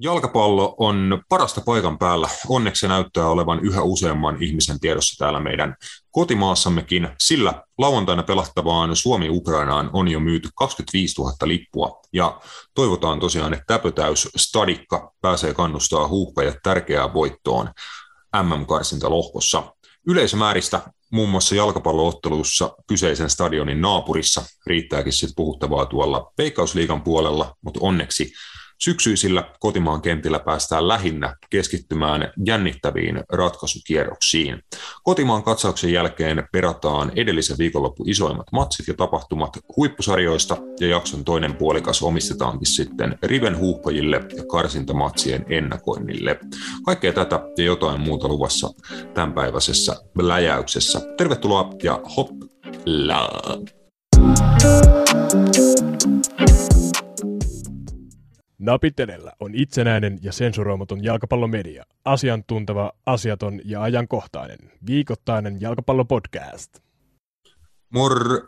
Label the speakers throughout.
Speaker 1: Jalkapallo on parasta paikan päällä. Onneksi se näyttää olevan yhä useamman ihmisen tiedossa täällä meidän kotimaassammekin, sillä lauantaina pelattavaan Suomi-Ukrainaan on jo myyty 25 000 lippua. Ja toivotaan tosiaan, että täpötäys stadikka pääsee kannustaa huuhkajat tärkeään voittoon MM-karsintalohkossa. Yleisömääristä muun muassa jalkapalloottelussa kyseisen stadionin naapurissa riittääkin sitten puhuttavaa tuolla Veikkausliigan puolella, mutta onneksi Syksyisillä kotimaan kentillä päästään lähinnä keskittymään jännittäviin ratkaisukierroksiin. Kotimaan katsauksen jälkeen perataan edellisen viikonloppu isoimmat matsit ja tapahtumat huippusarjoista ja jakson toinen puolikas omistetaankin sitten Riven huuhkajille ja karsintamatsien ennakoinnille. Kaikkea tätä ja jotain muuta luvassa tämänpäiväisessä läjäyksessä. Tervetuloa ja hop la!
Speaker 2: Napit edellä on itsenäinen ja sensuroimaton jalkapallomedia. Asiantunteva, asiaton ja ajankohtainen. Viikoittainen jalkapallopodcast.
Speaker 1: Morjesta.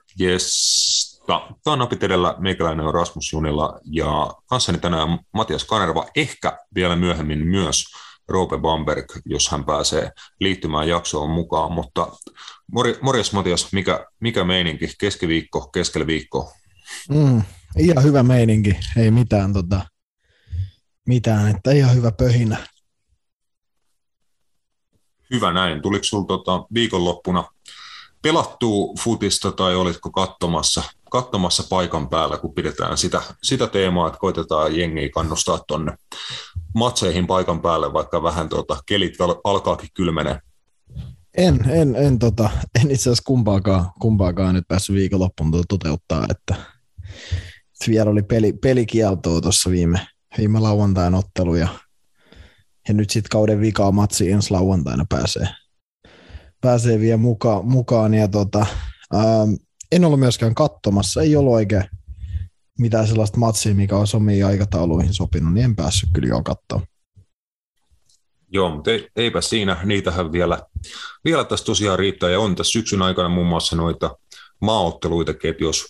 Speaker 1: Tämä on Napit edellä. Meikäläinen on Rasmus Junilla ja kanssani tänään Matias Kanerva. Ehkä vielä myöhemmin myös Roope Bamberg, jos hän pääsee liittymään jaksoon mukaan. Mutta morjes Matias, mikä, mikä meininki? Keskiviikko, keskellä viikko?
Speaker 3: Mm, ihan hyvä meininki. Ei mitään tota, mitään, että ihan hyvä pöhinä.
Speaker 1: Hyvä näin. Tuliko sinulla tota, viikonloppuna pelattua futista tai olitko katsomassa, katsomassa paikan päällä, kun pidetään sitä, sitä teemaa, että koitetaan jengiä kannustaa tuonne matseihin paikan päälle, vaikka vähän tota, kelit alkaakin kylmenee?
Speaker 3: En, en, en, tota, en itse asiassa kumpaakaan, kumpaakaan nyt päässyt viikonloppuun toteuttaa, että vielä oli peli, pelikieltoa tuossa viime, viime lauantain ottelu ja, ja nyt sitten kauden vikaa matsi ensi lauantaina pääsee, pääsee vielä muka, mukaan ja tota, ähm, en ollut myöskään katsomassa, ei ollut oikein mitään sellaista matsia, mikä olisi omiin aikatauluihin sopinut, niin en päässyt kyllä jo katsoa.
Speaker 1: Joo, mutta ei, eipä siinä, niitähän vielä, vielä tässä tosiaan riittää, ja on tässä syksyn aikana muun muassa noita maaotteluitakin, että jos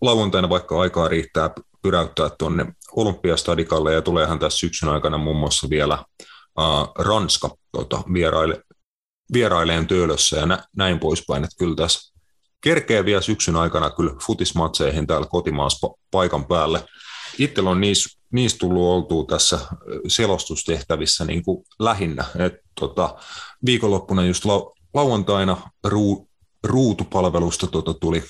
Speaker 1: lauantaina vaikka aikaa riittää pyräyttää tuonne Olympiastadikalle ja tuleehan tässä syksyn aikana muun muassa vielä uh, Ranska tota, vieraile, vieraileen töölössä ja nä, näin poispäin, että kyllä tässä kerkee vielä syksyn aikana kyllä futismatseihin täällä kotimaassa paikan päälle. Itsellä on niissä, niissä tullut oltua tässä selostustehtävissä niin kuin lähinnä. Et, tota, viikonloppuna just lau, lauantaina ruu, ruutupalvelusta tota, tuli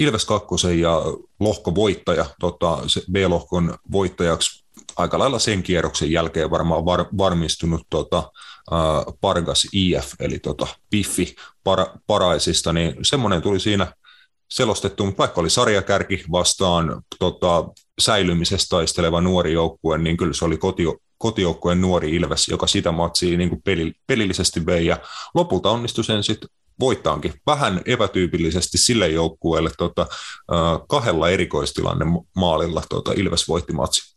Speaker 1: Ilves kakkosen ja lohkovoittaja, tota, B-lohkon voittajaksi aika lailla sen kierroksen jälkeen varmaan var, varmistunut tota, uh, Pargas IF, eli tota, Piffi para, Paraisista, niin semmoinen tuli siinä selostettu, mutta vaikka oli sarjakärki vastaan tota, säilymisestä taisteleva nuori joukkue, niin kyllä se oli koti, kotijoukkueen nuori Ilves, joka sitä matsia niin kuin peli, pelillisesti vei, ja lopulta onnistui sen sitten voittaankin vähän epätyypillisesti sille joukkueelle tota, kahdella erikoistilanne maalilla tota, Ilves voitti matsi.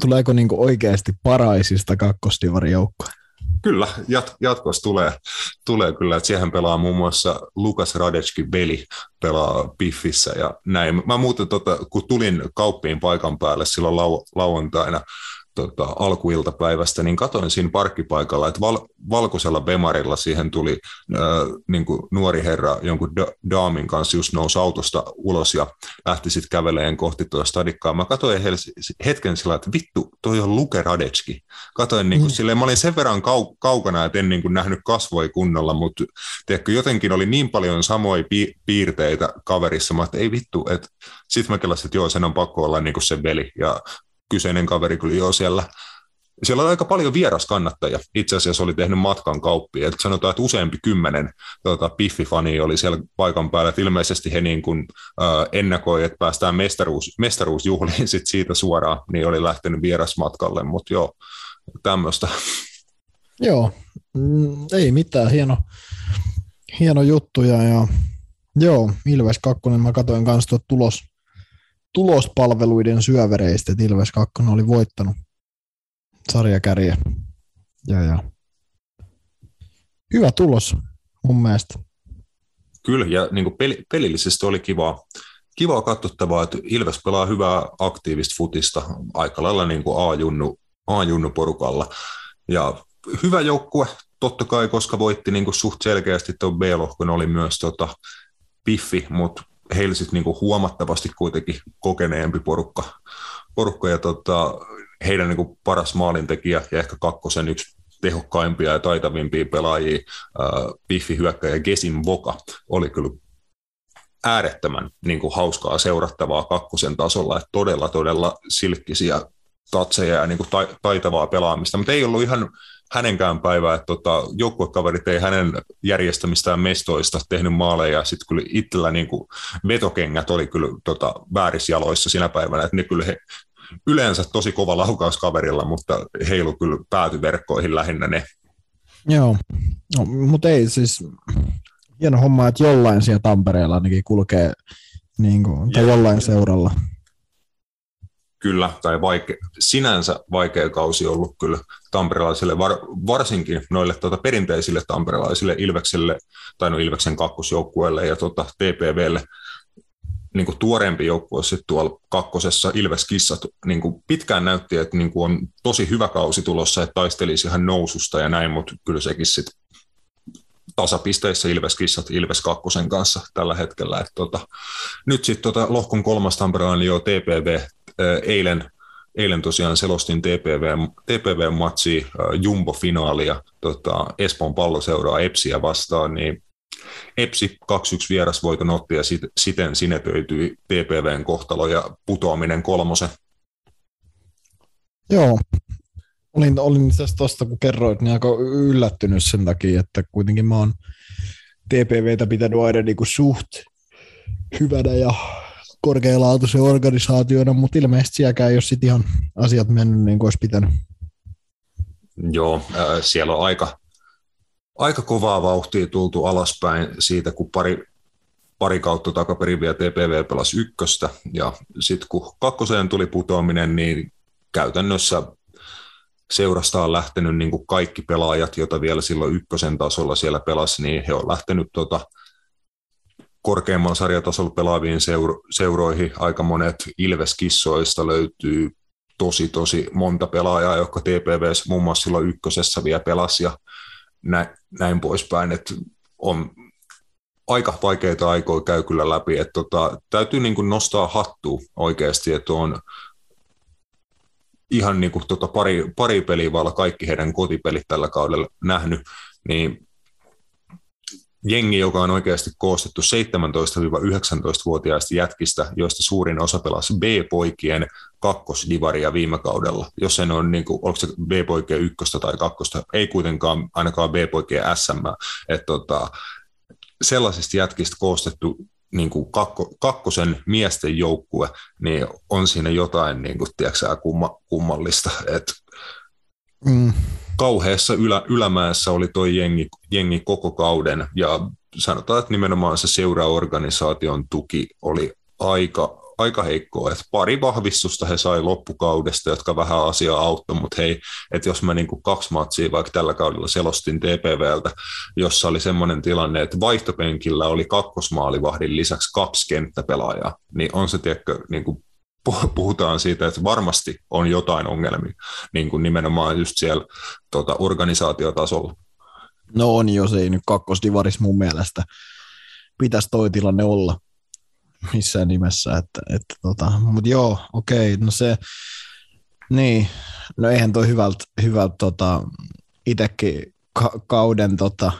Speaker 3: Tuleeko niin oikeasti paraisista kakkostivari joukkue?
Speaker 1: Kyllä, jat, jatkossa tulee, tulee kyllä, että siihen pelaa muun muassa Lukas Radecki veli pelaa Piffissä ja näin. Mä muuten, tota, kun tulin kauppiin paikan päälle silloin lau, lauantaina, tota, alkuiltapäivästä, niin katoin siinä parkkipaikalla, että val, valkoisella bemarilla siihen tuli ää, niin kuin nuori herra jonkun da, daamin kanssa just nousi autosta ulos ja lähti sitten käveleen kohti tuota stadikkaa. Mä katoin hetken sillä, että vittu, toi on Luke Radetski. Katoin niin kuin, mm. silleen, mä olin sen verran kau, kaukana, että en niin kuin nähnyt kasvoi kunnolla, mutta tiedätkö, jotenkin oli niin paljon samoja pi, piirteitä kaverissa, mä että ei vittu, että sitten mä kelasin, että joo, sen on pakko olla niin kuin se veli. Ja kyseinen kaveri kyllä jo siellä siellä on aika paljon vieraskannattajia. Itse asiassa oli tehnyt matkan kauppiin. Että sanotaan, että useampi kymmenen tota, piffifani oli siellä paikan päällä. Että ilmeisesti he niin kuin, äh, ennakoi, että päästään mestaruus, mestaruusjuhliin sit siitä suoraan, niin oli lähtenyt vierasmatkalle. Mutta joo, tämmöistä.
Speaker 3: Joo, mm, ei mitään. Hieno, hieno juttu. Ja, joo, Ilves 2, mä katsoin kanssa tulos, tulospalveluiden syövereistä, että Ilves 2 oli voittanut sarjakärjä. Ja, ja. Hyvä tulos mun mielestä.
Speaker 1: Kyllä, ja niin peli, pelillisesti oli kiva, kiva katsottavaa, että Ilves pelaa hyvää aktiivista futista aika lailla niin kuin A-junnu, A-junnu porukalla. Ja hyvä joukkue, totta kai, koska voitti niin kuin suht selkeästi tuon B-lohkon, oli myös tota, piffi, mutta heillä sitten niin kuin huomattavasti kuitenkin kokeneempi porukka, porukka ja tota, heidän niin kuin paras maalintekijä ja ehkä kakkosen yksi tehokkaimpia ja taitavimpia pelaajia, Piffi hyökkäjä Gesin Voka, oli kyllä äärettömän niin kuin hauskaa seurattavaa kakkosen tasolla, että todella, todella silkkisiä tatseja ja niin kuin taitavaa pelaamista, mutta ei ollut ihan hänenkään päivää, että tota, joukkuekaverit ei hänen järjestämistään mestoista tehnyt maaleja, ja sitten kyllä itsellä niin kuin vetokengät oli kyllä tota, väärisjaloissa sinä päivänä, että ne kyllä he, yleensä tosi kova laukaus kaverilla, mutta heilu kyllä päätyverkkoihin lähinnä ne.
Speaker 3: Joo, no, mutta ei siis hieno homma, että jollain siellä Tampereella ainakin kulkee niin kuin, tai jollain seuralla.
Speaker 1: Kyllä, tai vaike, sinänsä vaikea kausi ollut kyllä tamperelaisille, var, varsinkin noille tuota, perinteisille tamperelaisille Ilvekselle, tai no Ilveksen kakkosjoukkueelle ja tuota, TPVlle niin kuin tuoreempi joukkue sitten tuolla kakkosessa Ilves-kissat niin kuin pitkään näytti, että niin kuin on tosi hyvä kausi tulossa, että taistelisi ihan noususta ja näin, mutta kyllä sekin sitten tasapisteissä Ilves-kissat Ilves kakkosen kanssa tällä hetkellä. Et tota, nyt sitten tota, lohkon kolmas Tamperelainen jo TPV eilen, eilen tosiaan selostin TPV, TPV-matsi Jumbo-finaalia tota, Espoon palloseuraa Epsiä vastaan, niin Epsi 2-1 vierasvoiton otti ja sit, siten sinetöityi TPVn kohtalo ja putoaminen kolmosen.
Speaker 3: Joo, olin, olin tästä tuosta, kun kerroit, niin aika yllättynyt sen takia, että kuitenkin mä oon TPVtä pitänyt aina niin kuin suht hyvänä ja korkealaatuisen organisaationa, mutta ilmeisesti sielläkään ei ole sit ihan asiat mennyt niin kuin olisi pitänyt.
Speaker 1: Joo, äh, siellä on aika, aika kovaa vauhtia tultu alaspäin siitä, kun pari, pari kautta takaperin vielä TPV pelasi ykköstä, ja sitten kun kakkoseen tuli putoaminen, niin käytännössä seurasta on lähtenyt niin kuin kaikki pelaajat, joita vielä silloin ykkösen tasolla siellä pelasi, niin he on lähtenyt tota, korkeamman sarjatasolla pelaaviin seuro- seuroihin. Aika monet Ilves-kissoista löytyy tosi, tosi monta pelaajaa, jotka TPVs muun muassa silloin ykkösessä vielä pelasi ja näin, näin poispäin, että on aika vaikeita aikoja käy kyllä läpi, että tota, täytyy niin kuin nostaa hattu oikeasti, että on ihan niin kuin tota pari, pari peliä vailla kaikki heidän kotipelit tällä kaudella nähnyt, niin jengi, joka on oikeasti koostettu 17-19-vuotiaista jätkistä, joista suurin osa pelasi B-poikien kakkosdivaria viime kaudella. Jos sen on, niin kuin, onko se B-poikien ykköstä tai kakkosta, ei kuitenkaan ainakaan B-poikien SM. Että tota, sellaisista jätkistä koostettu niin kuin kakko, kakkosen miesten joukkue, niin on siinä jotain niin kuin, tiedätkö, kumma, kummallista. Et mm. Kauheassa ylä, ylämäessä oli tuo jengi, jengi koko kauden, ja sanotaan, että nimenomaan se seuraorganisaation tuki oli aika, aika heikkoa. Et pari vahvistusta he sai loppukaudesta, jotka vähän asiaa auttoi, mutta hei, että jos mä niinku kaksi matsia vaikka tällä kaudella selostin TPVltä, jossa oli semmoinen tilanne, että vaihtopenkillä oli kakkosmaalivahdin lisäksi kaksi kenttäpelaajaa, niin on se tiedätkö, niinku puhutaan siitä, että varmasti on jotain ongelmia niin kuin nimenomaan just siellä tota, organisaatiotasolla.
Speaker 3: No on jo, ei nyt kakkosdivaris mun mielestä pitäisi toi tilanne olla missään nimessä. Että, että tota, mutta joo, okei, no se, niin, no eihän toi hyvältä, hyvältä tota, itsekin ka- kauden tota,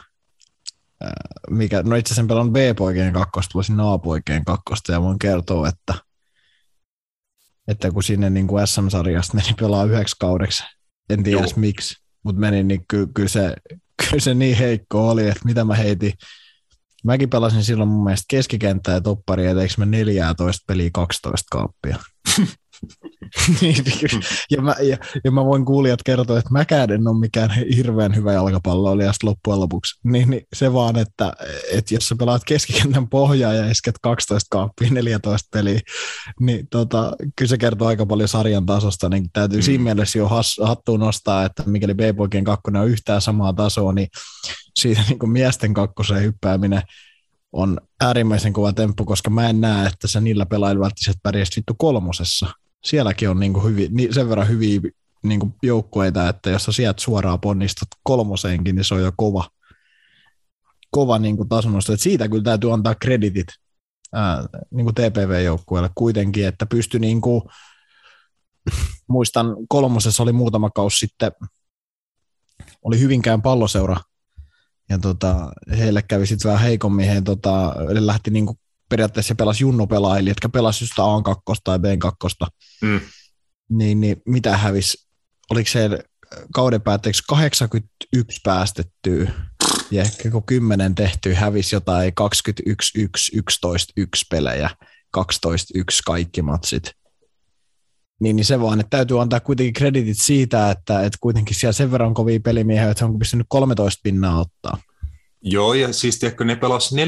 Speaker 3: mikä, no itse asiassa pelan B-poikien kakkosta, voisin A-poikien kakkosta ja voin kertoa, että, että kun sinne niin kuin SM-sarjasta meni pelaa yhdeksi kaudeksi, en tiedä edes miksi, mutta meni, niin ky- kyllä, se, kyllä se niin heikko oli, että mitä mä heitin Mäkin pelasin silloin mun mielestä keskikenttää ja topparia, että eikö mä 14 peliä 12 kaappia. Niin, ja, mä, ja, ja, mä voin kuulijat kertoa, että mäkään en ole mikään hirveän hyvä jalkapalloilija loppujen lopuksi. Niin, niin, se vaan, että, että jos sä pelaat keskikentän pohjaa ja esket 12 kaappia, 14 peliä, niin tota, kyllä se kertoo aika paljon sarjan tasosta. Niin täytyy mm. siinä mielessä jo hattuun nostaa, että mikäli B-poikien kakkonen on yhtään samaa tasoa, niin siitä niin kuin miesten kakkoseen hyppääminen on äärimmäisen kova temppu, koska mä en näe, että se niillä pelaajilla välttämättä pärjäisi vittu kolmosessa. Sielläkin on niinku hyvi, sen verran hyviä niinku joukkueita, että jos sä sieltä suoraan ponnistat kolmoseenkin, niin se on jo kova, kova niinku tasonosto. Et siitä kyllä täytyy antaa kreditit ää, niinku TPV-joukkueelle kuitenkin, että pystyi niinku, muistan kolmosessa oli muutama kausi sitten, oli Hyvinkään palloseura, ja tota, heille kävi sitten vähän heikommin, he tota, lähti niinku periaatteessa pelasi junnupelaajille, jotka pelasivat just A2 tai B2, mm. niin, niin mitä hävisi, oliko se kauden päätteeksi 81 päästettyä ja ehkä kun 10 tehty hävisi jotain 21 1 11 1 pelejä, 12 1 kaikki matsit. Niin, niin se vaan, että täytyy antaa kuitenkin kreditit siitä, että, että kuitenkin siellä sen verran kovia pelimiehiä, että se on pystynyt 13 pinnaa ottaa.
Speaker 1: Joo, ja siis tiedätkö, ne pelasi 4-3-3,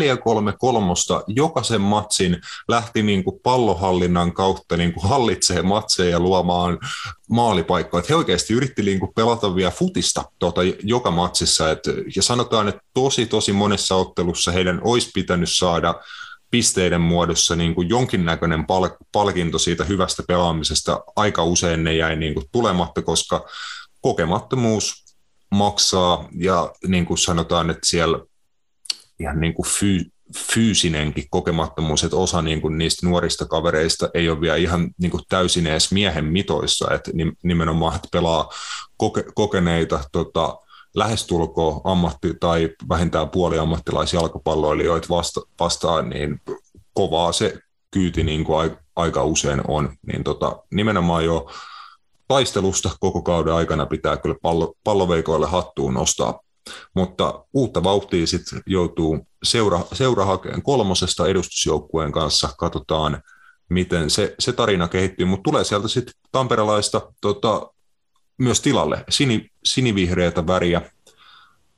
Speaker 1: jokaisen matsin lähti niin kuin pallohallinnan kautta niin kuin hallitsee matseja ja luomaan maalipaikkoja. He oikeasti yritti niin kuin pelata vielä futista tuota, joka matsissa. Et, ja sanotaan, että tosi tosi monessa ottelussa heidän olisi pitänyt saada pisteiden muodossa niin kuin jonkinnäköinen pal- palkinto siitä hyvästä pelaamisesta. Aika usein ne jäi niin kuin tulematta, koska kokemattomuus maksaa ja niin kuin sanotaan, että siellä ihan niin kuin fyy, fyysinenkin kokemattomuus, että osa niin kuin niistä nuorista kavereista ei ole vielä ihan niin kuin täysin edes miehen mitoissa, että nimenomaan että pelaa koke, kokeneita tota, lähestulkoon ammatti- tai vähintään puoliammattilaisjalkapalloilijoita vasta, vastaan, niin kovaa se kyyti niin kuin aika usein on. Niin tota, nimenomaan jo taistelusta koko kauden aikana pitää kyllä pallo, palloveikoille hattuun nostaa. Mutta uutta vauhtia sitten joutuu seura, seurahakeen kolmosesta edustusjoukkueen kanssa. Katsotaan, miten se, se tarina kehittyy, mutta tulee sieltä sitten tamperelaista tota, myös tilalle sini, sinivihreätä väriä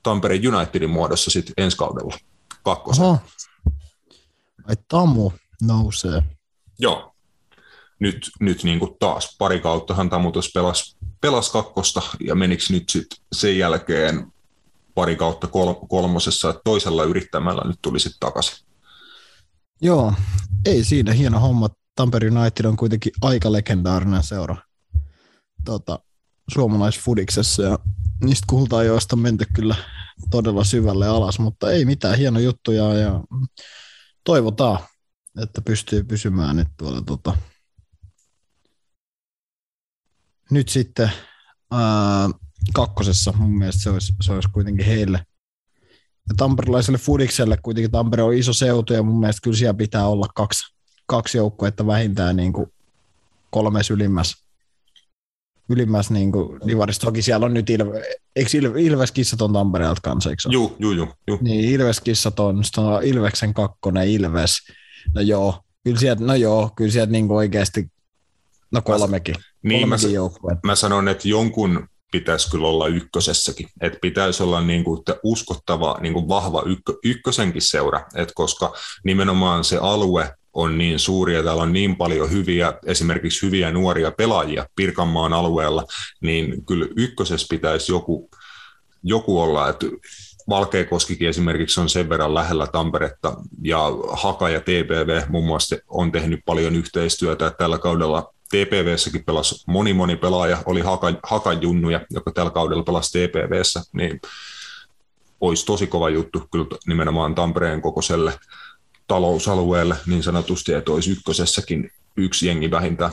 Speaker 1: Tampereen Unitedin muodossa sitten ensi kaudella kakkosena.
Speaker 3: Ai Tamu nousee.
Speaker 1: Joo, nyt, nyt niin kuin taas pari kauttahan Tamutus pelasi, pelasi kakkosta ja menikö nyt sitten sen jälkeen pari kautta kol, kolmosessa, että toisella yrittämällä nyt tuli sitten takaisin.
Speaker 3: Joo, ei siinä hieno homma. Tampere United on kuitenkin aika legendaarinen seura tota, suomalaisfudiksessa ja niistä kultaajoista on menty kyllä todella syvälle alas, mutta ei mitään hieno juttuja ja toivotaan, että pystyy pysymään nyt tuolla tota, nyt sitten ää, kakkosessa mun mielestä se olisi, se olisi kuitenkin heille. Ja tamperilaiselle Fudikselle kuitenkin Tampere on iso seutu ja mun mielestä kyllä siellä pitää olla kaksi, kaksi joukkuetta vähintään niin kuin kolmes ylimmäs, ylimmäs niin kuin divarista. Toki siellä on nyt Ilve, eikö Ilves kissat on Tampereelta kanssa, eikö
Speaker 1: Joo, joo, joo. Ju.
Speaker 3: Niin, Ilves kissat on, on Ilveksen kakkonen, Ilves. No joo, kyllä sieltä, no joo, kyllä sieltä niin oikeasti, no kolmekin.
Speaker 1: Niin, mä, mä sanon, että jonkun pitäisi kyllä olla ykkösessäkin. Että pitäisi olla niin kuin, että uskottava, niin kuin vahva ykkö, ykkösenkin seura, että koska nimenomaan se alue on niin suuri ja täällä on niin paljon hyviä, esimerkiksi hyviä nuoria pelaajia Pirkanmaan alueella, niin kyllä ykkösessä pitäisi joku, joku olla, että Valkeakoskikin esimerkiksi on sen verran lähellä Tamperetta ja Haka ja TPV muun muassa on tehnyt paljon yhteistyötä, tällä kaudella TPVssäkin pelasi moni moni pelaaja, oli Haka, Hakan junnuja, joka tällä kaudella pelasi TPVssä, niin olisi tosi kova juttu kyllä nimenomaan Tampereen kokoiselle talousalueelle niin sanotusti, että olisi ykkösessäkin yksi jengi vähintään.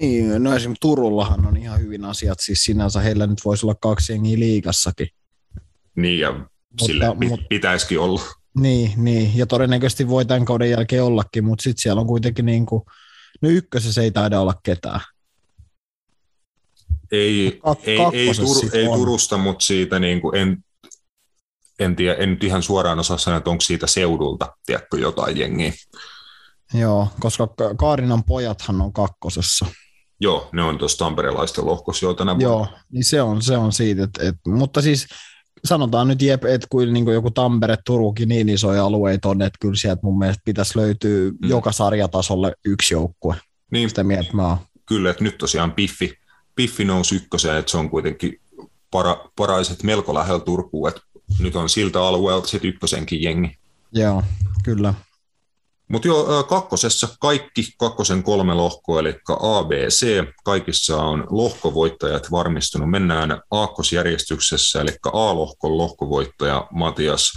Speaker 3: Niin, no esimerkiksi Turullahan on ihan hyvin asiat, siis sinänsä heillä nyt voisi olla kaksi jengiä liigassakin.
Speaker 1: Niin, ja mutta, sille mutta, pitäisikin olla.
Speaker 3: Niin, niin, ja todennäköisesti voi tämän kauden jälkeen ollakin, mutta sitten siellä on kuitenkin niin kuin, No ykkösessä ei taida olla ketään.
Speaker 1: Ei, Kak- ei, ei, Tur- ei Turusta, mutta siitä niin kuin en, en, tiedä, en nyt ihan suoraan osaa sanoa, että onko siitä seudulta, tiedätkö, jotain jengiä.
Speaker 3: Joo, koska Kaarinan pojathan on kakkosessa.
Speaker 1: Joo, ne on tuossa tamperelaisten lohkossa jo tänä vuonna.
Speaker 3: Joo, niin se on, se on siitä, että, että, mutta siis sanotaan nyt jep, että kuin, niin kuin joku Tampere, Turukin niin isoja alueita on, että kyllä sieltä mun mielestä pitäisi löytyä mm. joka sarjatasolle yksi joukkue. Niin. Sitä mieltä mä oon.
Speaker 1: Kyllä, että nyt tosiaan Piffi, Piffi nousi ykköseen, että se on kuitenkin para, paraiset melko lähellä Turkuun, että nyt on siltä alueelta sitten ykkösenkin jengi
Speaker 3: Joo, kyllä.
Speaker 1: Mutta joo, kakkosessa kaikki kakkosen kolme lohkoa, eli A, B, C, kaikissa on lohkovoittajat varmistunut. Mennään aakkosjärjestyksessä, eli A-lohkon lohkovoittaja Matias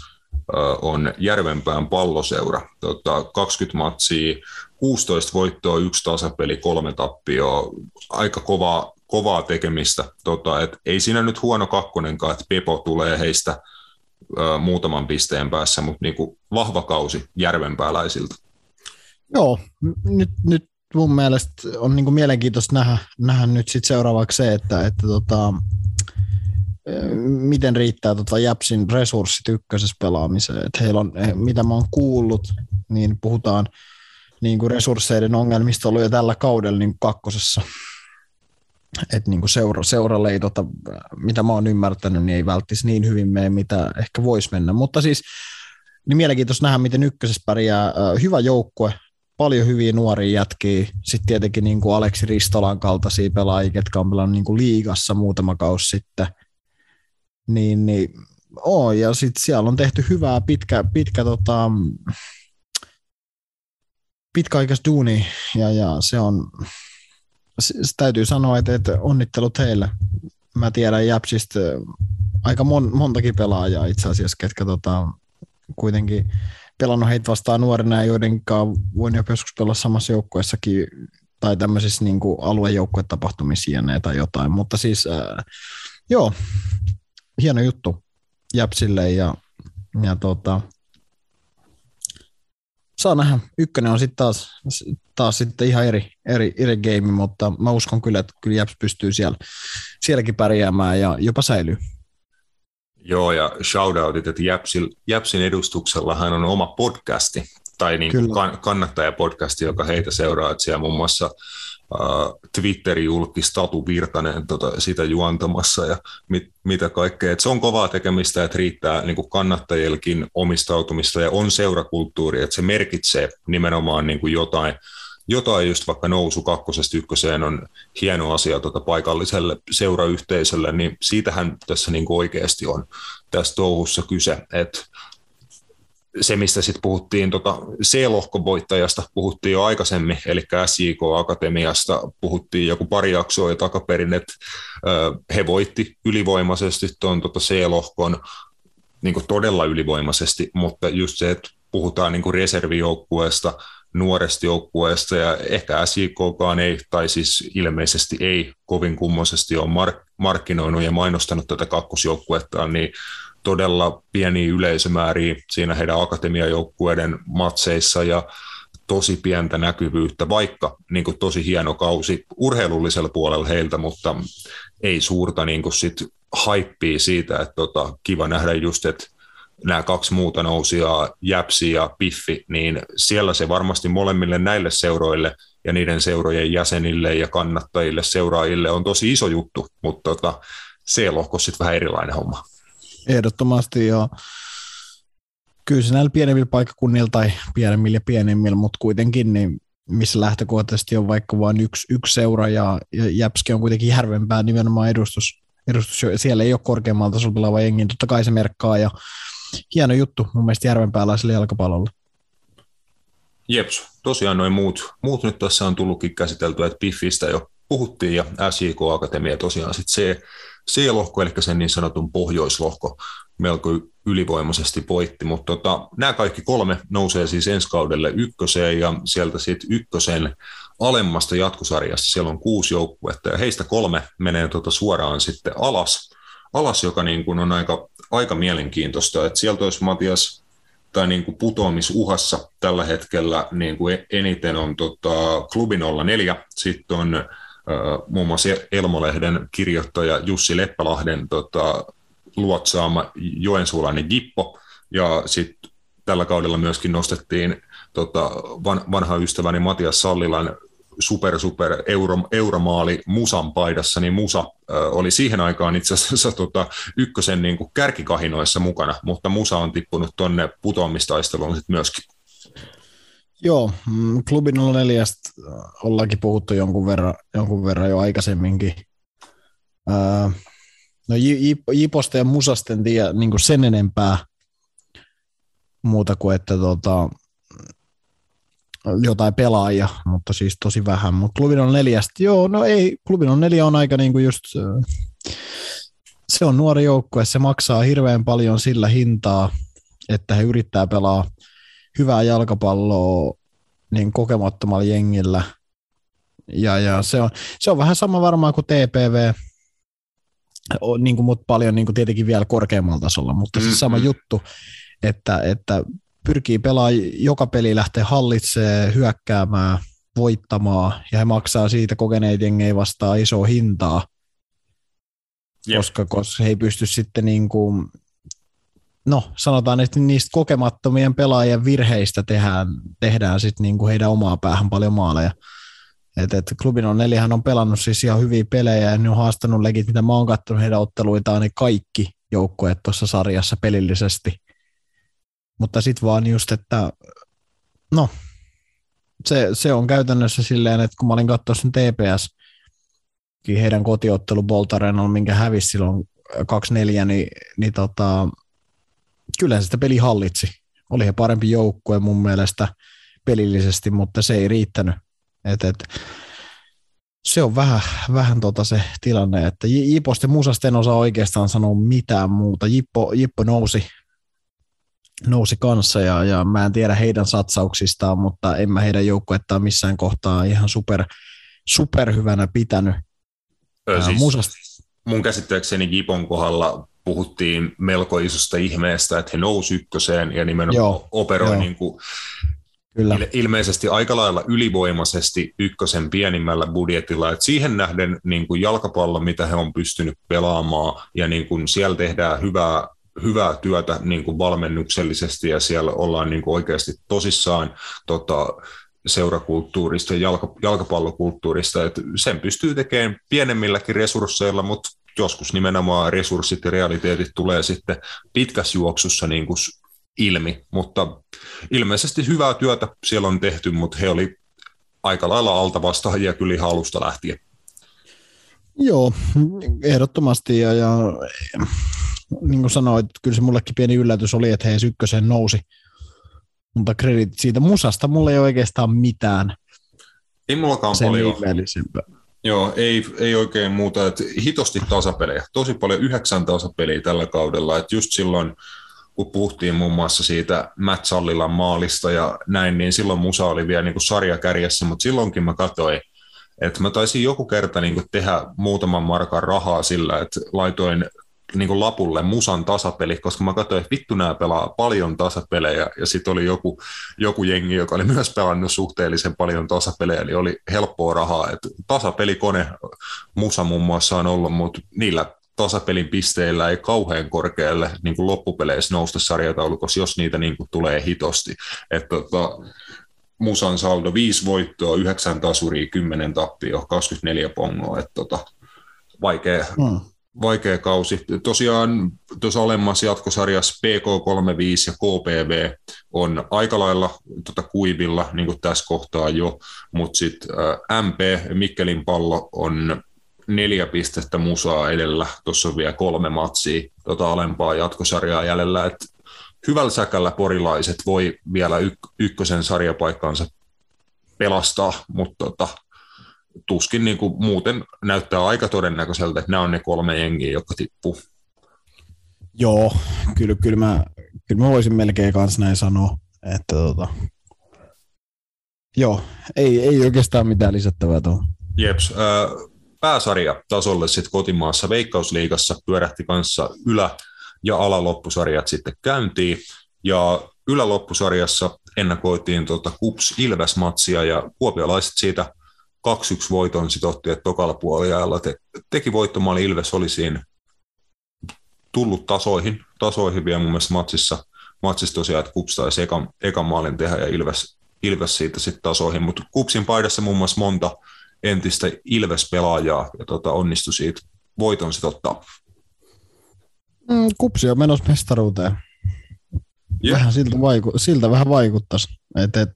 Speaker 1: on Järvenpään palloseura. Tota, 20 matsia, 16 voittoa, yksi tasapeli, kolme tappioa. Aika kovaa, kovaa tekemistä. Tota, et ei siinä nyt huono kakkonenkaan, että Pepo tulee heistä muutaman pisteen päässä, mutta niinku vahva kausi järvenpääläisiltä.
Speaker 3: Joo, nyt, nyt mun mielestä on niinku mielenkiintoista nähdä, nähdä nyt sit seuraavaksi se, että, että tota, miten riittää tota Japsin resurssit ykkösessä pelaamiseen. Et heillä on, mitä mä oon kuullut, niin puhutaan niin kuin resursseiden ongelmista ollut jo tällä kaudella niin kakkosessa. Et niin kuin seura, seuralle ei, tota, mitä mä oon ymmärtänyt, niin ei välttäisi niin hyvin mene, mitä ehkä voisi mennä. Mutta siis niin mielenkiintoista nähdä, miten ykkösessä pärjää. Hyvä joukkue, paljon hyviä nuoria jätkiä. Sitten tietenkin niin kuin Aleksi Ristolan kaltaisia pelaajia, ketkä on pelannut niin kuin liigassa muutama kausi sitten – niin, niin oo, ja sitten siellä on tehty hyvää pitkä, pitkä tota, pitkäaikaista duuni, ja, ja se on, se täytyy sanoa, että, että onnittelut heille. Mä tiedän Jäpsistä aika mon, montakin pelaajaa itse asiassa, ketkä tota, kuitenkin pelannut heitä vastaan nuorena ja joidenkaan voin jopa joskus pelaa samassa joukkueessakin tai tämmöisissä niin aluejoukkuetapahtumissa tai jotain, mutta siis äh, joo, hieno juttu Jäpsille ja, ja tota, saa nähdä. Ykkönen on sitten taas, taas sitten ihan eri, eri, eri game, mutta mä uskon kyllä, että kyllä Jäps pystyy siellä, sielläkin pärjäämään ja jopa säilyy.
Speaker 1: Joo, ja shoutoutit, että Jäpsil, Jäpsin edustuksellahan on oma podcasti, tai niin kan, kannattajapodcasti, joka heitä seuraa, että siellä muun muassa uh, Twitterin julkis Tatu Virtanen tota, sitä juontamassa ja mit, mitä kaikkea. Et se on kovaa tekemistä, että riittää niin kuin kannattajillekin omistautumista ja on seurakulttuuri, että se merkitsee nimenomaan niin kuin jotain, jotain just vaikka nousu kakkosesta ykköseen on hieno asia tota paikalliselle seurayhteisölle, niin siitähän tässä niin oikeasti on tässä touhussa kyse, että se, mistä sitten puhuttiin tota C-lohkovoittajasta, puhuttiin jo aikaisemmin, eli SJK Akatemiasta puhuttiin joku pari jaksoa jo takaperin, että he voitti ylivoimaisesti tuon tota C-lohkon niin todella ylivoimaisesti, mutta just se, että puhutaan niin reservijoukkueesta, nuoresta joukkueesta ja ehkä SJKkaan ei, tai siis ilmeisesti ei kovin kummoisesti ole mark- markkinoinut ja mainostanut tätä kakkosjoukkuettaan, niin todella pieniä yleisömääriä siinä heidän akatemiajoukkueiden matseissa ja tosi pientä näkyvyyttä, vaikka niin kuin tosi hieno kausi urheilullisella puolella heiltä, mutta ei suurta niin kuin sit haippia siitä, että tota, kiva nähdä just, että nämä kaksi muuta nousia, Jäpsi ja Piffi, niin siellä se varmasti molemmille näille seuroille ja niiden seurojen jäsenille ja kannattajille, seuraajille on tosi iso juttu, mutta tota, C-lohko sitten vähän erilainen homma.
Speaker 3: Ehdottomasti joo. Kyllä se näillä pienemmillä paikkakunnilla tai pienemmillä ja pienemmillä, mutta kuitenkin niin missä lähtökohtaisesti on vaikka vain yksi, yksi seura ja, ja Jäpski on kuitenkin järvenpää nimenomaan edustus, edustus. Siellä ei ole korkeammalla tasolla pelaava jengi, totta kai se merkkaa ja hieno juttu mun mielestä järvenpääläiselle jalkapallolle.
Speaker 1: Jeps, tosiaan noin muut, muut nyt tässä on tullutkin käsiteltyä, että Piffistä jo puhuttiin ja SJK Akatemia tosiaan sitten se C-lohko, eli sen niin sanotun pohjoislohko, melko ylivoimaisesti voitti, mutta tota, nämä kaikki kolme nousee siis ensi kaudelle ykköseen ja sieltä sitten ykkösen alemmasta jatkosarjasta siellä on kuusi joukkuetta ja heistä kolme menee tota suoraan sitten alas, alas joka niin kuin on aika, aika mielenkiintoista, että sieltä olisi Matias tai niin kuin putoamisuhassa tällä hetkellä niin kuin eniten on tota, klubi 04, sitten on muun muassa Elmolehden kirjoittaja Jussi Leppälahden tota, luotsaama joensuulainen Gippo, ja sitten tällä kaudella myöskin nostettiin tota, van, vanha ystäväni Matias Sallilan super, super euro, euromaali Musan paidassa, niin Musa oli siihen aikaan itse asiassa tota, ykkösen niin kuin kärkikahinoissa mukana, mutta Musa on tippunut tuonne putoamistaisteluun sitten myöskin.
Speaker 3: Joo, mm, klubi 04 ollaankin puhuttu jonkun verran, jonkun verran jo aikaisemminkin. Ää, no Jiposta ja Musasta en tiedä niin sen enempää, muuta kuin että tota, jotain pelaajia, mutta siis tosi vähän. Mutta klubin on neljästä, joo, no ei, klubin on neljä on aika niinku just, se on nuori joukkue, se maksaa hirveän paljon sillä hintaa, että he yrittää pelaa hyvää jalkapalloa niin kokemattomalla jengillä. Ja, ja se, on, se on vähän sama varmaan kuin TPV, niin kuin, mutta paljon niin kuin tietenkin vielä korkeammalla tasolla, mutta mm-hmm. se sama juttu, että, että pyrkii pelaamaan joka peli lähtee hallitsemaan, hyökkäämään, voittamaan, ja he maksaa siitä kokeneet jengei vastaan isoa hintaa, yep. koska, koska he ei pysty sitten niin kuin, no sanotaan, että niistä kokemattomien pelaajien virheistä tehdään, tehdään sitten niin kuin heidän omaa päähän paljon maaleja. Et, et klubin on neljähän on pelannut siis ihan hyviä pelejä ja ne on haastanut legit, mitä mä oon katsonut heidän otteluitaan, niin kaikki joukkueet tuossa sarjassa pelillisesti. Mutta sitten vaan just, että no, se, se, on käytännössä silleen, että kun mä olin katsoa sen TPS, heidän kotiottelu on minkä hävisi silloin 2-4, niin, niin tota, kyllä sitä peli hallitsi. Oli he parempi joukkue mun mielestä pelillisesti, mutta se ei riittänyt. Et, et, se on vähän, vähän tota se tilanne, että Jiposta Musasta en osaa oikeastaan sanoa mitään muuta. Jippo, Jippo nousi, nousi kanssa ja, ja mä en tiedä heidän satsauksistaan, mutta en mä heidän joukkuettaan missään kohtaa ihan super, super hyvänä pitänyt.
Speaker 1: Ö, siis Musasta. Mun käsittääkseni Jipon kohdalla puhuttiin melko isosta ihmeestä, että he nousi ykköseen ja nimenomaan joo, operoi joo. Niin kuin Kyllä. ilmeisesti aika lailla ylivoimaisesti ykkösen pienimmällä budjetilla. Et siihen nähden niin kuin jalkapallo, mitä he on pystynyt pelaamaan, ja niin kuin siellä tehdään hyvää, hyvää työtä niin kuin valmennuksellisesti, ja siellä ollaan niin kuin oikeasti tosissaan tota, seurakulttuurista ja jalka, jalkapallokulttuurista, että sen pystyy tekemään pienemmilläkin resursseilla, mutta joskus nimenomaan resurssit ja realiteetit tulee sitten pitkässä juoksussa niin kuin ilmi, mutta ilmeisesti hyvää työtä siellä on tehty, mutta he oli aika lailla altavastaajia kyllä ihan alusta lähtien.
Speaker 3: Joo, ehdottomasti ja, ja niin kuin sanoit, kyllä se mullekin pieni yllätys oli, että he ykkösen nousi, mutta kredit siitä musasta mulla ei oikeastaan mitään.
Speaker 1: Ei mullakaan
Speaker 3: sen
Speaker 1: paljon. Joo, ei, ei oikein muuta. Että hitosti tasapelejä. Tosi paljon yhdeksän tasapeliä tällä kaudella. Että just silloin, kun puhuttiin muun muassa siitä Matt Sallilan maalista ja näin, niin silloin musa oli vielä niin kuin sarjakärjessä, mutta silloinkin mä katsoin, että mä taisin joku kerta niin kuin tehdä muutaman markan rahaa sillä, että laitoin niin kuin lapulle musan tasapeli, koska mä katsoin, että vittu nämä pelaa paljon tasapelejä, ja sitten oli joku, joku jengi, joka oli myös pelannut suhteellisen paljon tasapelejä, eli oli helppoa rahaa, että tasapelikone musa muun muassa on ollut, mutta niillä tasapelin pisteillä ei kauhean korkealle niin kuin loppupeleissä nousta sarjataulukossa, jos niitä niin kuin tulee hitosti. Että tota, Musan saldo 5 voittoa, 9 tasuria, 10 tappia, 24 pongoa. Että tota, vaikea, hmm vaikea kausi. Tosiaan tuossa alemmassa jatkosarjassa PK35 ja KPV on aika lailla tota kuivilla, niin kuin tässä kohtaa jo, mutta sitten MP, Mikkelin pallo, on neljä pistettä musaa edellä. Tuossa on vielä kolme matsia tota alempaa jatkosarjaa jäljellä. Et hyvällä säkällä porilaiset voi vielä yk- ykkösen sarjapaikkaansa pelastaa, mutta tota, tuskin niin kuin muuten näyttää aika todennäköiseltä, että nämä on ne kolme jengiä, jotka tippuu.
Speaker 3: Joo, kyllä, kyllä, mä, kyllä mä voisin melkein kanssa näin sanoa, että tota, joo, ei, ei oikeastaan mitään lisättävää tuohon.
Speaker 1: Jeps, äh, pääsarja tasolle sitten kotimaassa Veikkausliigassa pyörähti kanssa ylä- ja alaloppusarjat sitten käyntiin, ja yläloppusarjassa ennakoitiin tuota Kups Ilves-matsia, ja kuopialaiset siitä 2-1 voiton otti, että tokalla puoliajalla te, teki voittomaali Ilves oli siinä tullut tasoihin, tasoihin vielä mun mielestä matsissa, matsissa tosiaan, että Kups taisi ekan, ekan maalin tehdä ja Ilves, Ilves siitä sitten tasoihin, mutta Kupsin paidassa muun muassa monta entistä Ilves-pelaajaa ja tota, onnistui siitä voiton sitten ottaa.
Speaker 3: Mm, kupsi on menossa mestaruuteen. Vähän siltä, vaiku- siltä vähän vaikuttaisi, että et,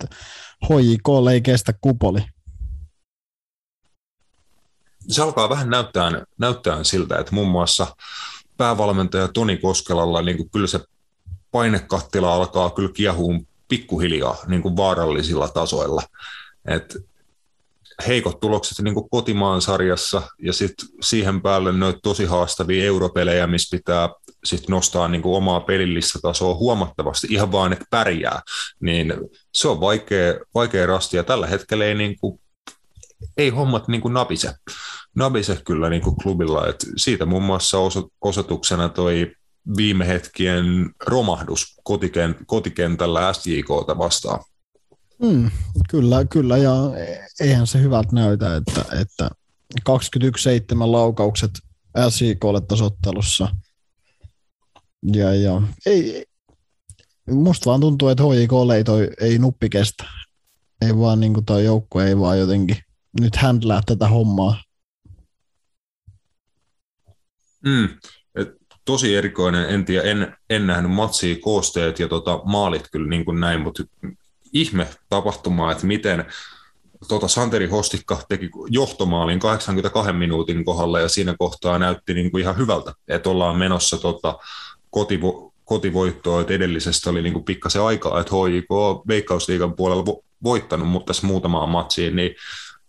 Speaker 3: HJK ei kestä kupoli
Speaker 1: se alkaa vähän näyttää, näyttää siltä, että muun muassa päävalmentaja Toni Koskelalla niin kuin kyllä se painekattila alkaa kyllä kiehuun pikkuhiljaa niin kuin vaarallisilla tasoilla. Et heikot tulokset niin kuin kotimaan sarjassa ja sitten siihen päälle noita tosi haastavia europelejä, missä pitää sit nostaa niin kuin omaa pelillistä tasoa huomattavasti ihan vaan, että pärjää, niin se on vaikea, vaikea rasti ja tällä hetkellä ei, niin kuin, ei hommat niin kuin napise. Napise kyllä niin kuin klubilla, Et siitä muun muassa osoituksena toi viime hetkien romahdus kotikentällä SJKta vastaan.
Speaker 3: Mm, kyllä, kyllä, ja eihän se hyvältä näytä, että, että 21-7 laukaukset SJKlle tasottelussa. Ja, ja ei, musta vaan tuntuu, että HJKlle ei, toi, ei nuppi kestä. Ei vaan niin kuin toi joukko ei vaan jotenkin nyt händlää tätä hommaa.
Speaker 1: Mm, tosi erikoinen, en tiedä, en, en nähnyt matsia koosteet ja tota, maalit kyllä niin kuin näin, mutta ihme tapahtuma, että miten tota Santeri Hostikka teki johtomaalin 82 minuutin kohdalla ja siinä kohtaa näytti niin kuin ihan hyvältä, että ollaan menossa tota kotivo, kotivoittoa, että edellisestä oli niin kuin pikkasen aikaa, että HJK Veikkausliigan puolella vo, voittanut, mutta tässä muutamaan matsiin, niin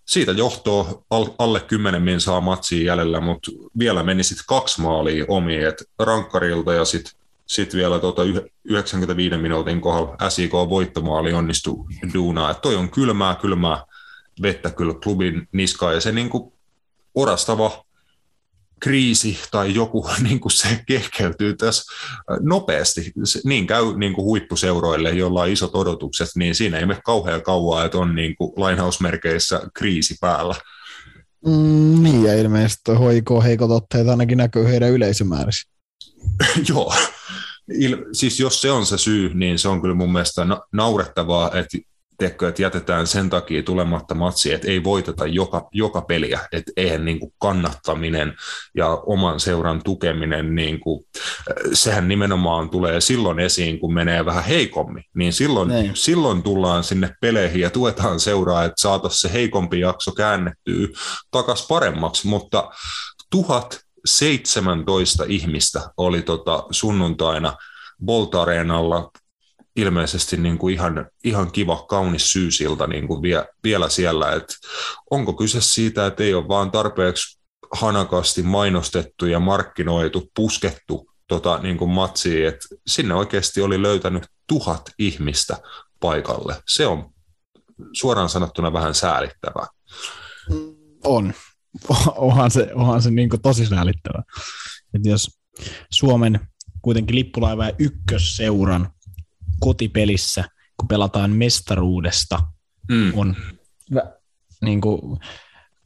Speaker 1: siitä johtoa alle 10 min saa matsiin jäljellä, mutta vielä meni sitten kaksi maalia omiin, että rankkarilta ja sitten sitten vielä tuota 95 minuutin kohdalla SIK voittomaali onnistui duunaa. Että toi on kylmää, kylmää vettä kyllä klubin niskaa ja se niin kuin orastava kriisi tai joku niin kuin se kehkeytyy tässä nopeasti. Niin käy niin kuin huippuseuroille, joilla on isot odotukset, niin siinä ei mene kauhean kauaa, että on niin kuin lainausmerkeissä kriisi päällä.
Speaker 3: Mm, niin, ja ilmeisesti hoiko heikot otteet ainakin näkyy heidän yleisömäärissä.
Speaker 1: Joo, il, siis jos se on se syy, niin se on kyllä mun mielestä na- naurettavaa, että tiedätkö, että jätetään sen takia tulematta matsi, että ei voiteta joka, joka peliä, että eihän niin kuin kannattaminen ja oman seuran tukeminen, niin kuin, sehän nimenomaan tulee silloin esiin, kun menee vähän heikommin, niin silloin, Nein. silloin tullaan sinne peleihin ja tuetaan seuraa, että saataisiin se heikompi jakso käännettyä takaisin paremmaksi, mutta tuhat 17 ihmistä oli tota sunnuntaina Bolt Areenalla ilmeisesti niin kuin ihan, ihan kiva, kaunis syysilta niin kuin vie, vielä siellä. Et onko kyse siitä, että ei ole vaan tarpeeksi hanakasti mainostettu ja markkinoitu, puskettu tota, niin kuin matsiin, että sinne oikeasti oli löytänyt tuhat ihmistä paikalle. Se on suoraan sanottuna vähän säälittävää.
Speaker 3: On, onhan se, onhan se niin tosi säälittävä. että jos Suomen kuitenkin lippulaiva ja ykkösseuran kotipelissä, kun pelataan mestaruudesta, mm. on niin kuin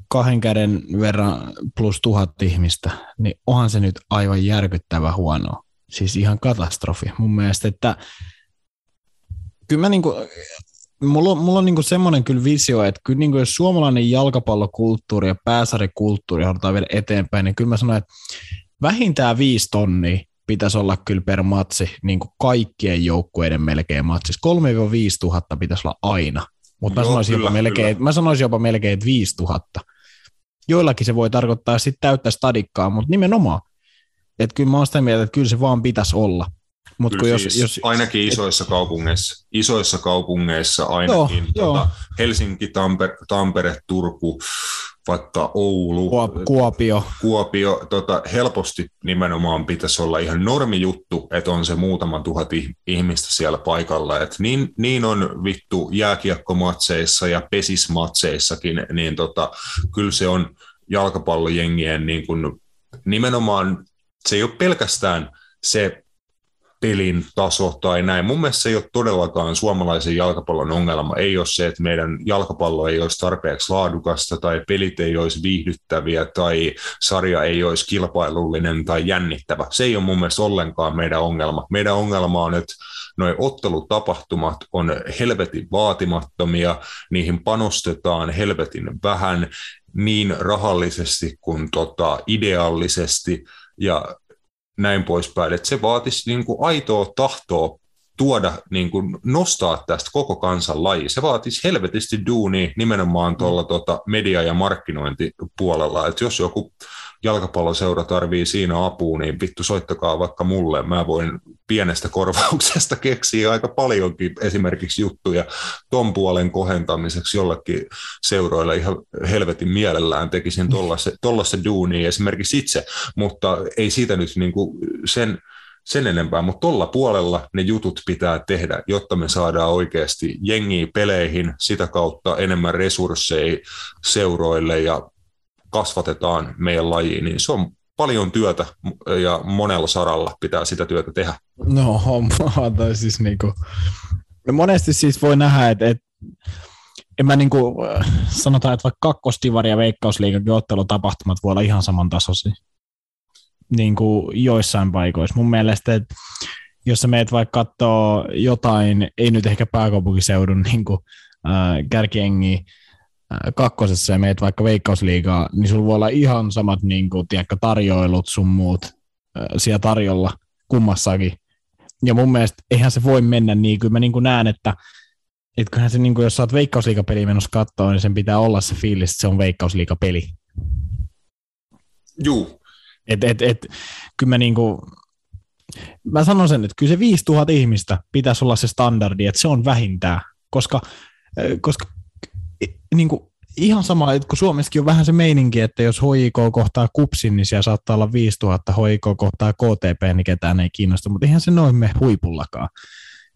Speaker 3: kahden käden verran plus tuhat ihmistä, niin onhan se nyt aivan järkyttävä huono. Siis ihan katastrofi mun mielestä, että kyllä mä niin kuin, mulla on, mulla on niinku semmoinen kyllä visio, että kyllä niinku jos suomalainen jalkapallokulttuuri ja pääsarikulttuuri halutaan viedä eteenpäin, niin kyllä mä sanoin, että vähintään viisi tonnia pitäisi olla kyllä per matsi niin kuin kaikkien joukkueiden melkein matsissa. 3-5 tuhatta pitäisi olla aina, mutta mä, sanoisin jopa melkein, mä sanoisin jopa melkein, että 5 tuhatta. Joillakin se voi tarkoittaa sitten täyttä stadikkaa, mutta nimenomaan. Että kyllä mä oon sitä mieltä, että kyllä se vaan pitäisi olla.
Speaker 1: Mut kun jos, siis jos, ainakin isoissa et, kaupungeissa, isoissa kaupungeissa ainakin, joo, tota, joo. Helsinki, Tampere, Tampere, Turku, vaikka Oulu,
Speaker 3: Kuopio,
Speaker 1: Kuopio tota, helposti nimenomaan pitäisi olla ihan normijuttu, että on se muutama tuhat ihmistä siellä paikalla. Et niin, niin on vittu jääkiekkomatseissa ja pesismatseissakin, niin tota, kyllä se on jalkapallojengien niin kun, nimenomaan, se ei ole pelkästään se pelin taso tai näin. Mun mielestä se ei ole todellakaan suomalaisen jalkapallon ongelma. Ei ole se, että meidän jalkapallo ei olisi tarpeeksi laadukasta tai pelit ei olisi viihdyttäviä tai sarja ei olisi kilpailullinen tai jännittävä. Se ei ole mun mielestä ollenkaan meidän ongelma. Meidän ongelma on, että nuo ottelutapahtumat on helvetin vaatimattomia, niihin panostetaan helvetin vähän niin rahallisesti kuin tota ideaalisesti, ja näin poispäin. Että se vaatisi niin kuin aitoa tahtoa tuoda, niin kuin nostaa tästä koko kansan laji. Se vaatisi helvetisti duuni nimenomaan tuolla mm. tota, media- ja markkinointipuolella. Että jos joku, jalkapalloseura tarvii siinä apua, niin vittu soittakaa vaikka mulle. Mä voin pienestä korvauksesta keksiä aika paljonkin esimerkiksi juttuja ton puolen kohentamiseksi jollekin seuroille ihan helvetin mielellään tekisin tollaista duunia esimerkiksi itse, mutta ei siitä nyt niinku sen, sen enempää, mutta tuolla puolella ne jutut pitää tehdä, jotta me saadaan oikeasti jengiä peleihin, sitä kautta enemmän resursseja seuroille ja kasvatetaan meidän lajiin, niin se on paljon työtä ja monella saralla pitää sitä työtä tehdä.
Speaker 3: No homma, tai siis niinku, monesti siis voi nähdä, että, että en mä niinku, sanotaan, että vaikka kakkostivari ja veikkausliigan ottelutapahtumat voi olla ihan samantasoisia niin kuin joissain paikoissa. Mun mielestä, että jos sä meet vaikka katsoa jotain, ei nyt ehkä pääkaupunkiseudun niin kuin, äh, kärkiengi äh, kakkosessa ja meet vaikka veikkausliigaa, niin sulla voi olla ihan samat niin kuin, tiedätkö, tarjoilut sun muut äh, siellä tarjolla kummassakin. Ja mun mielestä eihän se voi mennä niin kuin mä niin kuin näen, että et kyllähän se, niin kuin, jos sä oot veikkausliikapeli menossa katsoa, niin sen pitää olla se fiilis, että se on veikkausliikapeli.
Speaker 1: Juu,
Speaker 3: et, et, et, kyllä mä, niinku, mä sanon sen, että kyllä se 5000 ihmistä pitäisi olla se standardi, että se on vähintään, koska, koska niinku, ihan sama, että kun Suomessakin on vähän se meininki, että jos HIK kohtaa kupsin, niin siellä saattaa olla 5000, HIK kohtaa KTP, niin ketään ei kiinnosta, mutta eihän se noin me huipullakaan.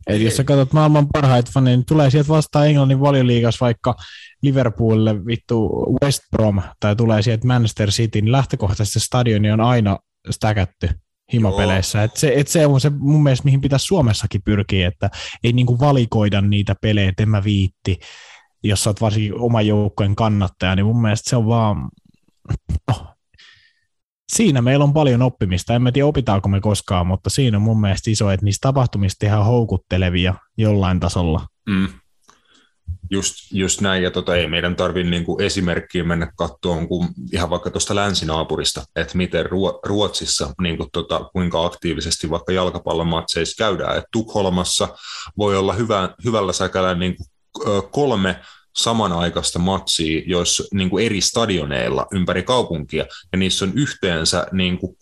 Speaker 3: Eli jos sä katsot maailman parhaita faneja, niin tulee sieltä vastaan Englannin valioliigas vaikka Liverpoolille vittu West Brom, tai tulee sieltä Manchester City, niin lähtökohtaisesti se stadioni on aina stäkätty himapeleissä. Et se, et se on se mun mielestä, mihin pitäisi Suomessakin pyrkiä, että ei niinku valikoida niitä pelejä, että en mä viitti, jos sä oot varsinkin oman joukkojen kannattaja, niin mun mielestä se on vaan, no, siinä meillä on paljon oppimista. En tiedä, opitaanko me koskaan, mutta siinä on mun mielestä iso, että niistä tapahtumista tehdään houkuttelevia jollain tasolla.
Speaker 1: Mm. Just, just näin, ja tota, ei meidän tarvitse niin esimerkkiä mennä katsomaan kun ihan vaikka tuosta länsinaapurista, että miten Ruotsissa niin kuin tota, kuinka aktiivisesti vaikka jalkapallomatseissa käydään. Et Tukholmassa voi olla hyvä, hyvällä säkällä niin kuin, kolme samanaikaista matsia, jos niin kuin eri stadioneilla ympäri kaupunkia, ja niissä on yhteensä niin kuin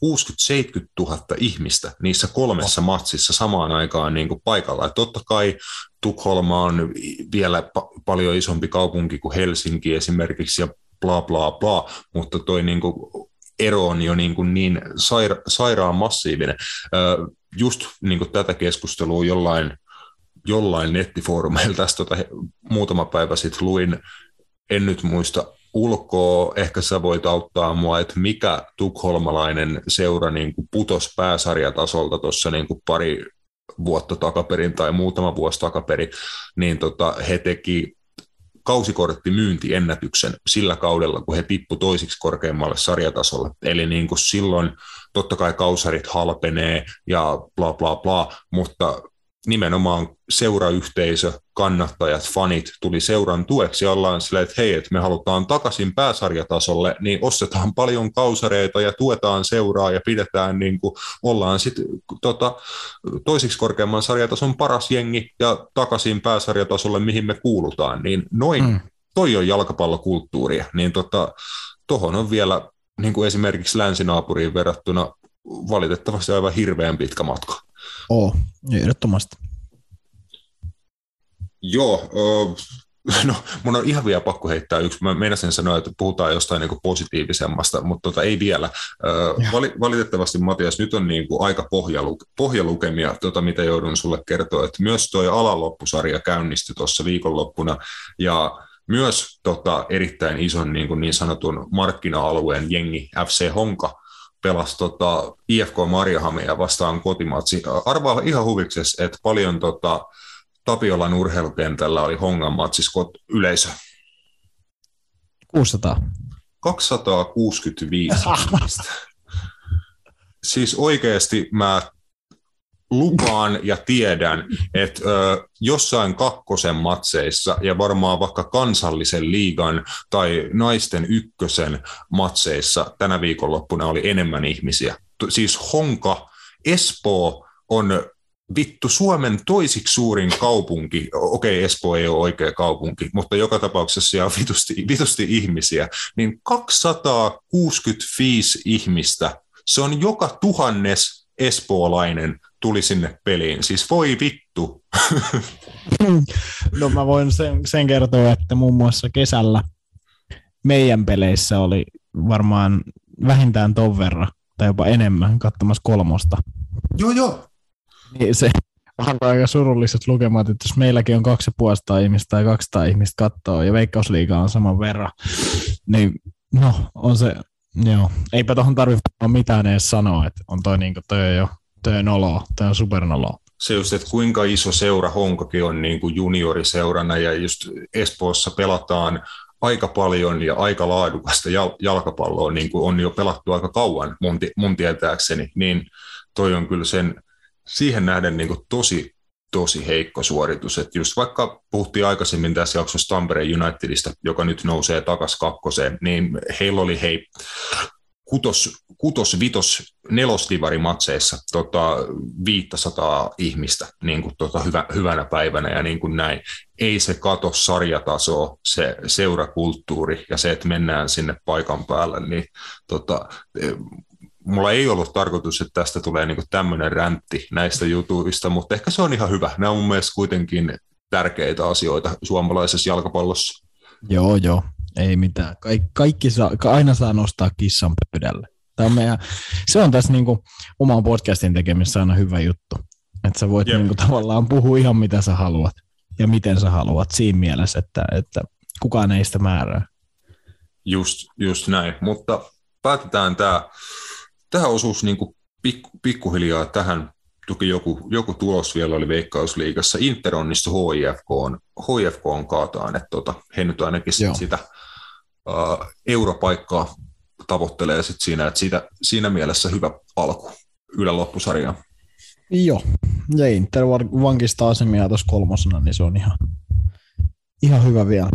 Speaker 1: 60-70 000 ihmistä niissä kolmessa matsissa samaan aikaan niin kuin paikalla. Et totta kai Tukholma on vielä pa- paljon isompi kaupunki kuin Helsinki esimerkiksi, ja bla bla bla, mutta toi niin kuin ero on jo niin, kuin niin saira- sairaan massiivinen. Just niin kuin tätä keskustelua jollain jollain nettifoorumeilla tästä tota, muutama päivä sitten luin, en nyt muista ulkoa, ehkä sä voit auttaa mua, että mikä tukholmalainen seura niin kuin putos pääsarjatasolta tuossa niin pari vuotta takaperin tai muutama vuosi takaperin, niin tota, he teki kausikorttimyyntiennätyksen sillä kaudella, kun he tippu toisiksi korkeammalle sarjatasolle. Eli niin kuin silloin totta kai kausarit halpenee ja bla bla bla, mutta nimenomaan seurayhteisö, kannattajat, fanit tuli seuran tueksi ja ollaan silleen, että hei, että me halutaan takaisin pääsarjatasolle, niin ostetaan paljon kausareita ja tuetaan seuraa ja pidetään niin kuin, ollaan sitten tota, toisiksi korkeamman sarjatason paras jengi ja takaisin pääsarjatasolle, mihin me kuulutaan, niin noin, mm. toi on jalkapallokulttuuria, niin tota, tohon on vielä niin kuin esimerkiksi länsinaapuriin verrattuna valitettavasti aivan hirveän pitkä matka.
Speaker 3: Oo, ehdottomasti.
Speaker 1: Joo, no mun on ihan vielä pakko heittää yksi. Mä meinasin sanoa, että puhutaan jostain niin positiivisemmasta, mutta tota, ei vielä. Vali, valitettavasti Matias, nyt on niin kuin aika pohjalu, pohjalukemia, tota, mitä joudun sulle kertoa, että myös tuo alaloppusarja käynnistyi tuossa viikonloppuna ja myös tota, erittäin ison niin, kuin niin sanotun markkina-alueen jengi FC Honka pelasi tota IFK Marjahamia vastaan kotimatsi. Arvaa ihan huviksessa, että paljon tota, Tapiolan urheilukentällä oli Hongan matsis yleisö.
Speaker 3: 600.
Speaker 1: 265 Siis oikeasti mä lupaan ja tiedän, että ö, jossain kakkosen matseissa ja varmaan vaikka kansallisen liigan tai naisten ykkösen matseissa tänä viikonloppuna oli enemmän ihmisiä. Siis Honka, Espoo on vittu Suomen toisiksi suurin kaupunki, okei Espoo ei ole oikea kaupunki, mutta joka tapauksessa siellä on vitusti, vitusti ihmisiä, niin 265 ihmistä, se on joka tuhannes espoolainen tuli sinne peliin. Siis voi vittu.
Speaker 3: No mä voin sen, sen kertoa, että muun muassa kesällä meidän peleissä oli varmaan vähintään ton verran tai jopa enemmän katsomassa kolmosta.
Speaker 1: Joo, joo.
Speaker 3: Niin se on aika surulliset lukemat, että jos meilläkin on 250 ihmistä tai 200 ihmistä kattoo ja Veikkausliiga on saman verran, niin no on se, joo, eipä tuohon tarvitse mitään edes sanoa, että on toi, niin toi on jo, on olo, toi on supernolo.
Speaker 1: Se just, että kuinka iso seura Honkakin on niin kuin junioriseurana ja just Espoossa pelataan aika paljon ja aika laadukasta jal- jalkapalloa, niin kuin on jo pelattu aika kauan mun, mun tietääkseni, niin toi on kyllä sen, siihen nähden niin kuin tosi, tosi heikko suoritus. Että just vaikka puhuttiin aikaisemmin tässä jaksossa Tampereen Unitedista, joka nyt nousee takaisin kakkoseen, niin heillä oli hei kutos, kutos vitos, nelosdivarimatseissa tota, 500 ihmistä niin kuin, tota, hyvä, hyvänä päivänä ja niin kuin näin. Ei se kato sarjatasoa, se seurakulttuuri ja se, että mennään sinne paikan päälle, niin tota, mulla ei ollut tarkoitus, että tästä tulee niin tämmöinen räntti näistä jutuista, mutta ehkä se on ihan hyvä. Nämä on mun mielestä kuitenkin tärkeitä asioita suomalaisessa jalkapallossa.
Speaker 3: Joo, joo, ei mitään. Kaik, kaikki saa, aina saa nostaa kissan pöydälle. Tämä on meidän, se on tässä niinku oman podcastin tekemissä aina hyvä juttu. Että sä voit niinku tavallaan puhua ihan mitä sä haluat ja miten sä haluat siinä mielessä, että, että kukaan ei sitä määrää.
Speaker 1: Just, just näin, mutta päätetään tämä tämä osuus niin kuin pikku, pikkuhiljaa tähän. Toki joku, joku tulos vielä oli Veikkausliigassa. Inter onnistui HIFK on, HIFK on kaataan, että tota, he nyt ainakin sit sitä europaikkaa tavoittelee sit siinä, että siitä, siinä mielessä hyvä alku yläloppusarjaan.
Speaker 3: Joo, ja Inter vankistaa asemia tuossa kolmosena, niin se on ihan, ihan hyvä vielä.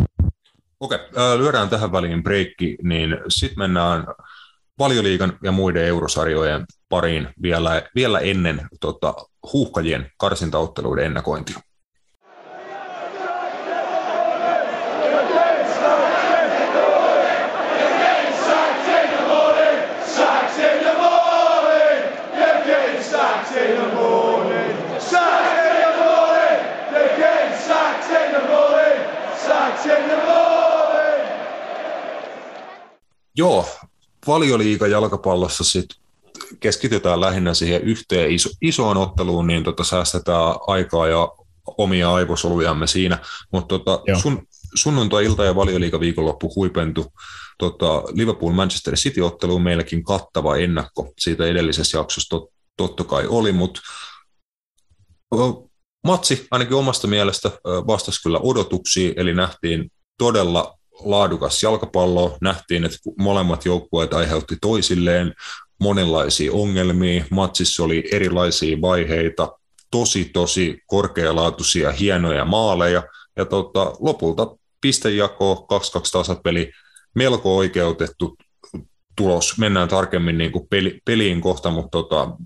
Speaker 1: Okei, okay, lyödään tähän väliin breikki, niin sitten mennään valioliigan ja muiden eurosarjojen pariin vielä, vielä ennen tota, huuhkajien karsintaotteluiden ennakointia. Joo, valioliiga jalkapallossa sit keskitytään lähinnä siihen yhteen iso, isoon otteluun, niin tota säästetään aikaa ja omia aivosolujamme siinä, mutta tota, sun, sunnuntai-ilta ja valioliiga viikonloppu huipentu tota, Liverpool-Manchester City-otteluun meilläkin kattava ennakko siitä edellisessä jaksossa tot, totta kai oli, mutta matsi ainakin omasta mielestä vastasi kyllä odotuksiin, eli nähtiin todella laadukas jalkapallo. Nähtiin, että molemmat joukkueet aiheutti toisilleen monenlaisia ongelmia. Matsissa oli erilaisia vaiheita, tosi tosi korkealaatuisia, hienoja maaleja. Ja tota, lopulta pistejako 2-2 tasapeli, melko oikeutettu tulos. Mennään tarkemmin niin kuin peli, peliin kohta, mutta tota,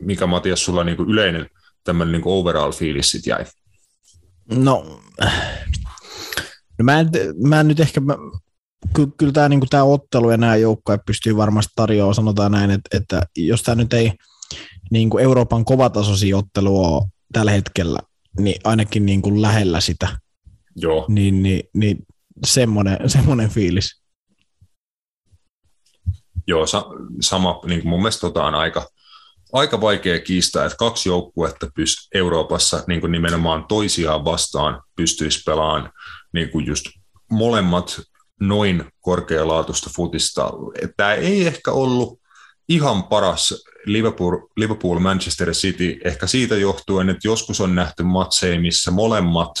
Speaker 1: mikä Matias sulla niin kuin yleinen tämmöinen niin overall-fiilis sitten jäi?
Speaker 3: No, No mä, en, mä en nyt ehkä, mä, ky, kyllä tämä niinku, tää ottelu ja nämä joukkueet pystyy varmasti tarjoamaan, sanotaan näin, että, että jos tämä nyt ei niinku Euroopan kovatasoisia ottelua tällä hetkellä, niin ainakin niinku lähellä sitä.
Speaker 1: Joo.
Speaker 3: Niin, niin, niin semmoinen, semmoinen fiilis.
Speaker 1: Joo, sa- sama, niin kuin mun mielestä tota on aika, aika vaikea kiistää, että kaksi joukkuetta pyst- Euroopassa niin kuin nimenomaan toisiaan vastaan pystyisi pelaamaan niin kuin just molemmat noin korkealaatuista futista. Tämä ei ehkä ollut ihan paras Liverpool, Liverpool Manchester City, ehkä siitä johtuen, että joskus on nähty matseja, missä molemmat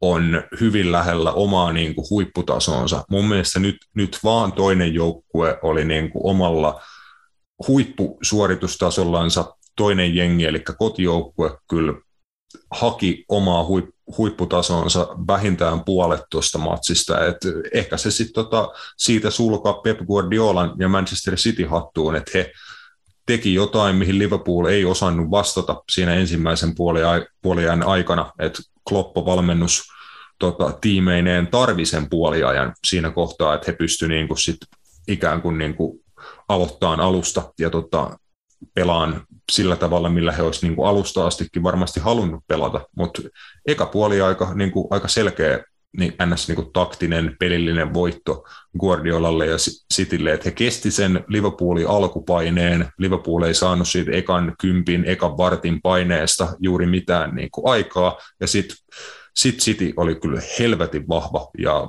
Speaker 1: on hyvin lähellä omaa niin kuin huipputasonsa. Mun mielestä nyt, nyt vaan toinen joukkue oli niin kuin omalla huippusuoritustasollansa, toinen jengi, eli kotijoukkue kyllä haki omaa huip- huipputasonsa vähintään puolet tuosta matsista. Et ehkä se sitten tota, siitä sulkaa Pep Guardiolan ja Manchester City hattuun, että he teki jotain, mihin Liverpool ei osannut vastata siinä ensimmäisen puoliajan aikana, että Kloppo-valmennus tota, tiimeineen tarvi sen puoliajan siinä kohtaa, että he pystyivät niin sit ikään kuin, niin kuin aloittaa alusta ja tota, pelaan sillä tavalla, millä he olisivat niin alusta astikin varmasti halunnut pelata, mutta eka puoli aika, niin kuin, aika selkeä niin ns. Niin kuin taktinen, pelillinen voitto Guardiolalle ja Citylle, että he kesti sen Liverpoolin alkupaineen, Liverpool ei saanut siitä ekan kympin, ekan vartin paineesta juuri mitään niin kuin aikaa, ja sitten sit City oli kyllä helvetin vahva, ja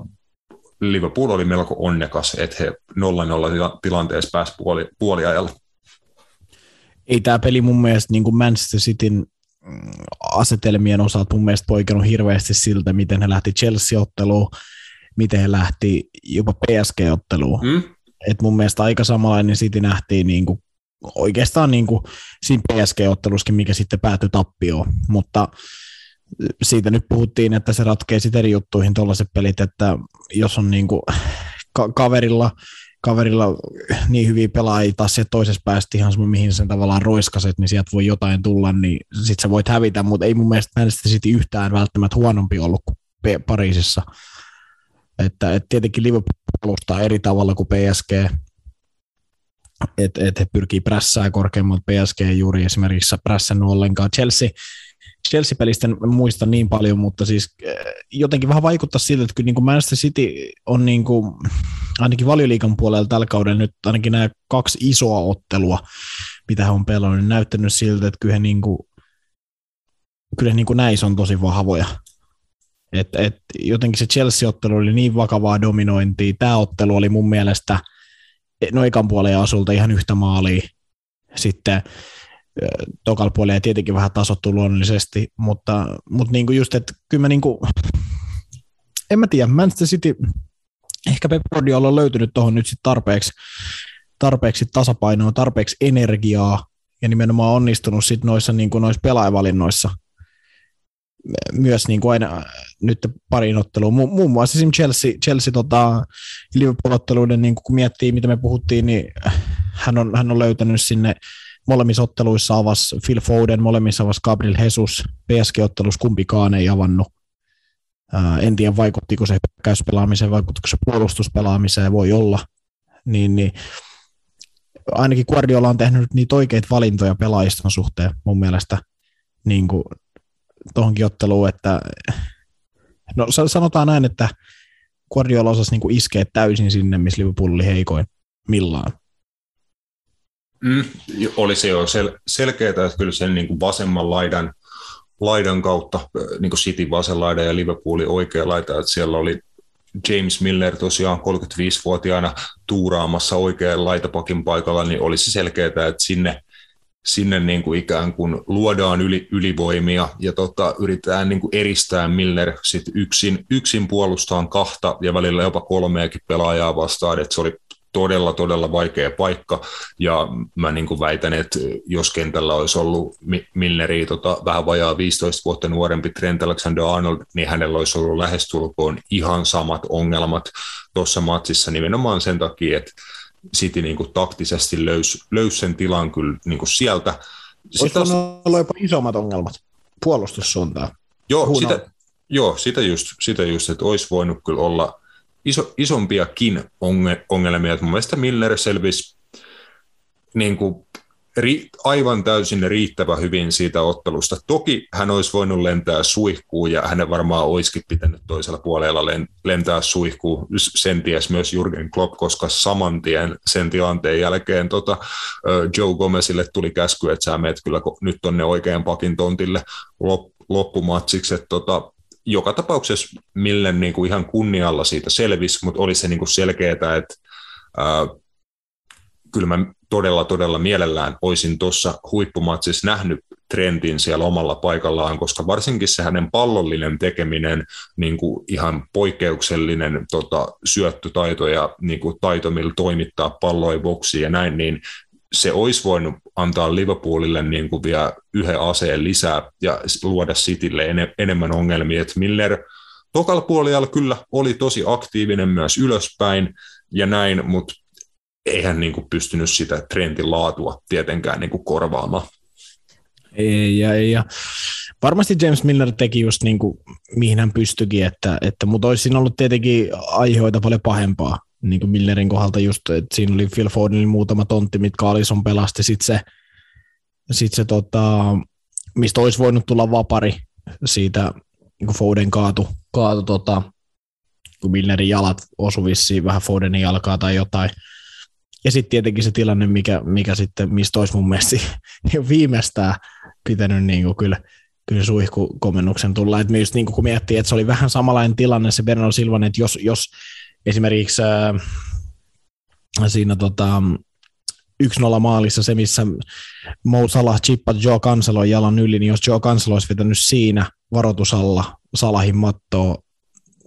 Speaker 1: Liverpool oli melko onnekas, että he 0-0 tilanteessa pääsi puoli, puoliajalla
Speaker 3: ei tämä peli mun mielestä niin kuin Manchester Cityn mm, asetelmien osalta mun mielestä poikennut hirveästi siltä, miten he lähti Chelsea-otteluun, miten he lähti jopa PSG-otteluun. Mm. Et mun mielestä aika samanlainen City nähtiin niin kuin, oikeastaan niin kuin siinä PSG-ottelussakin, mikä sitten päätyi tappioon, mutta siitä nyt puhuttiin, että se ratkee sitten eri juttuihin tuollaiset pelit, että jos on niin kuin ka- kaverilla kaverilla niin hyviä pelaajia taas se toisessa päästä ihan semmoinen, mihin sen tavallaan roiskaset, niin sieltä voi jotain tulla, niin sit sä voit hävitä, mutta ei mun mielestä Manchester City yhtään välttämättä huonompi ollut kuin Pariisissa. Että, et tietenkin Liverpool puolustaa eri tavalla kuin PSG, että et he pyrkii prässää korkeammalta PSG juuri esimerkiksi prässännyt ollenkaan. Chelsea, Chelsea-pelistä en muista niin paljon, mutta siis eh, jotenkin vähän vaikuttaa siltä, että kyllä niin kuin Manchester City on niin kuin, ainakin valioliikan puolella tällä kaudella nyt ainakin nämä kaksi isoa ottelua, mitä hän on pelannut, niin näyttänyt siltä, että kyllä, niin kuin, kyllä niin kuin näissä on tosi vahvoja. Et, et jotenkin se Chelsea-ottelu oli niin vakavaa dominointia. Tämä ottelu oli mun mielestä noikan puolen asulta ihan yhtä maalia. Sitten tokalla puolella ja tietenkin vähän tasottu luonnollisesti, mutta, mutta niin kuin just, että kyllä mä niin kuin, en mä tiedä, Manchester City, ehkä Pep Guardiola on löytynyt tuohon nyt sitten tarpeeksi, tarpeeksi tasapainoa, tarpeeksi energiaa ja nimenomaan onnistunut sitten noissa, niin kuin noissa pelaajavalinnoissa myös niin kuin aina nyt parin otteluun. Mu- muun muassa esimerkiksi Chelsea, Chelsea tota, Liverpool-otteluiden, niin kun miettii, mitä me puhuttiin, niin hän on, hän on löytänyt sinne molemmissa otteluissa avasi Phil Foden, molemmissa avasi Gabriel Jesus, PSG-ottelussa kumpikaan ei avannut. en tiedä, vaikuttiko se hyökkäyspelaamiseen, vaikuttiko se puolustuspelaamiseen, voi olla. Niin, niin ainakin Guardiola on tehnyt niitä oikeita valintoja pelaajiston suhteen mun mielestä niin kuin tuohonkin otteluun, että no sanotaan näin, että Guardiola osasi niin kuin iskeä täysin sinne, missä Liverpool oli heikoin millään.
Speaker 1: Mm, oli se jo sel- selkeää, että kyllä sen niin kuin vasemman laidan, laidan kautta, niin kuin City vasen laida ja Liverpoolin oikea laita, että siellä oli James Miller tosiaan 35-vuotiaana tuuraamassa oikean laitapakin paikalla, niin olisi selkeää, että sinne, sinne niin kuin ikään kuin luodaan yli, ylivoimia ja tota, yritetään niin kuin eristää Miller sit yksin, yksin puolustaan kahta ja välillä jopa kolmeakin pelaajaa vastaan, että se oli todella, todella vaikea paikka, ja mä niin kuin väitän, että jos kentällä olisi ollut Milneri tota, vähän vajaa 15 vuotta nuorempi Trent Alexander-Arnold, niin hänellä olisi ollut lähestulkoon ihan samat ongelmat tuossa matsissa nimenomaan sen takia, että City niin kuin taktisesti löysi, löysi sen tilan kyllä niin kuin sieltä.
Speaker 3: Olisi taas... ollut jopa isommat ongelmat puolustussuuntaan.
Speaker 1: Joo, sitä, joo sitä, just, sitä just, että olisi voinut kyllä olla iso, isompiakin ongelmia. Mun mielestä Miller selvisi niin kuin, ri, aivan täysin riittävä hyvin siitä ottelusta. Toki hän olisi voinut lentää suihkuun ja hänen varmaan olisikin pitänyt toisella puolella lentää suihkuun. Sen ties myös Jurgen Klopp, koska saman tien sen tilanteen jälkeen tota, Joe Gomezille tuli käsky, että sä meet kyllä nyt tonne oikean pakin tontille loppumatsiksi. Että tota, joka tapauksessa Millen niin kuin ihan kunnialla siitä selvisi, mutta oli se niin kuin selkeää, että ää, kyllä mä todella, todella mielellään olisin tuossa huippumatsissa nähnyt trendin siellä omalla paikallaan, koska varsinkin se hänen pallollinen tekeminen, niin kuin ihan poikkeuksellinen tota, syöttötaito ja niin kuin taito, millä toimittaa palloja boksiin ja näin, niin se olisi voinut antaa Liverpoolille niin kuin vielä yhden aseen lisää ja luoda Citylle en, enemmän ongelmia. Et Miller tokalla puolella kyllä oli tosi aktiivinen myös ylöspäin ja näin, mutta eihän niin kuin pystynyt sitä trendin laatua tietenkään niin kuin korvaamaan.
Speaker 3: Ei, ja, ei, ja varmasti James Miller teki just niin kuin, mihin hän pystyikin, että, että mutta olisi siinä ollut tietenkin aiheita paljon pahempaa niin kuin Millerin kohdalta just, että siinä oli Phil Fodenin muutama tontti, mitkä Alison pelasti, sitten se, sit se tota, mistä olisi voinut tulla vapari siitä, niin kuin Foden kaatu, kaatu tota, kun Millerin jalat osu vissiin vähän Fodenin jalkaa tai jotain. Ja sitten tietenkin se tilanne, mikä, mikä sitten, mistä olisi mun mielestä viimeistään pitänyt niin kuin kyllä, kyllä suihkukomennuksen tulla. Et just niin kuin, kun miettii, että se oli vähän samanlainen tilanne se Bernardo Silvan, että jos, jos esimerkiksi äh, siinä tota, 1-0 maalissa se, missä Mo Salah chippat Joe Cancelon jalan yli, niin jos Joe Cancelo olisi vetänyt siinä varoitusalla Salahin mattoa,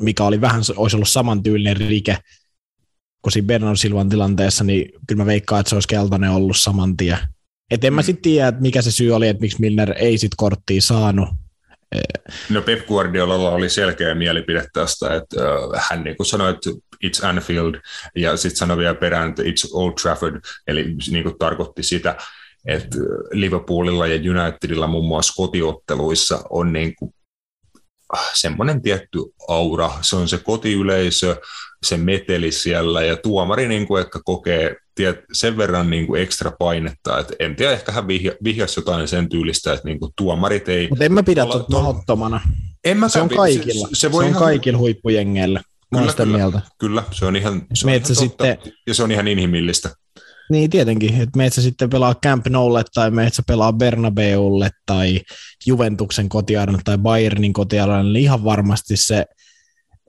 Speaker 3: mikä oli vähän, olisi ollut samantyylinen rike kuin siinä Bernardo Silvan tilanteessa, niin kyllä mä veikkaan, että se olisi keltainen ollut saman tien. Et en mä mm. sitten tiedä, että mikä se syy oli, että miksi Milner ei sit korttia saanut.
Speaker 1: No Pep Guardiolalla oli selkeä mielipide tästä, että uh, hän niin kuin sanoi, että it's Anfield, ja sitten sanoi vielä perään, että it's Old Trafford, eli niin kuin tarkoitti sitä, että Liverpoolilla ja Unitedilla muun muassa kotiotteluissa on niin kuin semmoinen tietty aura, se on se kotiyleisö, se meteli siellä ja tuomari niin kuin ehkä kokee tiet, sen verran niin kuin ekstra painetta, että en tiedä, ehkä hän vihja, vihjasi jotain sen tyylistä, että niin kuin tuomarit ei...
Speaker 3: Mutta en mä pidä tuota mahdottomana. En mä se on kaikilla, se, se, voi se on ihan... kaikilla huippujengeillä.
Speaker 1: Kyllä, kyllä, mieltä. kyllä, se on ihan, se on ihan totta, sitten... ja se on ihan inhimillistä.
Speaker 3: Niin tietenkin, että meitä sitten pelaa Camp Noulle tai meitä pelaa Bernabeulle tai Juventuksen kotiarena tai Bayernin kotiarena, niin ihan varmasti se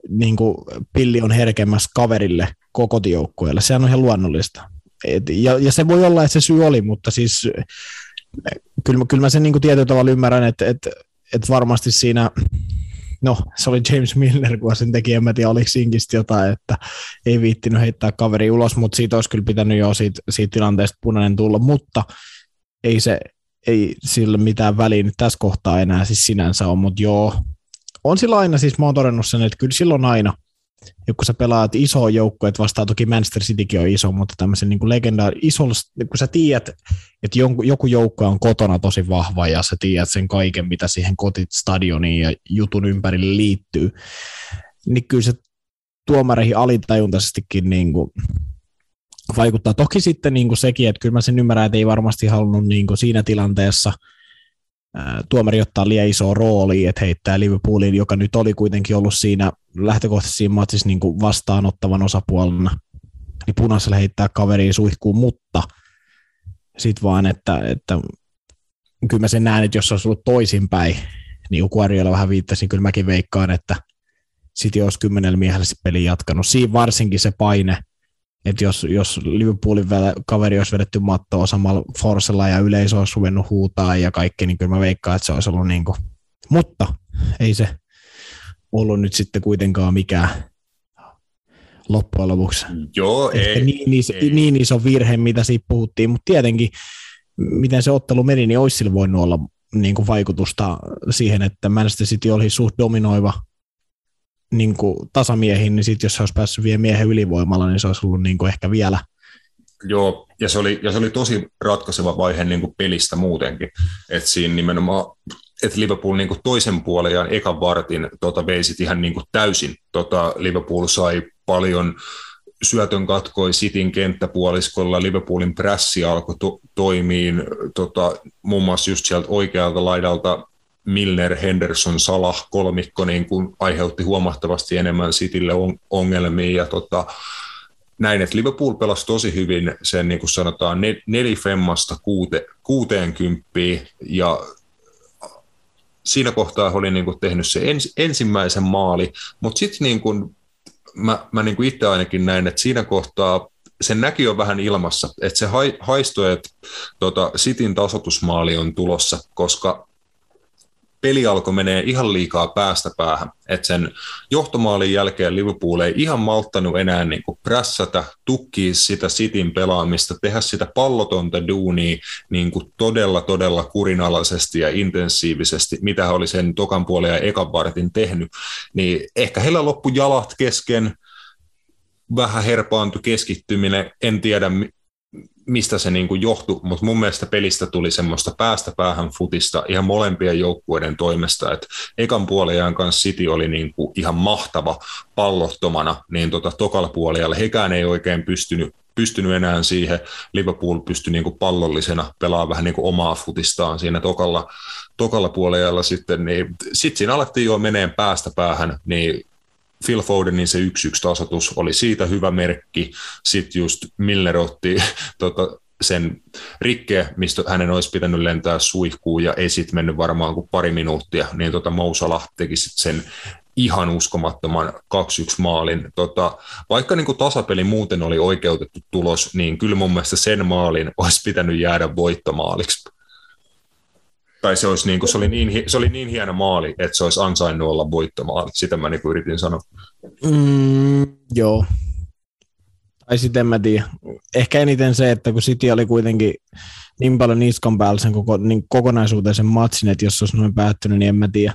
Speaker 3: niin kuin pilli on herkemmässä kaverille koko kotijoukkueelle. Sehän on ihan luonnollista. Et, ja, ja, se voi olla, että se syy oli, mutta siis kyllä, kyllä mä sen niin kuin tietyllä tavalla ymmärrän, että, että, että varmasti siinä no se oli James Milner, kun sen teki, en mä tiedä oliko sinkistä jotain, että ei viittinyt heittää kaveri ulos, mutta siitä olisi kyllä pitänyt jo siitä, siitä tilanteesta punainen tulla, mutta ei se, ei sillä mitään väliä nyt tässä kohtaa enää siis sinänsä on, mutta joo, on sillä aina, siis mä oon todennut sen, että kyllä silloin aina, ja kun sä pelaat iso joukko, että vastaa toki Manchester Citykin on iso, mutta tämmöisen niin legendaar, iso, kun sä tiedät, että joku, joku joukko on kotona tosi vahva ja sä tiedät sen kaiken, mitä siihen kotistadioniin ja jutun ympärille liittyy, niin kyllä se tuomareihin alitajuntaisestikin niin kuin vaikuttaa. Toki sitten niin kuin sekin, että kyllä mä sen ymmärrän, että ei varmasti halunnut niin kuin siinä tilanteessa – tuomari ottaa liian isoa roolia, että heittää Liverpoolin, joka nyt oli kuitenkin ollut siinä lähtökohtaisesti siinä matsissa niin kuin vastaanottavan osapuolena, niin punaisella heittää kaveriin suihkuun, mutta sitten vaan, että, että kyllä mä sen näen, että jos se olisi ollut toisinpäin, niin kuin Guardiola vähän viittasi, niin kyllä mäkin veikkaan, että City olisi kymmenellä miehellä se peli jatkanut. Siinä varsinkin se paine, että jos, jos Liverpoolin kaveri olisi vedetty mattoa samalla Forsella ja yleisö olisi ruvennut huutaa ja kaikki, niin kyllä mä veikkaan, että se olisi ollut niin kuin, mutta ei se ollut nyt sitten kuitenkaan mikään loppujen lopuksi.
Speaker 1: Joo, ei,
Speaker 3: niin, iso, ei. niin iso virhe, mitä siitä puhuttiin, mutta tietenkin miten se ottelu meni, niin olisi sillä voinut olla niin kuin vaikutusta siihen, että Manchester City oli suht dominoiva niin kuin tasamiehiin, niin sitten jos se olisi päässyt vielä miehen ylivoimalla, niin se olisi ollut niin kuin ehkä vielä.
Speaker 1: Joo, ja se oli, ja se oli tosi ratkaiseva vaihe niin kuin pelistä muutenkin. Että siinä nimenomaan, että Liverpool niin kuin toisen puolen ja ekan vartin tota, vei sit ihan niin kuin täysin. Tota, Liverpool sai paljon syötön katkoi Sitin kenttäpuoliskolla, Liverpoolin prässi alkoi to- toimiin, tota, muun muassa just sieltä oikealta laidalta Milner, Henderson, Salah kolmikko niin kuin aiheutti huomattavasti enemmän Citylle on, ongelmia ja tota, näin, että Liverpool pelasi tosi hyvin sen niin kuin sanotaan nelifemmasta kuute, kuuteen kymppiin ja siinä kohtaa oli niin kuin tehnyt se ens, ensimmäisen maali, mutta sitten niin kuin, mä, mä niin kuin itse ainakin näin, että siinä kohtaa sen näki jo vähän ilmassa, että se haistoi, että tota, Sitin tasotusmaali on tulossa, koska peli alkoi menee ihan liikaa päästä päähän. Et sen johtomaalin jälkeen Liverpool ei ihan malttanut enää niin kuin prässätä, tukkii sitä sitin pelaamista, tehdä sitä pallotonta duunia niin kuin todella, todella kurinalaisesti ja intensiivisesti, mitä hän oli sen tokan puolen ja ekan vartin tehnyt. Niin ehkä heillä loppu jalat kesken, vähän herpaantui keskittyminen, en tiedä mistä se niin johtui, mutta mun mielestä pelistä tuli semmoista päästä päähän futista ihan molempien joukkueiden toimesta, että ekan puoliajan kanssa City oli niin kuin ihan mahtava pallottomana, niin tota, tokalla puolella hekään ei oikein pystynyt pystynyt enää siihen. Liverpool pystyi niin kuin pallollisena pelaamaan vähän niin kuin omaa futistaan siinä tokalla, tokalla puolella sitten, niin sitten siinä alettiin jo meneen päästä päähän, niin Phil Fodenin se 1-1 tasoitus oli siitä hyvä merkki. Sitten just Miller otti tota, sen rikkeä, mistä hänen olisi pitänyt lentää suihkuun ja ei sitten mennyt varmaan kuin pari minuuttia, niin tota Mousala teki sit sen ihan uskomattoman 2-1 maalin. Tota, vaikka niin kuin tasapeli muuten oli oikeutettu tulos, niin kyllä mun mielestä sen maalin olisi pitänyt jäädä voittomaaliksi. Tai se, olisi niin kuin, se, oli niin, se oli niin hieno maali, että se olisi ansainnut olla voittomaali. Sitä mä niin kuin yritin sanoa.
Speaker 3: Mm, joo. Tai sitten en mä tiedä. Ehkä eniten se, että kun City oli kuitenkin niin paljon niskan päällä sen koko, niin kokonaisuuteen sen matsin, että jos olisi noin päättynyt, niin en mä tiedä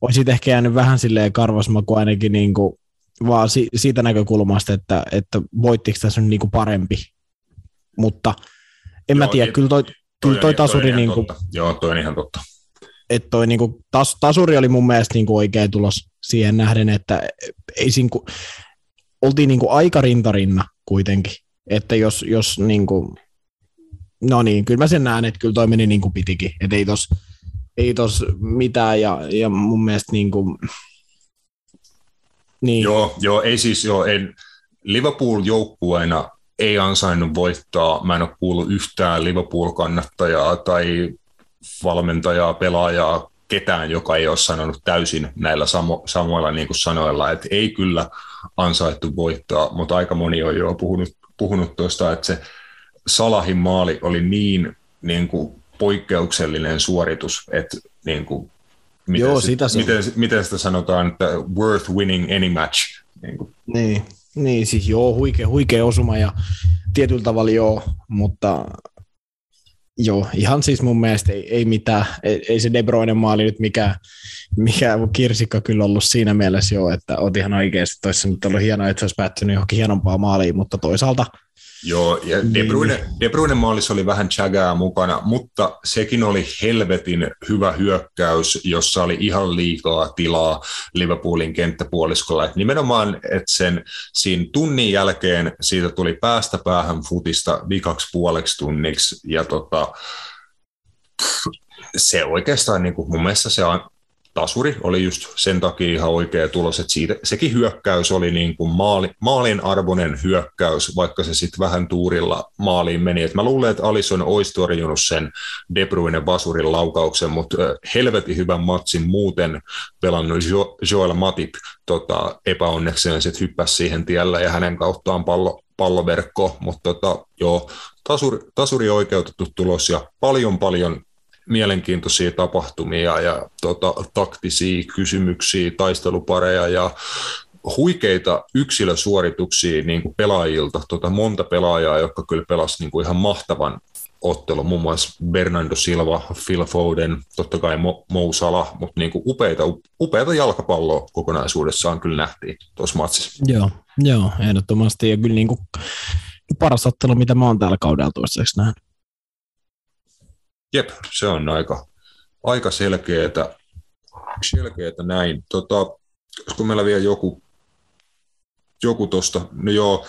Speaker 3: olisit ehkä jäänyt vähän silleen karvasmaku ainakin niin kuin, vaan si- siitä näkökulmasta, että, että voittiko tässä nyt niin kuin parempi. Mutta en Joo, mä tiedä, kyllä toi, toi, kyllä toi, toi tasuri... Toi niin kuin,
Speaker 1: Joo, toi on ihan totta.
Speaker 3: Että toi niin kuin, tas, tasuri oli mun mielestä niin kuin oikea tulos siihen nähden, että ei siinä, kuin, oltiin niin kuin aika rintarinna kuitenkin. Että jos, jos niin kuin, no niin, kyllä mä sen näen, että kyllä toi meni niin kuin pitikin. Että ei tos, ei tos mitään ja, ja mun mielestä niin kuin,
Speaker 1: niin. Joo, joo, ei siis joo, en, Liverpool joukkueena ei ansainnut voittaa. Mä en ole kuullut yhtään Liverpool-kannattajaa tai valmentajaa, pelaajaa, ketään, joka ei ole sanonut täysin näillä samo, samoilla niin kuin sanoilla, että ei kyllä ansaittu voittaa, mutta aika moni on jo puhunut, puhunut tuosta, että se Salahin maali oli niin, niin kuin poikkeuksellinen suoritus, että niin kuin, miten, Joo, sitä se, miten, miten sitä sanotaan, että worth winning any match.
Speaker 3: Niin, kuin. niin, niin siis joo, huikea, huikea osuma ja tietyllä tavalla joo, mutta joo, ihan siis mun mielestä ei, ei mitään, ei, ei se De Bruyne maali nyt mikään, mikä kirsikka kyllä ollut siinä mielessä jo, että oot ihan oikeasti, toissa nyt ollut hienoa, että se olisi päättynyt johonkin hienompaa maaliin, mutta toisaalta –
Speaker 1: Joo, ja De niin. Bruyne, De Bruyne maalissa oli vähän chagaa mukana, mutta sekin oli helvetin hyvä hyökkäys, jossa oli ihan liikaa tilaa Liverpoolin kenttäpuoliskolla. Et nimenomaan, että sen siinä tunnin jälkeen siitä tuli päästä päähän futista vikaksi puoleksi tunniksi, ja tota, se oikeastaan niin kuin, mun mielestä se tasuri oli just sen takia ihan oikea tulos, että siitä, sekin hyökkäys oli niin kuin maali, maalin arvoinen hyökkäys, vaikka se sitten vähän tuurilla maaliin meni. Et mä luulen, että Alison olisi torjunut sen De Bruyne vasurin laukauksen, mutta helvetin hyvän matsin muuten pelannut jo, Joel Matip tota, epäonnekseen sitten hyppäsi siihen tiellä ja hänen kauttaan pallo, palloverkko, mutta tota, joo, tasuri, tasuri oikeutettu tulos ja paljon paljon mielenkiintoisia tapahtumia ja tota, taktisia kysymyksiä, taistelupareja ja huikeita yksilösuorituksia niin kuin pelaajilta, tota, monta pelaajaa, jotka kyllä pelasivat niin kuin ihan mahtavan ottelun, muun muassa Bernardo Silva, Phil Foden, totta kai Mo, Mo Salah, mutta niin kuin upeita, upeita jalkapalloa kokonaisuudessaan kyllä nähtiin tuossa matsissa.
Speaker 3: Joo, joo, ehdottomasti ja kyllä niin kuin paras ottelu, mitä mä oon täällä kaudella toistaiseksi nähnyt.
Speaker 1: Jep, se on aika, aika selkeätä, selkeätä näin. Tota, olisiko meillä vielä joku, joku tuosta, no joo,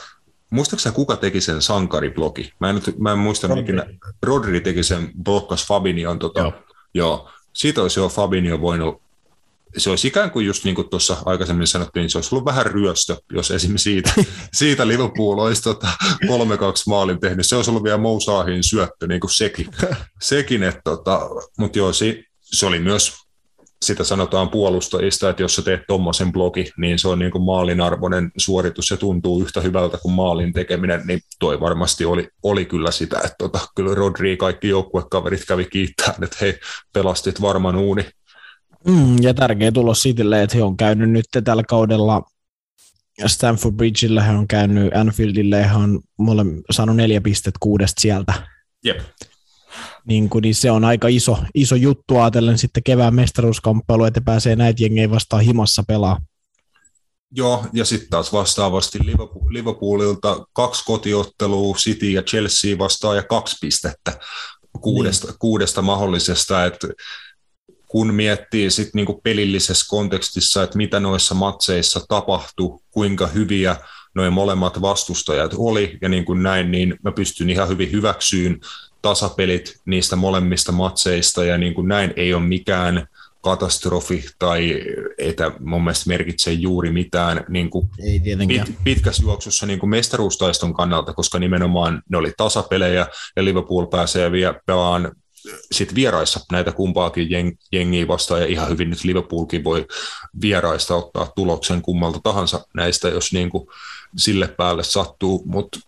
Speaker 1: muistaakseni kuka teki sen sankariblogi? Mä en, nyt, mä en muista Rodri. ikinä, Rodri teki sen, blokkas Fabinion, tota, joo. joo. Siitä olisi jo Fabinho voinut se olisi ikään kuin just niin kuin tuossa aikaisemmin sanottiin, niin se olisi ollut vähän ryöstö, jos esimerkiksi siitä, siitä Liverpool olisi tota 3-2 maalin tehnyt. Se olisi ollut vielä Mousaahin syöttö, niin kuin sekin. sekin että tota, mutta joo, se, se oli myös sitä sanotaan puolustajista, että jos sä teet tuommoisen blogi, niin se on niin kuin maalin arvoinen suoritus ja tuntuu yhtä hyvältä kuin maalin tekeminen, niin toi varmasti oli, oli kyllä sitä, että tota, kyllä Rodri kaikki joukkuekaverit kävi kiittää, että hei, pelastit varman uuni
Speaker 3: Mm, ja tärkeä tulos Citylle, että he on käynyt nyt tällä kaudella Stanford Bridgeillä, he on käynyt Anfieldille, he on mulle saanut neljä pistettä kuudesta sieltä.
Speaker 1: Yep.
Speaker 3: Niin, kun, niin se on aika iso, iso juttu ajatellen sitten kevään mestaruuskamppailu, että pääsee näitä jengejä vastaan himassa pelaa.
Speaker 1: Joo, ja sitten taas vastaavasti Liverpoolilta kaksi kotiottelua, City ja Chelsea vastaa ja kaksi pistettä kuudesta, niin. kuudesta mahdollisesta, että kun miettii sit niinku pelillisessä kontekstissa, että mitä noissa matseissa tapahtui, kuinka hyviä noin molemmat vastustajat oli ja niin kuin näin, niin mä pystyn ihan hyvin hyväksyyn tasapelit niistä molemmista matseista ja niin kuin näin ei ole mikään katastrofi tai ei tämä mun mielestä merkitse juuri mitään niin kuin
Speaker 3: ei
Speaker 1: pit, pitkässä juoksussa niin kuin mestaruustaiston kannalta, koska nimenomaan ne oli tasapelejä ja Liverpool pääsee vielä pelaan sit vieraissa näitä kumpaakin jeng, jengiä vastaan, ja ihan hyvin nyt Liverpoolkin voi vieraista ottaa tuloksen kummalta tahansa näistä, jos niin kuin sille päälle sattuu, mutta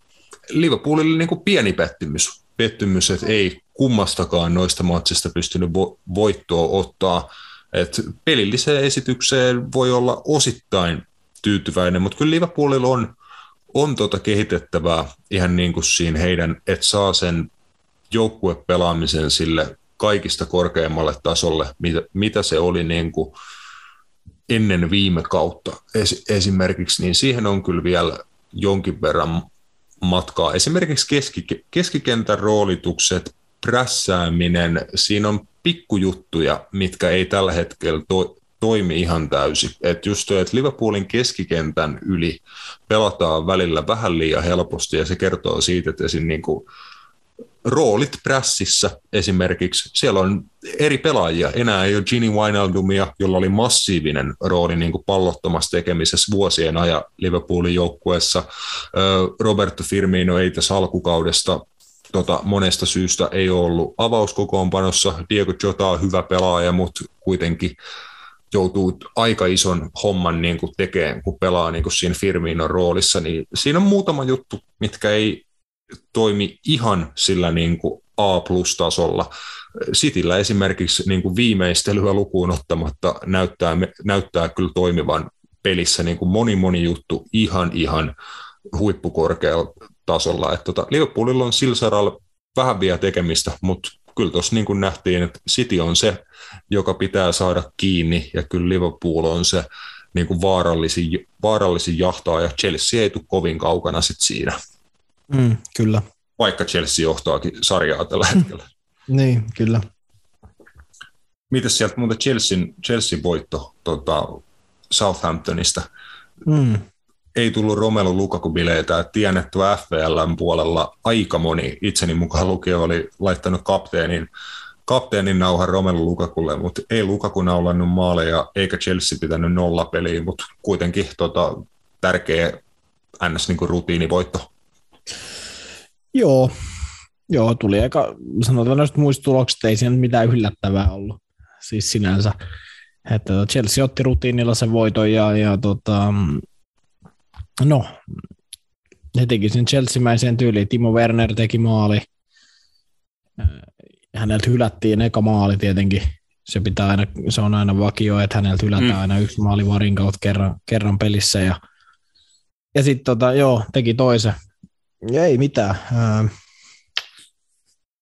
Speaker 1: Liverpoolille niin kuin pieni pettymys, pettymys, että ei kummastakaan noista matsista pystynyt vo- voittoa ottaa, et pelilliseen esitykseen voi olla osittain tyytyväinen, mutta kyllä Liverpoolilla on, on tota kehitettävää ihan niin kuin siinä heidän, että saa sen joukkuepelaamisen sille kaikista korkeammalle tasolle, mitä, mitä se oli niin kuin ennen viime kautta es, esimerkiksi, niin siihen on kyllä vielä jonkin verran matkaa. Esimerkiksi keski, keskikentän roolitukset, prässääminen, siinä on pikkujuttuja, mitkä ei tällä hetkellä to, toimi ihan täysin. Et just toi, että Liverpoolin keskikentän yli pelataan välillä vähän liian helposti ja se kertoo siitä, että esim. Niin kuin roolit prässissä esimerkiksi, siellä on eri pelaajia. Enää ei ole Gini Wijnaldumia, jolla oli massiivinen rooli niin kuin pallottomassa tekemisessä vuosien ajan Liverpoolin joukkueessa. Roberto Firmino ei tässä alkukaudesta tota, monesta syystä ei ollut avauskokoonpanossa. Diego Jota on hyvä pelaaja, mutta kuitenkin joutuu aika ison homman niin kuin tekemään, kun pelaa niin kuin siinä Firminon roolissa, niin siinä on muutama juttu, mitkä ei toimi ihan sillä niin kuin A-plus-tasolla. Sitillä esimerkiksi niin kuin viimeistelyä lukuun ottamatta näyttää, näyttää kyllä toimivan pelissä niin kuin moni moni juttu ihan ihan huippukorkealla tasolla. Että tota, Liverpoolilla on sillä saralla vähän vielä tekemistä, mutta kyllä tuossa niin kuin nähtiin, että City on se, joka pitää saada kiinni, ja kyllä Liverpool on se niin kuin vaarallisin, vaarallisin jahtaa, ja Chelsea ei tule kovin kaukana sit siinä.
Speaker 3: Mm, kyllä.
Speaker 1: Vaikka Chelsea johtaakin sarjaa tällä hetkellä.
Speaker 3: niin, kyllä.
Speaker 1: Mitäs sieltä muuten Chelsean, Chelsea voitto tota, Southamptonista? Mm ei tullut Romelu Lukaku-bileitä. Tiedän, että FPLn puolella aika moni, itseni mukaan lukio, oli laittanut kapteenin, kapteenin nauhan Romelu Lukakulle, mutta ei Lukaku naulannut maaleja, eikä Chelsea pitänyt nolla peliä, mutta kuitenkin tota, tärkeä ns. Niin rutiinivoitto.
Speaker 3: Joo, Joo, tuli aika, sanotaan noista muista tuloksista, ei siinä mitään yllättävää ollut, siis sinänsä. Että Chelsea otti rutiinilla sen voiton ja, ja tota, No, he teki sen Chelsea-mäiseen tyyliin. Timo Werner teki maali. Äh, häneltä hylättiin eka maali tietenkin. Se, pitää aina, se on aina vakio, että häneltä hylätään mm. aina yksi maali varin kautta kerran, kerran pelissä. Ja, ja sitten tota, joo, teki toisen. Ei mitään.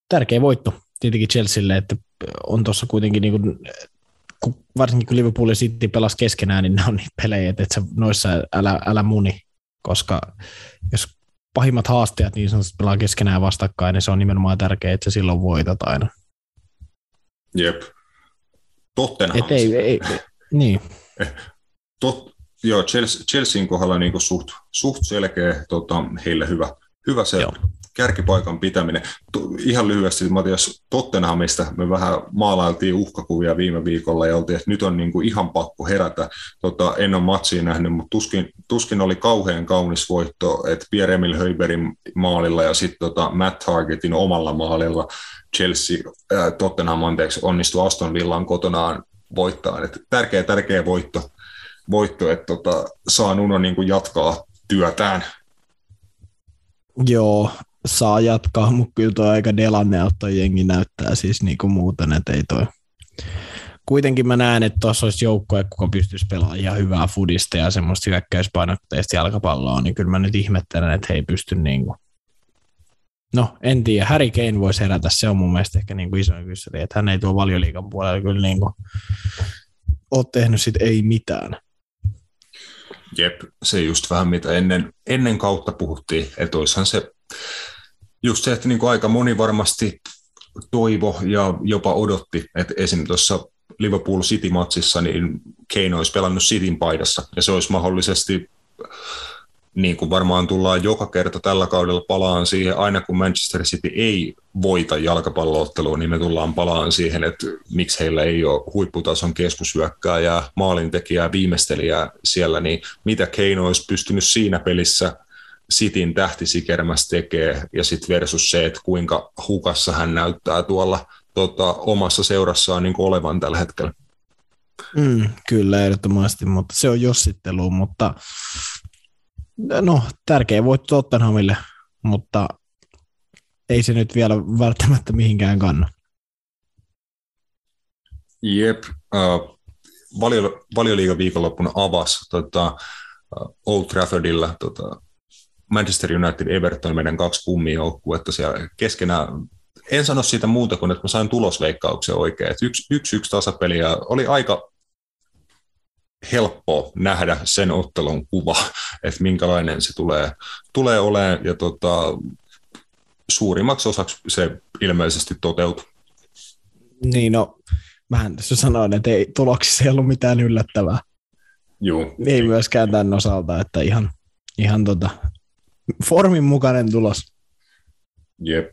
Speaker 3: Tärkeä voitto tietenkin Chelsealle, että on tuossa kuitenkin niin kuin, varsinkin kun Liverpool ja City pelasi keskenään, niin ne on niitä pelejä, että, noissa älä, älä muni, koska jos pahimmat haastajat niin sanotusti pelaa keskenään vastakkain, niin se on nimenomaan tärkeää, että sä silloin voitat aina.
Speaker 1: Jep. Tottenham.
Speaker 3: Et ei, ei, ei, niin.
Speaker 1: Tot, joo, Chelsea, Chelsean kohdalla niin suht, suht selkeä, tota, heille hyvä, hyvä se joo kärkipaikan pitäminen. Ihan lyhyesti Matias Tottenhamista me vähän maalailtiin uhkakuvia viime viikolla ja oltiin, että nyt on niin kuin ihan pakko herätä. Tota, en ole matsia nähnyt, mutta tuskin, tuskin oli kauhean kaunis voitto, että Pierre-Emil Höiberin maalilla ja sitten tota Matt Targetin omalla maalilla Chelsea, äh, Tottenham anteeksi, onnistui Aston Villan kotonaan voittaa. Et tärkeä, tärkeä voitto, voitto että tota, saa Nuno niin kuin jatkaa työtään.
Speaker 3: Joo, saa jatkaa, mutta kyllä tuo aika delanne toi jengi näyttää siis niin kuin muuten, että ei toi. Kuitenkin mä näen, että tuossa olisi joukkoja, kuka pystyisi pelaamaan ihan hyvää fudista ja semmoista hyökkäyspainotteista jalkapalloa, niin kyllä mä nyt ihmettelen, että he ei pysty niin kuin No, en tiedä. Harry Kane voisi herätä. Se on mun mielestä ehkä niin kuin isoin kysymys, että hän ei tuo valioliikan puolella kyllä niin kuin ole tehnyt sit ei mitään.
Speaker 1: Jep, se just vähän mitä ennen, ennen kautta puhuttiin, että olisihan se just se, että niin kuin aika moni varmasti toivo ja jopa odotti, että esim. tuossa Liverpool City-matsissa niin Kane olisi pelannut Cityn paidassa ja se olisi mahdollisesti niin kuin varmaan tullaan joka kerta tällä kaudella palaan siihen, aina kun Manchester City ei voita jalkapalloottelua, niin me tullaan palaan siihen, että miksi heillä ei ole huipputason keskusyökkääjää, maalintekijää, viimeistelijää siellä, niin mitä Kane olisi pystynyt siinä pelissä Cityn tähtisikermässä tekee, ja sitten versus se, että kuinka hukassa hän näyttää tuolla tota, omassa seurassaan niin olevan tällä hetkellä.
Speaker 3: Mm, kyllä, ehdottomasti, mutta se on jossittelu, mutta no, tärkeä voitto Tottenhamille, mutta ei se nyt vielä välttämättä mihinkään kanna.
Speaker 1: Jep, uh, valio, valioliiga viikonloppuna avasi tota, uh, Old Traffordilla tota, Manchester United Everton meidän kaksi kummijoukkuetta siellä keskenään. En sano siitä muuta kuin, että mä sain tulosveikkauksen oikein. Yksi, yksi, yksi tasapeli ja oli aika helppo nähdä sen ottelun kuva, että minkälainen se tulee, tulee olemaan, ja tota, suurimmaksi osaksi se ilmeisesti toteutui.
Speaker 3: Niin, no, mähän tässä sanoin, että ei, tuloksissa ei ollut mitään yllättävää.
Speaker 1: Joo.
Speaker 3: Ei myöskään tämän osalta, että ihan, ihan tota, formin mukainen tulos.
Speaker 1: Jep,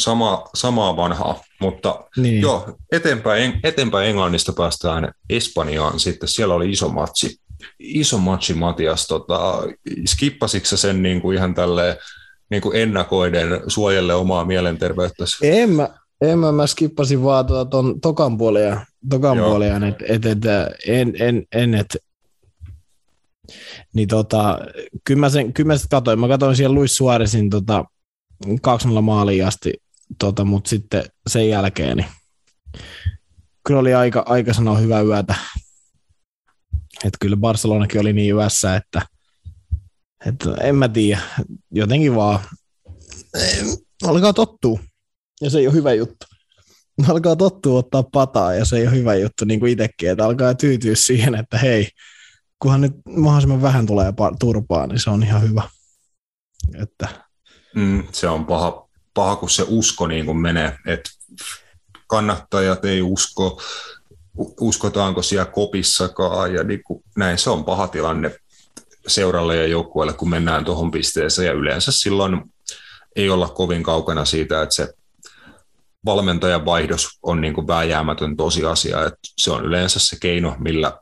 Speaker 1: sama, samaa vanhaa, mutta niin. joo, eteenpäin, eteenpäin Englannista päästään Espanjaan sitten, siellä oli iso matsi. Iso matsi, Matias, tota, skippasitko sen niin kuin ihan tälleen niin kuin ennakoiden suojelle omaa mielenterveyttä?
Speaker 3: En mä, en mä, mä skippasin vaan tuota ton tokan puolia, tokan puolia että et, et, en, en, en et, niin tota, kyllä mä sen, kyllä mä sit katoin, mä katsoin siellä Luis Suarezin tota, 2 maaliin asti, tota, mutta sitten sen jälkeen niin kyllä oli aika, aika sanoa hyvä yötä. Että kyllä Barcelonakin oli niin yössä, että, että en mä tiedä, jotenkin vaan alkaa tottua, ja se ei ole hyvä juttu. Alkaa tottua ottaa pataa, ja se ei ole hyvä juttu, niin kuin itsekin, että alkaa tyytyä siihen, että hei, kunhan nyt mahdollisimman vähän tulee turpaa, niin se on ihan hyvä. Että...
Speaker 1: Mm, se on paha, paha, kun se usko niin kuin menee, että kannattajat ei usko, uskotaanko siellä kopissakaan, ja niin kuin, näin. Se on paha tilanne seuralle ja joukkueelle, kun mennään tuohon pisteeseen, ja yleensä silloin ei olla kovin kaukana siitä, että se valmentajan vaihdos on niin kuin vääjäämätön tosiasia, että se on yleensä se keino, millä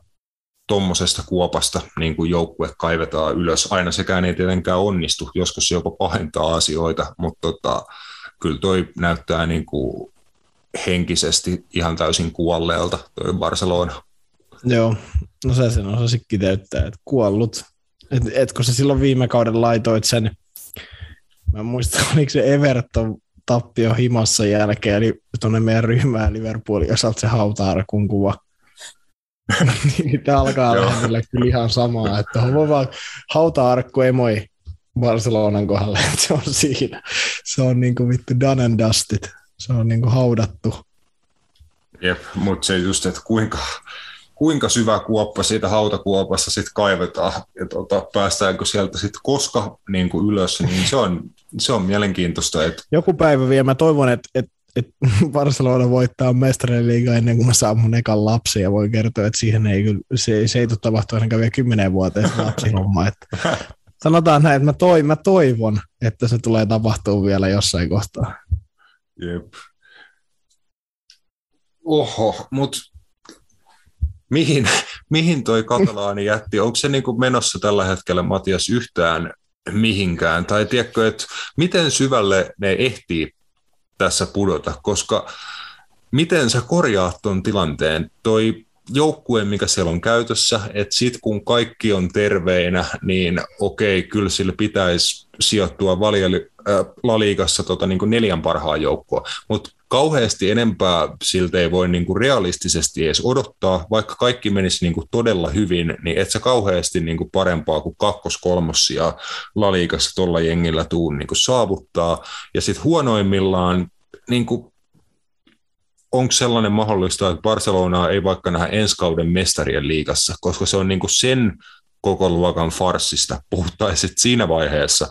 Speaker 1: tuommoisesta kuopasta niin kuin joukkue kaivetaan ylös. Aina sekään ei tietenkään onnistu, joskus se jopa pahentaa asioita, mutta tota, kyllä toi näyttää niin kuin henkisesti ihan täysin kuolleelta toi Barcelona.
Speaker 3: Joo, no se sen osasi kiteyttää, että kuollut. Et, etkö se silloin viime kauden laitoit sen, mä muistan, oliko se Everton tappio himassa jälkeen, eli tuonne meidän ryhmään Liverpoolin osalta se hauta-arkun kuva. niin tämä alkaa olla kyllä ihan samaa, että on vaan hauta-arkku emoi Barcelonan kohdalle, että se on siinä. Se on niin kuin vittu done and dusted. Se on niin kuin haudattu.
Speaker 1: Jep, mutta se just, että kuinka, kuinka syvä kuoppa siitä hautakuopassa sitten kaivetaan ja tota, päästäänkö sieltä sitten koska niin kuin ylös, niin se on, se on mielenkiintoista. Että...
Speaker 3: Joku päivä vielä mä toivon, että, että että Barcelona voittaa mestarien liiga ennen kuin mä saan mun ekan lapsi ja voi kertoa, että siihen ei kyllä, se, se ei tule tapahtua ainakaan vielä kymmenen vuoteen lapsihomma. Että sanotaan näin, että mä, toi, mä toivon, että se tulee tapahtua vielä jossain kohtaa.
Speaker 1: Jep. Oho, mutta mihin, mihin toi katalaani jätti? Onko se niin kuin menossa tällä hetkellä, Matias, yhtään mihinkään? Tai tiedätkö, että miten syvälle ne ehtii tässä pudota, koska miten sä korjaat tuon tilanteen? Toi joukkue, mikä siellä on käytössä, että sit kun kaikki on terveinä, niin okei, kyllä sille pitäisi sijoittua valjeli, äh, laliikassa tota, niin kuin neljän parhaan joukkoa, mutta kauheasti enempää siltä ei voi niin kuin realistisesti edes odottaa, vaikka kaikki menisi niin kuin todella hyvin, niin et sä kauheasti niin kuin parempaa kuin kakkos kolmossia laliikassa tuolla jengillä tuun niin kuin saavuttaa, ja sitten huonoimmillaan niin kuin onko sellainen mahdollista, että Barcelonaa ei vaikka nähdä ensi kauden mestarien liigassa, koska se on niin kuin sen koko luokan farssista puhuttaisiin siinä vaiheessa.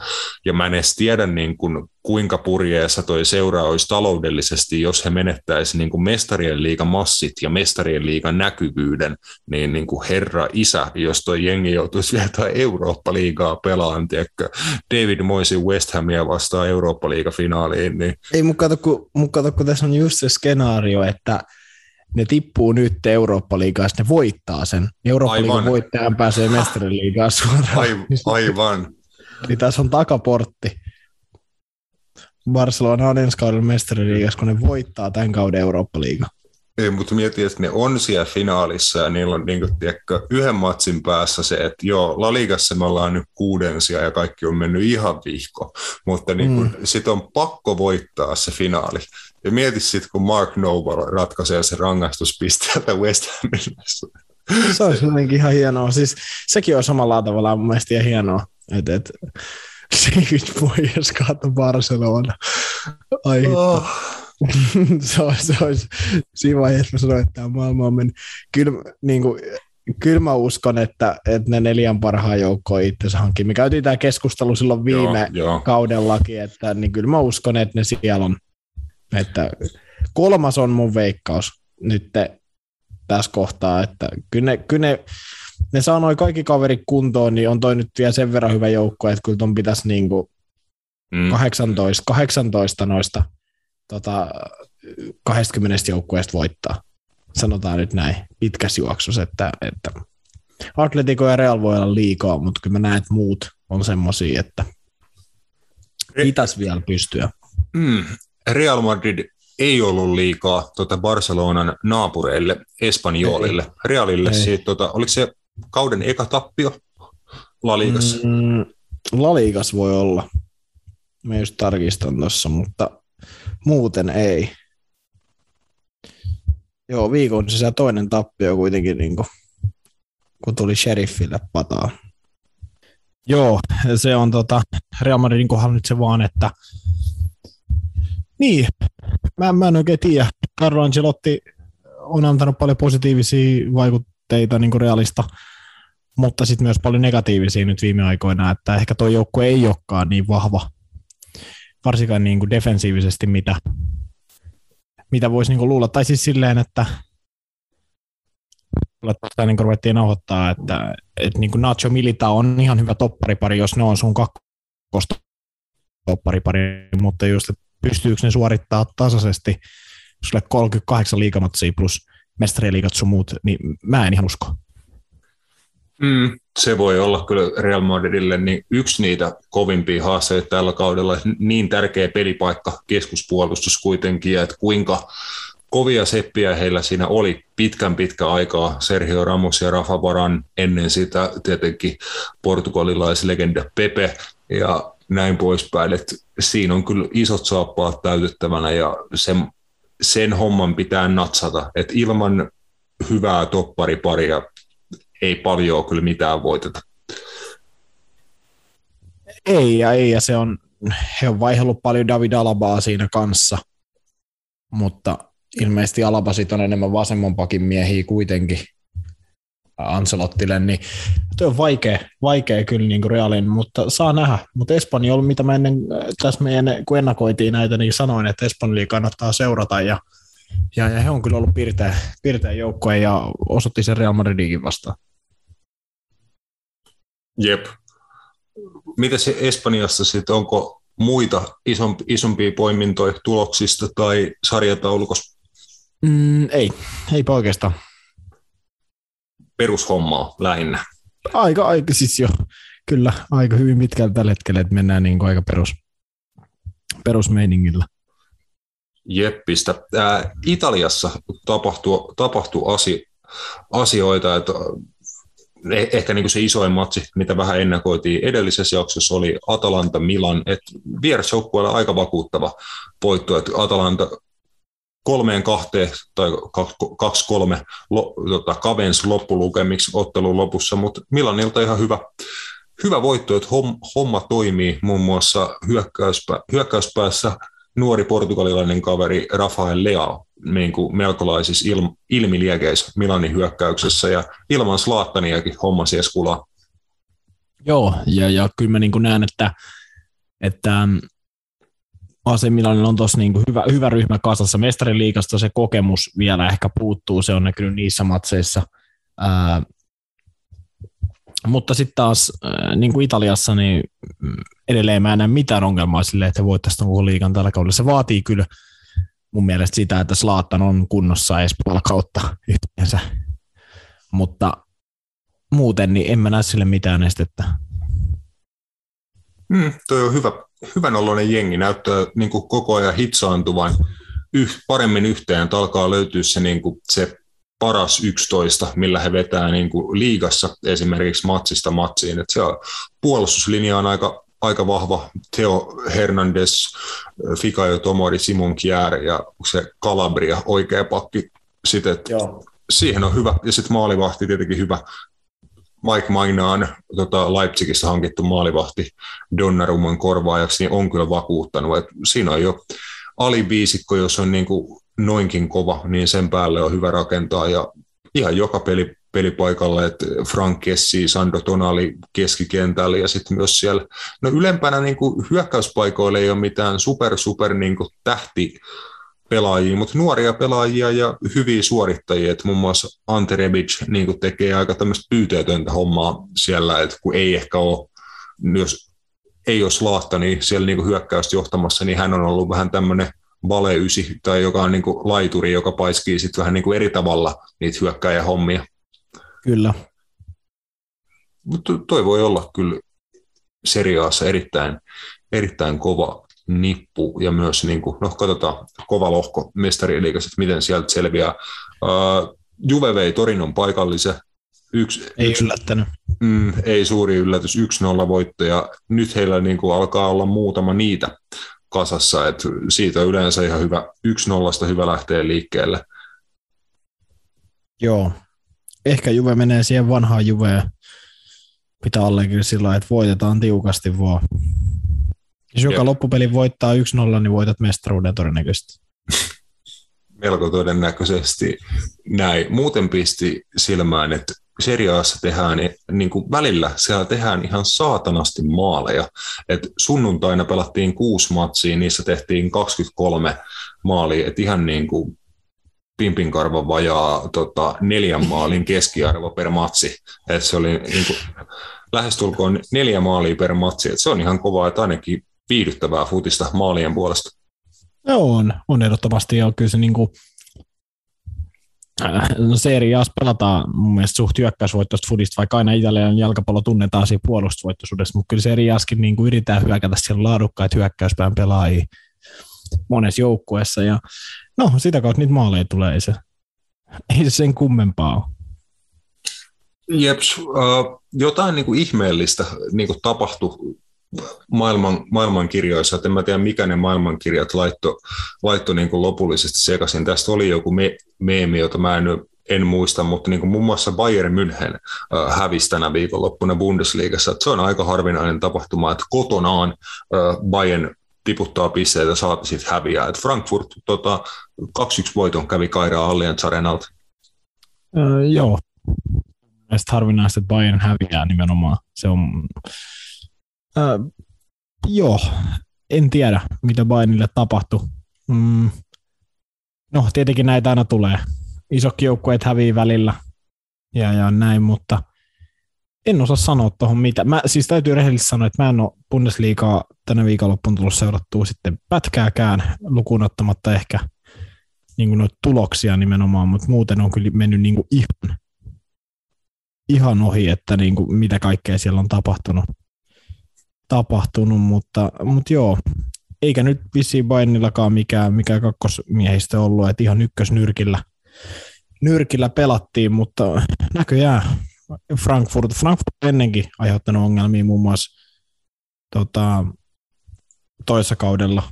Speaker 1: Ja mä en edes tiedä, niin kuin, kuinka purjeessa toi seura olisi taloudellisesti, jos he menettäisi niin kuin mestarien liigan massit ja mestarien liigan näkyvyyden, niin, niin kuin herra isä, jos toi jengi joutuisi vielä Eurooppa-liigaa pelaan, tiedätkö, David Moisin West Hamia vastaan Eurooppa-liiga-finaaliin. Niin...
Speaker 3: Ei, mutta kato, kun, mutta kato, kun tässä on just se skenaario, että ne tippuu nyt Eurooppa-liigaan, ne voittaa sen. Eurooppa-liigan voittajan pääsee mestariliigaan suoraan.
Speaker 1: Aivan. aivan.
Speaker 3: niin tässä on takaportti. Barcelona on ensi kauden mestariliigassa, kun ne voittaa tämän kauden Eurooppa-liiga.
Speaker 1: Ei, mutta mietin, että ne on siellä finaalissa ja niillä on niin kuin, tiedätkö, yhden matsin päässä se, että joo, La Ligassa me ollaan nyt kuudensia ja kaikki on mennyt ihan vihko, mutta niin kuin, mm. sitten on pakko voittaa se finaali. Ja mieti sitten, kun Mark Noble ratkaisee se rangaistuspisteeltä West Hamille.
Speaker 3: Se olisi jotenkin ihan hienoa. Siis, sekin on samalla tavalla mun mielestä ihan hienoa, että et, David Moyes kaatoi Barcelona. Ai oh. se, olisi, se olisi, siinä vaiheessa mä sanoin, että tämä maailma on mennyt. Kyllä, niin kuin, kyllä mä uskon, että, että ne neljän parhaan joukkoon itsensä hankkiin. Me käytiin tämä keskustelu silloin viime joo, joo. kaudellakin, että niin kyllä mä uskon, että ne siellä on että kolmas on mun veikkaus nyt tässä kohtaa, että kyllä ne, kyllä ne, ne saa noin kaikki kaverit kuntoon, niin on toi nyt vielä sen verran hyvä joukko, että kyllä ton pitäisi niin kuin mm. 18, 18 noista tota, 20 joukkueesta voittaa. Sanotaan nyt näin, pitkäs juoksus, että, että Atletico ja Real voi olla liikaa, mutta kyllä mä näen, että muut on semmoisia, että pitäisi vielä pystyä.
Speaker 1: Mm. Real Madrid ei ollut liikaa tuota Barcelonan naapureille, Espanjolille, ei. Realille. Siitä, tuota, oliko se kauden eka tappio La Ligassa? Mm,
Speaker 3: La Ligassa voi olla. Mä just tarkistan tuossa, mutta muuten ei. Joo, viikon sisään toinen tappio kuitenkin, niin kuin, kun tuli Sheriffille pataa. Joo, se on tota, Real Madridin kohdalla nyt se vaan, että niin, mä, mä en oikein tiedä. Carlo Ancelotti on antanut paljon positiivisia vaikutteita niin kuin realista, mutta sitten myös paljon negatiivisia nyt viime aikoina, että ehkä tuo joukko ei olekaan niin vahva, varsinkaan niin kuin defensiivisesti, mitä, mitä voisi niin kuin luulla. Tai siis silleen, että niin kuin ruvettiin nauhoittaa, että, että niin kuin Nacho Milita on ihan hyvä topparipari, jos ne on sun kakkosta topparipari, mutta just, että pystyykö ne suorittaa tasaisesti sulle 38 liikamatsia plus mestariliigat sun muut, niin mä en ihan usko.
Speaker 1: Mm, se voi olla kyllä Real Madridille niin yksi niitä kovimpia haasteita tällä kaudella. Niin tärkeä pelipaikka keskuspuolustus kuitenkin, että kuinka kovia seppiä heillä siinä oli pitkän pitkä aikaa. Sergio Ramos ja Rafa Varan ennen sitä tietenkin portugalilaislegenda Pepe ja näin poispäin. Että siinä on kyllä isot saappaat täytettävänä ja sen, sen homman pitää natsata. että ilman hyvää toppariparia ei paljon kyllä mitään voiteta.
Speaker 3: Ei, ja ei, ja se on, he on vaihellut paljon David Alabaa siinä kanssa, mutta ilmeisesti Alaba on enemmän vasemman pakin miehiä kuitenkin, Ancelottille, niin tuo on vaikea, vaikea kyllä niin kuin Realin, mutta saa nähdä. Mutta Espanjol, mitä mä ennen, tässä meidän, kun ennakoitiin näitä, niin sanoin, että Espanjoli kannattaa seurata ja, ja, ja he on kyllä ollut pirteä, pirteä joukkue ja osoitti sen Real Madridin vastaan.
Speaker 1: Jep. Mitä se Espanjassa sitten, onko muita isompi, isompia poimintoja tuloksista tai sarjataulukossa?
Speaker 3: Mm, ei, ei oikeastaan
Speaker 1: perushommaa lähinnä.
Speaker 3: Aika, aika siis jo, kyllä aika hyvin pitkällä tällä hetkellä, että mennään niin kuin aika perus, perusmeiningillä.
Speaker 1: Jeppistä. Ää, Italiassa tapahtuu, tapahtuu asi, asioita, että eh, ehkä niin kuin se isoin matsi, mitä vähän ennakoitiin edellisessä jaksossa, oli Atalanta Milan, että vierasjoukkueella aika vakuuttava voitto, että Atalanta kolmeen kahteen tai kaksi kolme lo, tota, kavens loppulukemiksi ottelun lopussa, mutta Milanilta ihan hyvä, hyvä voitto, että homma toimii muun muassa hyökkäyspä, hyökkäyspäässä nuori portugalilainen kaveri Rafael Leao niin kuin melkolaisissa il, ilmiliekeissä Milanin hyökkäyksessä ja ilman Slaattaniakin homma kulaa.
Speaker 3: Joo, ja, ja kyllä mä niin näen, että, että AC Milanilla on tuossa niin hyvä, hyvä ryhmä kasassa. Mestariliikasta se kokemus vielä ehkä puuttuu, se on näkynyt niissä matseissa. Ää, mutta sitten taas niin kuin Italiassa, niin edelleen mä en näe mitään ongelmaa sille, että voittaisiin koko liikan tällä kaudella. Se vaatii kyllä mun mielestä sitä, että Slaattan on kunnossa Espanjalla kautta yhteensä. Mutta muuten niin en mä näe sille mitään estettä.
Speaker 1: Mm, toi on hyvä, hyvän oloinen jengi. Näyttää niin kuin koko ajan hitsaantuvan yh, paremmin yhteen, että alkaa löytyä se, niin kuin, se paras 11, millä he vetää niin kuin liigassa esimerkiksi matsista matsiin. Et se on, puolustuslinja on aika, aika vahva. Theo Hernandez, Fikayo Tomori, Simon Kjär ja se Calabria, oikea pakki. Sitten, siihen on hyvä. Ja sitten maalivahti tietenkin hyvä. Mike Mainaan tota Leipzigissä hankittu maalivahti Donnarumman korvaajaksi niin on kyllä vakuuttanut. Et siinä on jo alibiisikko, jos on niin kuin noinkin kova, niin sen päälle on hyvä rakentaa ja ihan joka peli, pelipaikalle, että Frank Kessi, Sando Tonali keskikentällä ja sitten myös siellä, no ylempänä niin kuin hyökkäyspaikoille ei ole mitään super super niin kuin tähti pelaajia, mutta nuoria pelaajia ja hyviä suorittajia, että muun muassa Ante Rebic niin tekee aika tämmöistä pyyteetöntä hommaa siellä, että kun ei ehkä ole, jos ei ole Slaatta, niin siellä niin hyökkäystä johtamassa, niin hän on ollut vähän tämmöinen valeysi tai joka on niin laituri, joka paiskii sitten vähän niin eri tavalla niitä hyökkäjähommia.
Speaker 3: Kyllä.
Speaker 1: Mutta toi voi olla kyllä seriaassa erittäin, erittäin kova nippu ja myös, niin kuin, no katsotaan, kova lohko mestariliikassa, miten sieltä selviää. Uh, Juve vei Torinon paikallisen.
Speaker 3: Yksi, ei yksi, yllättänyt.
Speaker 1: Mm, ei suuri yllätys, 1-0 voitto ja nyt heillä niin kuin alkaa olla muutama niitä kasassa, että siitä yleensä ihan hyvä, 1-0 hyvä lähteä liikkeelle.
Speaker 3: Joo, ehkä Juve menee siihen vanhaan Juveen, pitää ollenkin sillä että voitetaan tiukasti vaan. Jos joka loppupeli voittaa 1-0, niin voitat mestaruuden todennäköisesti.
Speaker 1: Melko todennäköisesti näin. Muuten pisti silmään, että seriaassa tehdään niin kuin välillä, siellä tehdään ihan saatanasti maaleja. Et sunnuntaina pelattiin kuusi matsia, niissä tehtiin 23 maalia, että ihan niin kuin pimpinkarvan vajaa tota, neljän maalin keskiarvo per matsi. Et se oli niin kuin, lähestulkoon neljä maalia per matsi, et se on ihan kovaa, että ainakin viihdyttävää futista maalien puolesta.
Speaker 3: Joo, on, on ehdottomasti, ja kyllä se niin kuin, äh, no Serie A pelataan mun mielestä suht hyökkäysvoittoista futista, vaikka aina Italian jalkapallo tunnetaan siinä puolustusvoittoisuudessa, mutta kyllä Serie Askin niin kuin yritetään hyökätä siellä laadukkaita hyökkäyspään pelaajia monessa joukkueessa, ja no sitä kautta niitä maaleja tulee, ei se, ei se sen kummempaa ole.
Speaker 1: Jeps, uh, jotain niin kuin ihmeellistä niin kuin tapahtui maailman, maailmankirjoissa, että en mä tiedä mikä ne maailmankirjat laitto, laitto niin kuin lopullisesti sekaisin. Tästä oli joku me, meemi, jota mä en, en muista, mutta niin kuin muun muassa Bayern München äh, hävisi tänä viikonloppuna Bundesliigassa. Että se on aika harvinainen tapahtuma, että kotonaan äh, Bayern tiputtaa pisteitä, saati sitten häviää. Et Frankfurt tota, 2-1 voiton kävi Kairaa Allianz Arenalta.
Speaker 3: Öö, joo. Mielestäni harvinaista, että Bayern häviää nimenomaan. Se on Äh, joo, en tiedä, mitä Bayernille tapahtui. Mm. No, tietenkin näitä aina tulee. Isokki joukkueet hävii välillä ja, ja näin, mutta en osaa sanoa tuohon mitä. Mä, siis täytyy rehellisesti sanoa, että mä en ole Bundesliigaa tänä viikonloppuun tullut seurattua sitten pätkääkään, lukuun ottamatta ehkä niin noita tuloksia nimenomaan, mutta muuten on kyllä mennyt niin ihan, ihan ohi, että niin kuin mitä kaikkea siellä on tapahtunut tapahtunut, mutta, mutta joo, eikä nyt vissiin Bayernillakaan mikään, mikään kakkosmiehistä ollut, että ihan ykkösnyrkillä nyrkillä pelattiin, mutta näköjään Frankfurt, Frankfurt ennenkin aiheuttanut ongelmia muun muassa tota, toisessa kaudella,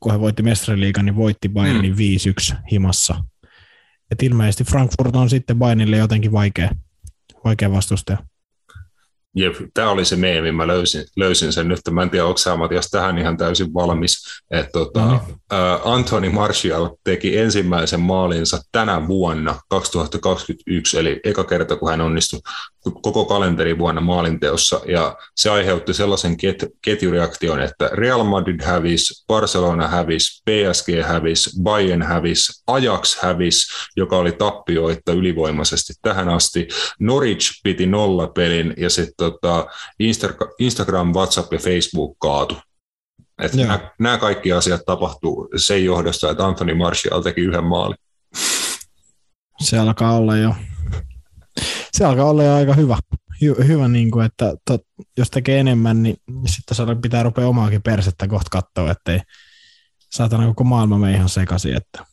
Speaker 3: kun he voitti Mestariliigan, niin voitti Bayernin mm. 5-1 himassa. Et ilmeisesti Frankfurt on sitten Bayernille jotenkin vaikea, vaikea vastustaja.
Speaker 1: Jep, tämä oli se meemi, mä löysin, löysin sen nyt. Mä en tiedä, onko sä Matias tähän ihan täysin valmis. Että tota, mm. ä, Anthony Martial teki ensimmäisen maalinsa tänä vuonna 2021, eli eka kerta, kun hän onnistui koko kalenterivuonna maalinteossa, ja se aiheutti sellaisen ket, ketjureaktion, että Real Madrid hävisi, Barcelona hävisi, PSG hävisi, Bayern hävisi, Ajax hävisi, joka oli tappioita ylivoimaisesti tähän asti, Norwich piti nollapelin, ja sitten tota, Instagram, WhatsApp ja Facebook kaatu. Että nämä, nämä kaikki asiat tapahtuu sen johdosta, että Anthony Martial teki yhden maalin.
Speaker 3: Se alkaa olla jo, se alkaa olla jo aika hyvä, hy, hyvä niin kuin, että tot, jos tekee enemmän, niin sitten se pitää rupea omaakin persettä kohta katsoa, ettei saatana koko maailma mene ihan sekaisin. Että.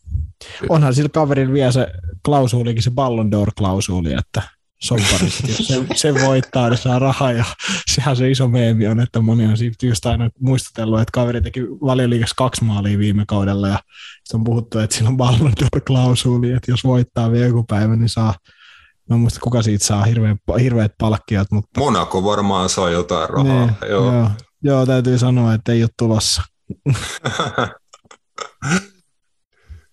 Speaker 3: Onhan sillä kaverilla vielä se klausuulikin, se Ballon d'Or-klausuuli, että sopparista. Jos se, se voittaa, niin saa rahaa ja sehän se iso meemi on, että moni on siitä just aina muistutellut, että kaveri teki valioliikassa kaksi maalia viime kaudella ja on puhuttu, että sillä on Ballon d'Or-klausuuli, että jos voittaa vielä joku päivä, niin saa Mä muista, kuka siitä saa hirveän, hirveät palkkiot. Mutta...
Speaker 1: Monaco varmaan saa jotain rahaa.
Speaker 3: Niin, joo. Joo, joo, täytyy sanoa, että ei ole tulossa.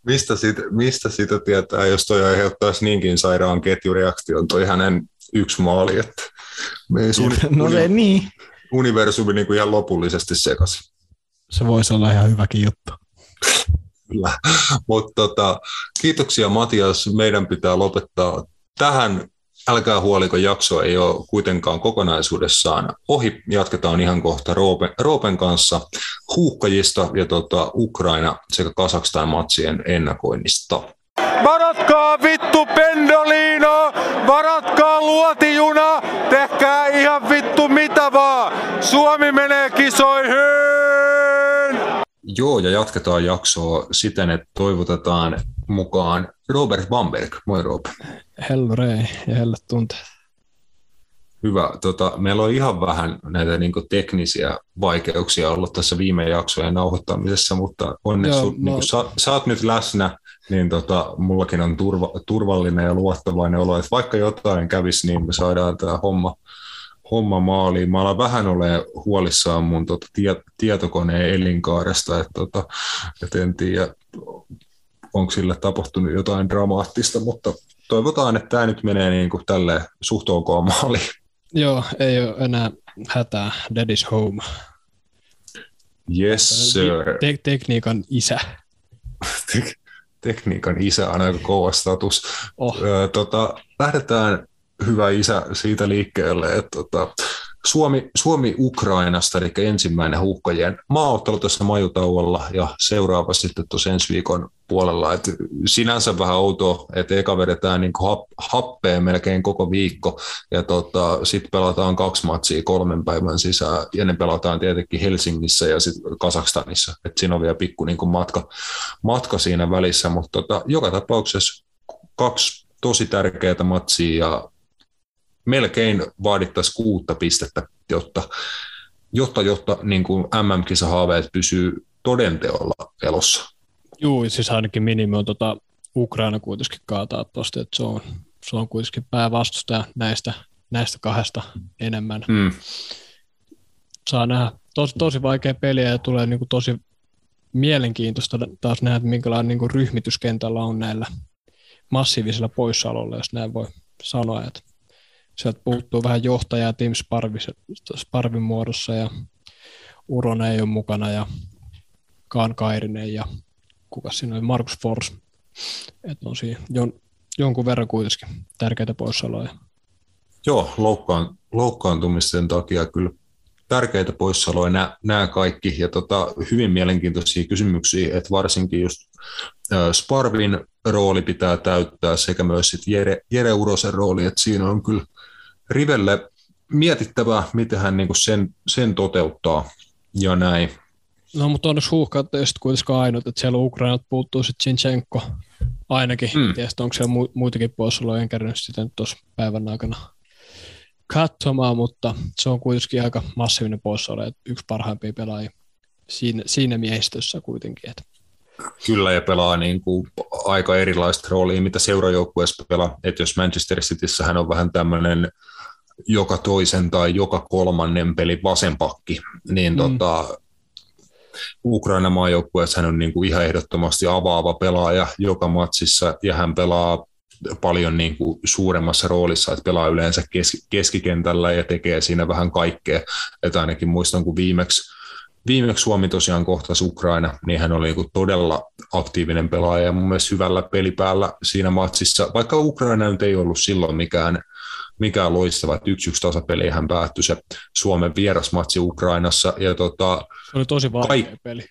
Speaker 1: mistä, siitä, mistä siitä tietää, jos toi aiheuttaisi niinkin sairaan ketjureaktion, toi hänen yksi maali, että me ei sun,
Speaker 3: no se, niin.
Speaker 1: universumi niin kuin ihan lopullisesti sekaisin.
Speaker 3: Se voisi olla ihan hyväkin juttu.
Speaker 1: Kyllä, mutta tota, kiitoksia Matias. Meidän pitää lopettaa tähän. Älkää huoliko, jakso ei ole kuitenkaan kokonaisuudessaan ohi. Jatketaan ihan kohta Roopen, Roopen kanssa huuhkajista ja tota, Ukraina sekä Kasakstan matsien ennakoinnista.
Speaker 4: Varatkaa vittu pendolino, varatkaa luotijuna, tehkää ihan vittu mitä vaan. Suomi menee kisoihin!
Speaker 1: Joo, ja jatketaan jaksoa siten, että toivotetaan mukaan Robert Bamberg. Moi Rob.
Speaker 3: Hello Rei ja hello tunteet.
Speaker 1: Hyvä. Tota, meillä on ihan vähän näitä niin teknisiä vaikeuksia ollut tässä viime jaksojen nauhoittamisessa, mutta onneksi Joo, no... niin sä, sä oot nyt läsnä, niin tota, mullakin on turva, turvallinen ja luottavainen olo, että vaikka jotain kävisi, niin me saadaan tämä homma, homma maaliin. Mä alan vähän ole huolissaan mun tota, tie, tietokoneen elinkaaresta, että tota, et en tiedä, onko sille tapahtunut jotain dramaattista, mutta toivotaan, että tämä nyt menee niin kuin tälleen suht ok maaliin.
Speaker 3: Joo, ei ole enää hätää. Dead is home.
Speaker 1: Yes, sir.
Speaker 3: Te- tekniikan isä.
Speaker 1: Tek- tekniikan isä on aika kova status. Oh. Ö, tota, lähdetään hyvä isä siitä liikkeelle, että tota, Suomi, Suomi Ukrainasta, eli ensimmäinen huuhkajien maaottelu tässä majutauolla ja seuraava sitten tuossa ensi viikon puolella. Et sinänsä vähän outoa, että eka vedetään niin hap, happea melkein koko viikko ja tota, sitten pelataan kaksi matsia kolmen päivän sisään ja ne pelataan tietenkin Helsingissä ja sitten Kasakstanissa. Et siinä on vielä pikku niin matka, matka siinä välissä, mutta tota, joka tapauksessa kaksi tosi tärkeää matsia ja melkein vaadittaisiin kuutta pistettä, jotta, jotta, jotta niin kuin MM-kisahaaveet pysyy todenteolla elossa.
Speaker 3: Joo, siis ainakin minimi on tota, Ukraina kuitenkin kaataa tuosta, että se on, se on kuitenkin päävastustaja näistä, näistä kahdesta enemmän. Mm. Saa nähdä tosi, tosi vaikea peliä ja tulee niin kuin tosi mielenkiintoista taas nähdä, että minkälainen niin kuin ryhmityskentällä on näillä massiivisilla poissaoloilla, jos näin voi sanoa. Että sieltä puuttuu vähän johtajaa Tim Sparvin muodossa ja Uronen ei ole mukana ja Kaan Kairinen ja kuka siinä oli, Markus Fors. Että on siinä jon, jonkun verran kuitenkin tärkeitä poissaoloja.
Speaker 1: Joo, loukkaan, loukkaantumisten takia kyllä tärkeitä poissaoloja nämä, nämä kaikki ja tota, hyvin mielenkiintoisia kysymyksiä, että varsinkin just Sparvin rooli pitää täyttää sekä myös sit Jere, Jere Urosen rooli, että siinä on kyllä Rivelle mietittävää, miten hän niin sen, sen toteuttaa ja näin.
Speaker 3: No, mutta onneksi huuhkaat ei sitten kuitenkaan ainut, että siellä Ukrainat puuttuu sitten Zinchenko ainakin. Mm. Ja onko siellä mu- muitakin poissaoloja, en kärnyt sitä nyt tuossa päivän aikana katsomaan, mutta se on kuitenkin aika massiivinen poissaolo, että yksi parhaimpia pelaajia siinä, siinä miehistössä kuitenkin. Että.
Speaker 1: Kyllä, ja pelaa niin kuin aika erilaista roolia, mitä seurajoukkueessa pelaa. Että jos Manchester Cityssä hän on vähän tämmöinen joka toisen tai joka kolmannen pelin vasenpakki, niin mm. tota, Ukraina maajoukkueessa hän on niin kuin ihan ehdottomasti avaava pelaaja joka matsissa ja hän pelaa paljon niin kuin suuremmassa roolissa, että pelaa yleensä kes- keskikentällä ja tekee siinä vähän kaikkea. Että ainakin muistan, kun viimeksi, viimeksi Suomi tosiaan kohtasi Ukraina, niin hän oli niin kuin todella aktiivinen pelaaja ja mun mielestä hyvällä pelipäällä siinä matsissa, vaikka Ukraina nyt ei ollut silloin mikään mikään loistava, että yksi yksi tasapeli hän päättyi se Suomen vierasmatsi Ukrainassa. Ja tota,
Speaker 2: se oli tosi vaikea kaik- peli.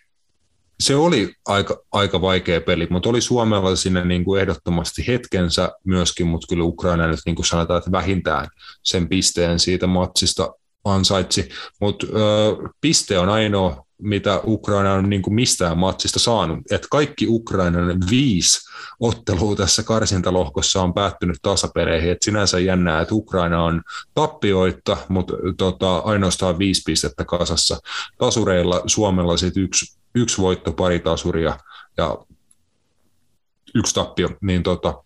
Speaker 1: Se oli aika, aika vaikea peli, mutta oli Suomella sinne niin kuin ehdottomasti hetkensä myöskin, mutta kyllä Ukraina nyt niin kuin sanotaan, että vähintään sen pisteen siitä matsista ansaitsi, mutta piste on ainoa mitä Ukraina on niin kuin mistään matsista saanut. Et kaikki Ukrainan viisi ottelua tässä karsintalohkossa on päättynyt tasapeleihin. Et sinänsä jännää, että Ukraina on tappioitta, mutta tota, ainoastaan viisi pistettä kasassa. Tasureilla Suomella sitten yksi, yksi voitto, pari tasuria ja yksi tappio. Niin tota,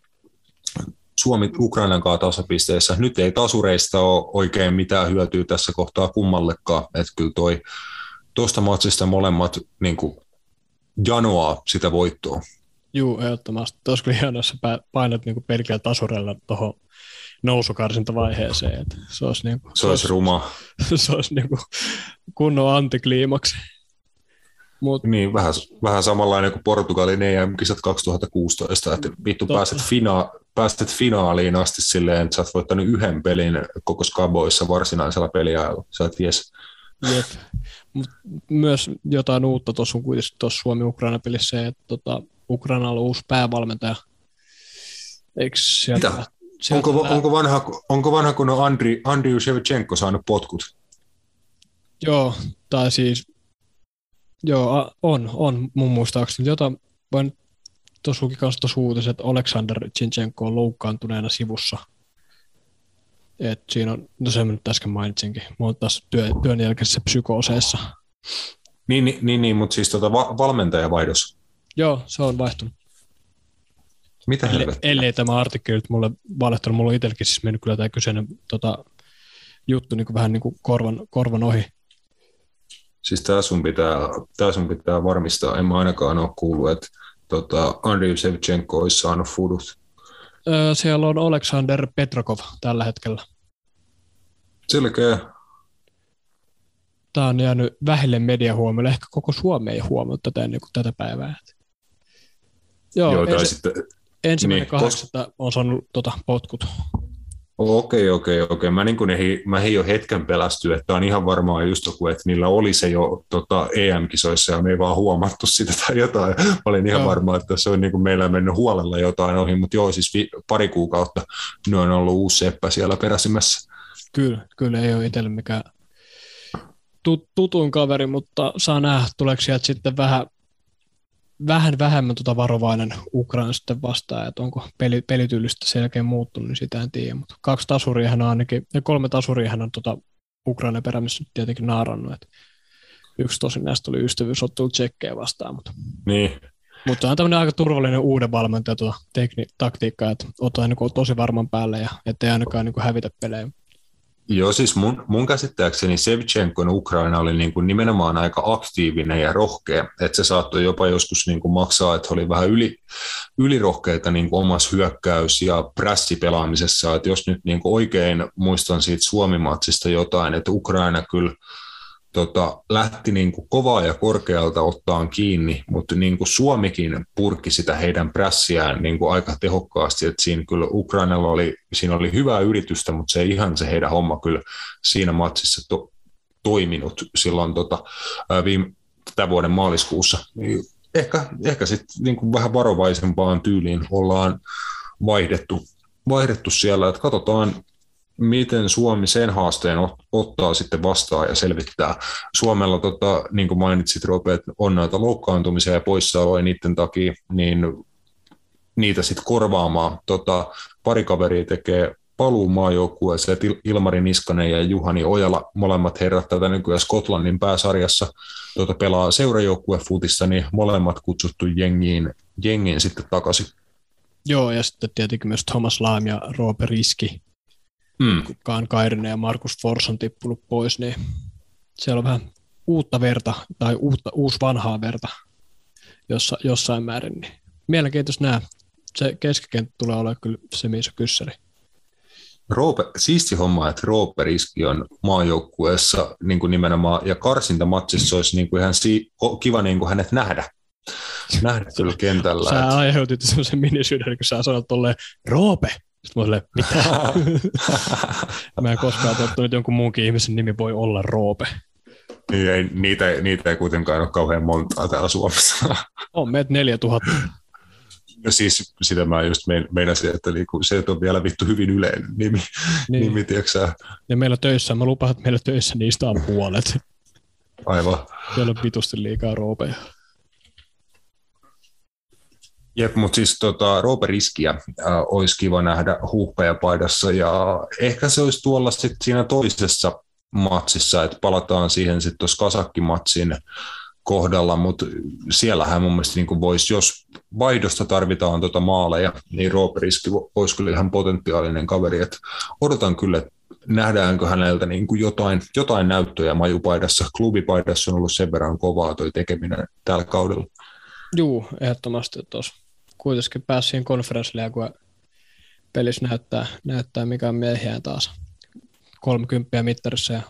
Speaker 1: Suomi Ukrainan kanssa tasapisteessä. Nyt ei tasureista ole oikein mitään hyötyä tässä kohtaa kummallekaan. Että kyllä toi tuosta matsista molemmat niin kuin, janoaa sitä voittoa.
Speaker 2: Juu, ehdottomasti. Tuossa kyllä hienoa, jos painat niin pelkillä tasurella tuohon nousukarsintavaiheeseen. Että se olisi, niin kuin,
Speaker 1: se, se olisi ruma.
Speaker 2: Se olisi niin kuin kunnon antikliimaksi.
Speaker 1: Mut, niin, vähän, vähän samanlainen kuin Portugalin EM-kisat 2016, että vittu pääset, fina, pääset finaaliin asti silleen, että sä oot voittanut yhden pelin koko Skaboissa varsinaisella peliajalla. Sä et jes,
Speaker 2: Jep. Mut myös jotain uutta tuossa on kuitenkin tuossa Suomi-Ukraina-pelissä, että tota, Ukrainalla on uusi päävalmentaja. Eikö sieltä,
Speaker 1: Mitä? Sieltä onko, lää... onko, vanha, onko vanha kun on Andri, Andriy Shevchenko saanut potkut?
Speaker 2: Joo, tai siis joo, on, on mun muistaakseni. Jota voin tuossa luki kanssa tuossa uutiset, että Aleksander Chinchenko on loukkaantuneena sivussa – et siinä on, no se nyt äsken mainitsinkin, mutta tässä työ, työn jälkeisessä psykooseessa.
Speaker 1: Niin, niin, niin, niin mutta siis tota va- valmentajavaihdos.
Speaker 2: Joo, se on vaihtunut.
Speaker 1: Mitä
Speaker 2: Eli, ellei tämä artikkeli nyt mulle valehtanut, mulla on itselläkin siis mennyt kyllä tämä kyseinen tota, juttu niin kuin vähän niin kuin korvan, korvan ohi.
Speaker 1: Siis tämä sun, pitää, tämä sun pitää varmistaa, en mä ainakaan ole kuullut, että tota, Andriy Shevchenko olisi saanut fudut.
Speaker 2: Öö, siellä on Aleksander Petrokov tällä hetkellä.
Speaker 1: Selkeä.
Speaker 2: Tämä on jäänyt vähille mediahuomiolle. Ehkä koko Suomi ei huomannut tätä ennen kuin tätä päivää. Joo, Joo ensi, sitten, ensimmäinen niin, kahdeksatta kos... on saanut tota, potkut.
Speaker 1: Okei, okei, okei. Mä, niin ei, mä ei jo hetken pelästy, että on ihan varmaan just joku, että niillä oli se jo tota, EM-kisoissa ja me ei vaan huomattu sitä tai jotain. Mä olin ihan joo. varma, että se on niin kuin meillä mennyt huolella jotain ohi, mutta joo, siis vi- pari kuukautta ne on ollut uusi seppä siellä peräsimässä.
Speaker 2: Kyllä, kyllä ei ole itselle mikään tutun kaveri, mutta saa nähdä, tuleeko sieltä sitten vähän, vähän vähemmän tuota varovainen Ukraina sitten vastaan, että onko peli, pelityylistä selkeä muuttunut, niin sitä en tiedä, mutta kaksi tasuria hän on ainakin, ja kolme tasuria hän on tuota Ukraina perämissä tietenkin naarannut, että yksi tosin näistä oli ystävyysottelu tsekkejä vastaan, mutta
Speaker 1: niin.
Speaker 2: Mutta on tämmöinen aika turvallinen uuden valmentaja tuota tekni- taktiikka, että ottaa niin tosi varman päälle ja ettei ainakaan niin hävitä pelejä.
Speaker 1: Joo, siis mun, mun käsittääkseni Sevchenkon Ukraina oli niin kuin nimenomaan aika aktiivinen ja rohkea, että se saattoi jopa joskus niin kuin maksaa, että oli vähän yli, ylirohkeita niin kuin omassa hyökkäys- ja prässipelaamisessa, että jos nyt niin kuin oikein muistan siitä Suomi-matsista jotain, että Ukraina kyllä – tota, lähti niin kuin kovaa ja korkealta ottaan kiinni, mutta niin kuin Suomikin purki sitä heidän prässiään niin kuin aika tehokkaasti, että siinä kyllä Ukrainalla oli, siinä oli hyvää yritystä, mutta se ei ihan se heidän homma kyllä siinä matsissa to, toiminut silloin tota, viime, tämän vuoden maaliskuussa. Niin ehkä, ehkä sitten niin kuin vähän varovaisempaan tyyliin ollaan vaihdettu, vaihdettu siellä, että katsotaan miten Suomi sen haasteen ottaa sitten vastaan ja selvittää. Suomella, tota, niin kuin mainitsit Rope, on näitä loukkaantumisia ja poissaoloja niiden takia, niin niitä sitten korvaamaan. Tota, pari kaveria tekee paluu maajoukkueeseen, Ilmari Niskanen ja Juhani Ojala, molemmat herrat tätä nykyään Skotlannin pääsarjassa tuota, pelaa seurajoukkuefutissa, niin molemmat kutsuttu jengiin, jengiin sitten takaisin.
Speaker 2: Joo, ja sitten tietenkin myös Thomas Laam ja Roope Riski mm. kun Kaan Kairinen ja Markus Fors on tippunut pois, niin siellä on vähän uutta verta tai uutta, uusi vanhaa verta jossa, jossain määrin. Niin mielenkiintoista nämä. Se keskikenttä tulee olemaan kyllä se missä kyssäri.
Speaker 1: Roope, siisti homma, että Roope Riski on maajoukkueessa niin kuin nimenomaan, ja karsintamatsissa olisi niin kuin ihan si- kiva niin kuin hänet nähdä. Nähdä kyllä kentällä.
Speaker 2: Sä että... aiheutit sellaisen minisyyden, kun sä sanoit tolleen, Roope, sitten mä olin, mitä? mä en koskaan tottunut, että jonkun muunkin ihmisen nimi voi olla Roope.
Speaker 1: Niin, ei, niitä, niitä ei kuitenkaan ole kauhean montaa täällä Suomessa.
Speaker 2: On meitä 4000.
Speaker 1: No siis sitä mä just meinasin, että niinku, se on vielä vittu hyvin yleinen nimi, niin. nimi tiiäksä.
Speaker 2: Ja meillä töissä, mä lupaan, että meillä töissä niistä on puolet.
Speaker 1: Aivan.
Speaker 2: Siellä on vitusti liikaa roopeja.
Speaker 1: Jep, mutta siis tota, Roope Riskiä äh, olisi kiva nähdä huuhkajapaidassa ja ehkä se olisi tuolla sitten siinä toisessa matsissa, että palataan siihen sitten tuossa kasakkimatsin kohdalla, mutta siellähän mun mielestä niin voisi, jos vaihdosta tarvitaan tuota maaleja, niin Roope Riski olisi kyllä ihan potentiaalinen kaveri, että odotan kyllä, että nähdäänkö häneltä niin kuin jotain, jotain näyttöjä majupaidassa. Klubipaidassa on ollut sen verran kovaa toi tekeminen tällä kaudella.
Speaker 2: Juu, ehdottomasti tuossa kuitenkin pääsi siihen konferenssille, kun pelissä näyttää, näyttää mikä on miehiä taas 30 mittarissa ja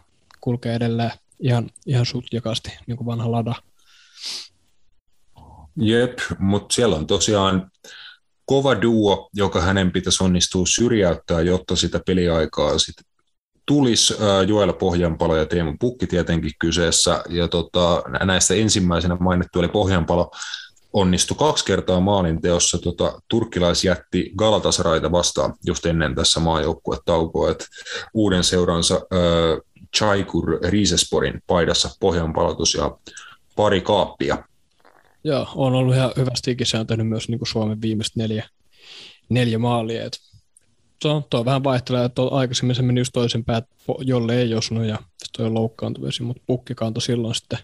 Speaker 2: kulkee edelleen ihan, ihan sutjakasti, niin kuin vanha lada.
Speaker 1: Jep, mutta siellä on tosiaan kova duo, joka hänen pitäisi onnistua syrjäyttää, jotta sitä peliaikaa sitten tulisi Joel Pohjanpalo ja Teemu Pukki tietenkin kyseessä. Ja tota, näistä ensimmäisenä mainittu oli Pohjanpalo onnistui kaksi kertaa maalin teossa tota, turkkilaisjätti Galatasaraita vastaan just ennen tässä maajoukkuetaukoa, että uuden seuransa äh, Chaikur Riisesporin paidassa pohjanpalautus ja pari kaappia.
Speaker 2: Joo, on ollut ihan hyvästi tehnyt myös niin kuin Suomen viimeiset neljä, neljä maalia. Et on, tuo vähän vaihtelee, että aikaisemmin se meni just toisen päät, jolle ei osunut ja toi on loukkaantumisi, mutta pukki kantoi silloin sitten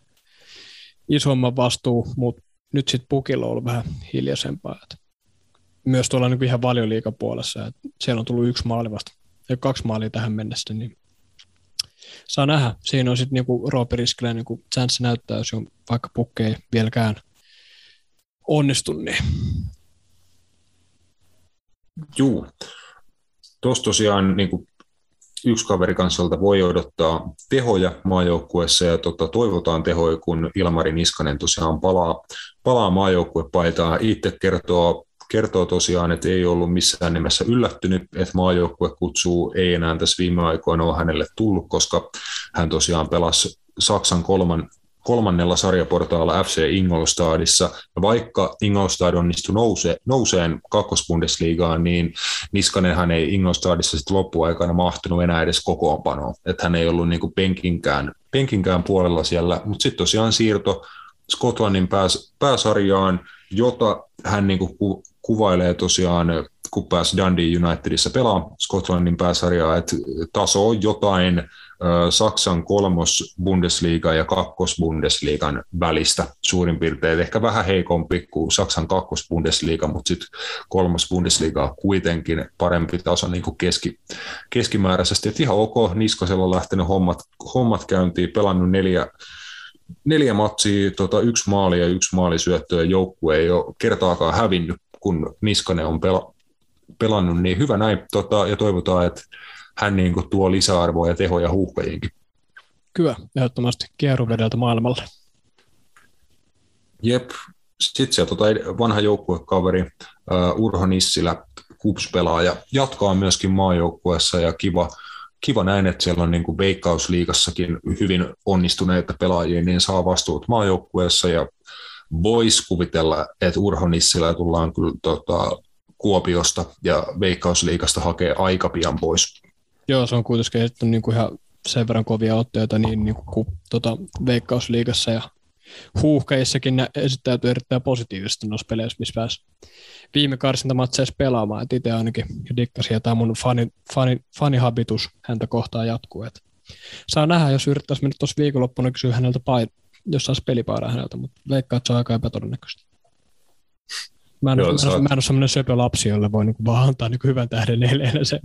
Speaker 2: isomman vastuu, mutta nyt sitten pukilla on ollut vähän hiljaisempaa. Että myös tuolla niin ihan valioliikapuolessa, että siellä on tullut yksi maali vasta ja kaksi maalia tähän mennessä, niin saa nähdä. Siinä on sitten niinku Roope Riskilä niinku chanssi näyttää, jos on vaikka pukki ei vieläkään onnistu, niin
Speaker 1: Juu. Tuossa tosiaan niin kuin yksi kaveri kansalta voi odottaa tehoja maajoukkueessa ja tota, toivotaan tehoja, kun Ilmari Niskanen tosiaan palaa, palaa maajoukkuepaitaan. Itse kertoo, kertoo tosiaan, että ei ollut missään nimessä yllättynyt, että maajoukkue kutsuu ei enää tässä viime aikoina ole hänelle tullut, koska hän tosiaan pelasi Saksan kolman, kolmannella sarjaportaalla FC Ingolstadissa. Vaikka Ingolstad onnistui nouse, nouseen kakkosbundesliigaan, niin Niskanenhan ei Ingolstadissa sitten loppuaikana mahtunut enää edes kokoonpanoon. Että hän ei ollut niinku penkinkään, penkinkään puolella siellä, mutta sitten tosiaan siirto Skotlannin pääs, pääsarjaan, jota hän niinku ku, kuvailee tosiaan, kun pääsi Dundee Unitedissa pelaa Skotlannin pääsarjaa, että taso on jotain Saksan kolmos Bundesliga ja kakkos Bundesliigan välistä suurin piirtein. Ehkä vähän heikompi kuin Saksan kakkos Bundesliga, mutta sitten kolmos Bundesliga on kuitenkin parempi taso niin kuin keski, keskimääräisesti. Et ihan ok, Niskasella on lähtenyt hommat, hommat käyntiin, pelannut neljä, neljä matsia, tota, yksi maali ja yksi maalisyöttö ja joukkue ei ole kertaakaan hävinnyt, kun Niskanen on pela, pelannut, niin hyvä näin, tota, ja toivotaan, että hän niin kuin tuo lisäarvoa ja tehoja huuhkajiinkin.
Speaker 2: Kyllä, ehdottomasti kierrovedeltä maailmalle.
Speaker 1: Jep, sitten se tota, vanha joukkuekaveri uh, Urho Nissilä, KUPS-pelaaja, jatkaa myöskin maajoukkueessa ja kiva, kiva näin, että siellä on niin kuin Veikkausliigassakin hyvin onnistuneita pelaajia, niin saa vastuut maajoukkueessa ja voisi kuvitella, että Urho Nissilä tullaan kyllä tota, Kuopiosta ja Veikkausliigasta hakee aika pian pois.
Speaker 2: Joo, se on kuitenkin esittänyt niin kuin ihan sen verran kovia otteita niin, niin kuin, tota, Veikkausliigassa ja huuhkeissakin esittäytyy erittäin positiivisesti noissa peleissä, missä pääsi viime karsintamatseissa pelaamaan. Et itse ainakin dikkasin, ja tämä mun fani, fani, fanihabitus häntä kohtaan jatkuu. Et saa nähdä, jos yrittäisi mennä tuossa viikonloppuna kysyä häneltä pain, jos saisi pelipaidaa häneltä, mutta veikkaa, se on aika epätodennäköistä. Mä en,
Speaker 1: Joo,
Speaker 2: mä, en, mä en ole semmoinen söpö lapsi, jolle voi niinku vaan antaa niinku hyvän tähden neljänä sen.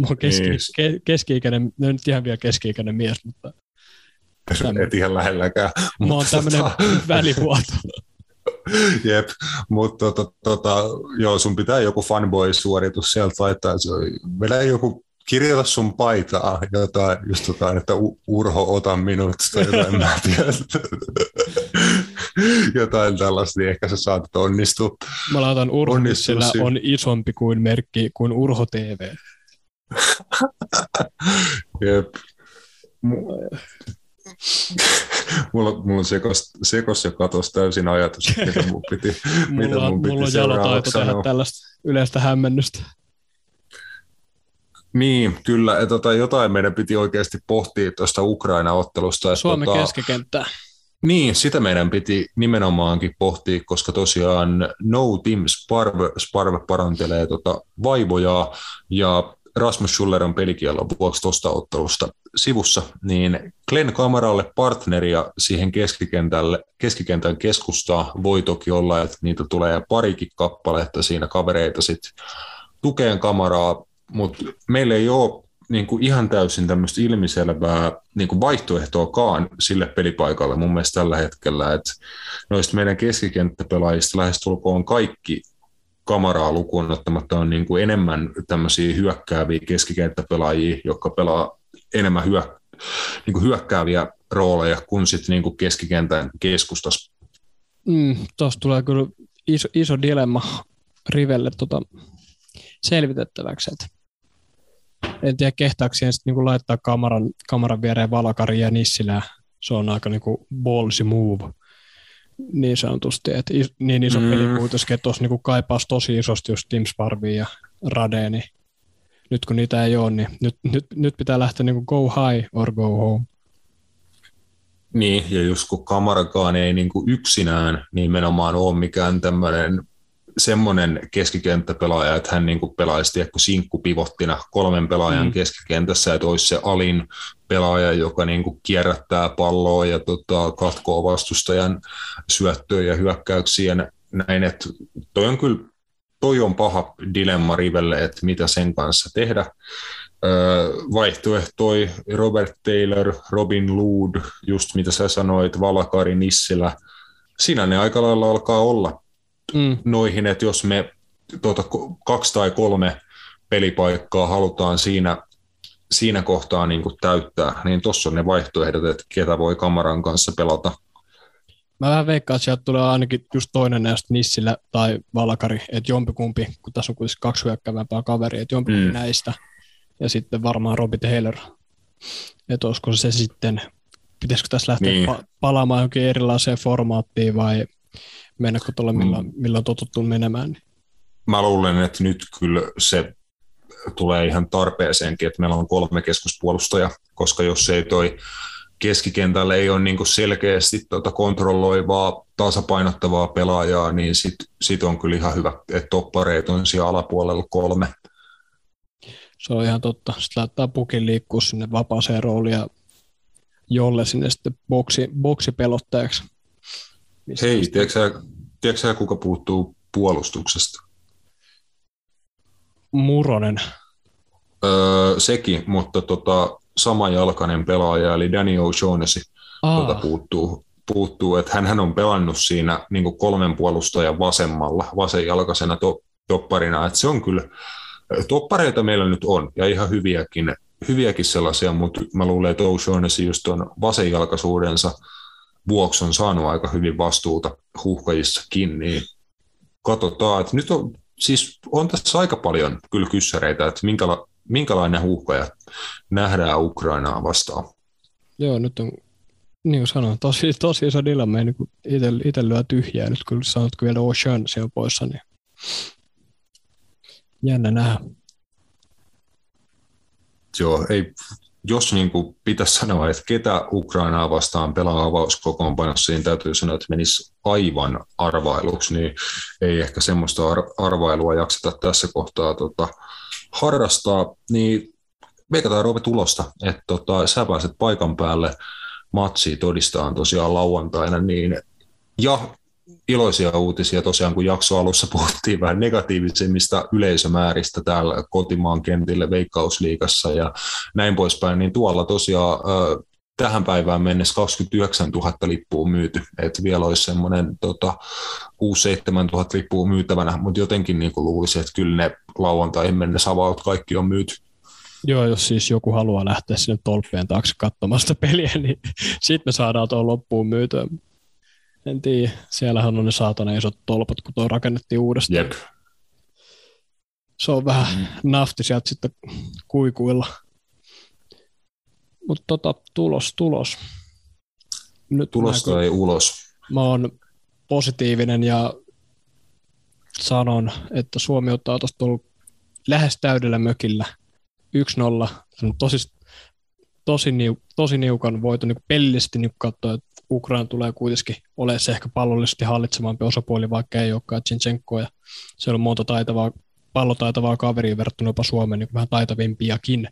Speaker 2: Mä oon keski,
Speaker 1: Niin.
Speaker 2: ke, keski-ikäinen, no nyt ihan vielä keski-ikäinen mies, mutta
Speaker 1: Et ihan lähelläkään.
Speaker 2: mä oon tämmöinen
Speaker 1: tota,
Speaker 2: välivuoto.
Speaker 1: Jep, mutta tota, tota, joo, sun pitää joku fanboy-suoritus sieltä laittaa. Se Vedä joku kirjoita sun paitaa jotain, just jotain, että Urho, ota minut, tai jotain, mä en tiedä. jotain tällaista, niin ehkä sä saatat onnistua.
Speaker 2: Mä laitan Urho, sillä
Speaker 1: siinä.
Speaker 2: on isompi kuin merkki kuin Urho TV.
Speaker 1: Jep. Mu- Mulla, mulla on sekos, sekos ja katos täysin ajatus, että mitä mun piti, mitä
Speaker 2: Mulla,
Speaker 1: mun piti
Speaker 2: mulla on jalotaito tehdä tällaista yleistä hämmennystä.
Speaker 1: Niin, kyllä. Tota, jotain meidän piti oikeasti pohtia tuosta Ukraina-ottelusta.
Speaker 2: Suomen
Speaker 1: tota,
Speaker 2: keskikenttää.
Speaker 1: Niin, sitä meidän piti nimenomaankin pohtia, koska tosiaan No Team Sparve, Sparve parantelee tota vaivoja ja Rasmus Schuller on pelikiellon vuoksi tuosta ottelusta sivussa, niin Glenn Kamaralle partneria siihen keskikentälle, keskikentän keskustaa voi toki olla, että niitä tulee parikin kappaletta siinä kavereita sitten tukeen Kamaraa, mutta meillä ei ole niin kuin ihan täysin tämmöistä ilmiselvää niin kuin vaihtoehtoakaan sille pelipaikalle mun mielestä tällä hetkellä, että noista meidän keskikenttäpelaajista lähestulkoon kaikki kamaraa lukuun ottamatta on niin kuin enemmän tämmöisiä hyökkääviä keskikenttäpelaajia, jotka pelaa enemmän hyö, niin kuin hyökkääviä rooleja kuin sitten niin kuin keskikentän keskustassa.
Speaker 2: Mm, Tuossa tulee kyllä iso, iso dilemma Rivelle tota, selvitettäväksi. Et en tiedä, kehtaako siihen sit niinku laittaa kameran, kameran viereen Valakari ja Nissilää. Se on aika niinku ballsy move niin sanotusti. Et is, niin iso
Speaker 1: Mm.
Speaker 2: peli kuitenkin, että tuossa niinku kaipaisi tosi isosti just Tim Sparvia ja Radea, niin nyt kun niitä ei ole, niin nyt, nyt, nyt pitää lähteä niinku go high or go home.
Speaker 1: Niin, ja just kun kamarakaan ei niin kuin yksinään nimenomaan ole mikään tämmöinen semmoinen keskikenttäpelaaja, että hän niin kuin pelaisi tiedätkö, sinkkupivottina kolmen pelaajan
Speaker 2: Mm.
Speaker 1: keskikentässä, että olisi se alin pelaaja, joka niin kuin kierrättää palloa ja tota, katkoo vastustajan syöttöjä ja hyökkäyksiä näin, että toi on kyllä toi on paha dilemma Rivelle, että mitä sen kanssa tehdä. Vaihtoehtoi Robert Taylor, Robin Lood, just mitä sä sanoit, Valakari Nissilä. Siinä ne aika lailla alkaa olla
Speaker 2: Mm.
Speaker 1: noihin, että jos me tuota, kaksi tai kolme pelipaikkaa halutaan siinä, siinä kohtaa niin kuin täyttää, niin tuossa on ne vaihtoehdot, että ketä voi kamaran kanssa pelata.
Speaker 2: Mä vähän veikkaan, että sieltä tulee ainakin just toinen näistä Nissilä tai Valkari, että jompikumpi, kun tässä on kuitenkin kaksi hyökkäävämpää kaveria, että jompikumpi
Speaker 1: Mm.
Speaker 2: näistä. Ja sitten varmaan Robbie Taylor. Että olisiko se sitten, pitäisikö tässä lähteä
Speaker 1: niin.
Speaker 2: pa- palaamaan johonkin erilaiseen formaattiin vai mennäkö tuolla, milloin,
Speaker 1: Mm.
Speaker 2: milloin on totuttu menemään. Niin.
Speaker 1: Mä luulen, että nyt kyllä se tulee ihan tarpeeseenkin, että meillä on kolme keskuspuolustajaa, koska jos ei toi keskikentällä ei ole niin kuin selkeästi tuota kontrolloivaa, tasapainottavaa pelaajaa, niin sit, sit on kyllä ihan hyvä, että toppareita on siellä alapuolella kolme.
Speaker 2: Se on ihan totta. Sitten laittaa pukin liikkua sinne vapaaseen rooliin ja jolle sinne sitten boksi, boksipelottajaksi. Mistä
Speaker 1: Hei, tiedätkö tiedätkö kuka puuttuu puolustuksesta?
Speaker 2: Muronen.
Speaker 1: Öö, sekin, mutta tota, samanjalkainen pelaaja, eli Danny O'Shaughnessy, tota, puuttuu, puuttuu. että hän on pelannut siinä niin kolmen puolustajan vasemmalla, vasenjalkaisena to, topparina, että se on kyllä, toppareita meillä nyt on, ja ihan hyviäkin, hyviäkin sellaisia, mutta mä luulen, että O'Shaughnessy just on vasenjalkaisuudensa vuoksi on saanut aika hyvin vastuuta huuhkajissakin, niin katsotaan, että nyt on, siis on tässä aika paljon kyllä kyssäreitä, että minkäla, minkälainen huuhkaja nähdään Ukrainaa vastaan.
Speaker 2: Joo, nyt on, niin kuin sanoin, tosi, tosi iso dilemma. Ei niin itse, itse lyö tyhjää. Nyt kun sanot, kun vielä Ocean siellä poissa, niin jännä nähdä.
Speaker 1: Joo, ei, jos niin kuin pitäisi sanoa, että ketä Ukrainaa vastaan pelaa avauskokoonpanossa, niin täytyy sanoa, että menisi aivan arvailuksi, niin ei ehkä semmoista ar- arvailua jakseta tässä kohtaa tota, harrastaa, niin veikataan Roope tulosta, että tota, sä pääset paikan päälle matsiin todistaan tosiaan lauantaina, niin ja iloisia uutisia tosiaan, kun jakso alussa puhuttiin vähän negatiivisemmista yleisömääristä täällä kotimaan kentille Veikkausliigassa ja näin poispäin, niin tuolla tosiaan tähän päivään mennessä 29 000 lippua myyty, että vielä olisi semmoinen tota, 6-7 000 lippua myytävänä, mutta jotenkin niin kuin luulisin, että kyllä ne lauantaihin mennessä avaut kaikki on myyty.
Speaker 2: Joo, jos siis joku haluaa lähteä sinne tolppien taakse katsomaan sitä peliä, niin sitten me saadaan tuon loppuun myytyä. En tiedä, siellähän on ne saatana isot tolpat, kun tuo rakennettiin uudestaan.
Speaker 1: Jep.
Speaker 2: Se on vähän mm. nafti sieltä sitten kuikuilla. Mutta tota, tulos, tulos.
Speaker 1: Nyt tulos tai ulos.
Speaker 2: Mä oon positiivinen ja sanon, että Suomi ottaa tuosta lähes täydellä mökillä 1-0. Tosi, tosi, niu, tosi niukan voiton niin pellisesti niin katsoa, että Ukraina tulee kuitenkin olemaan se ehkä pallollisesti hallitsevampi osapuoli, vaikka ei olekaan Zinchenko ja se on monta taitavaa, pallotaitavaa kaveria verrattuna jopa Suomeen niin vähän taitavimpiakin.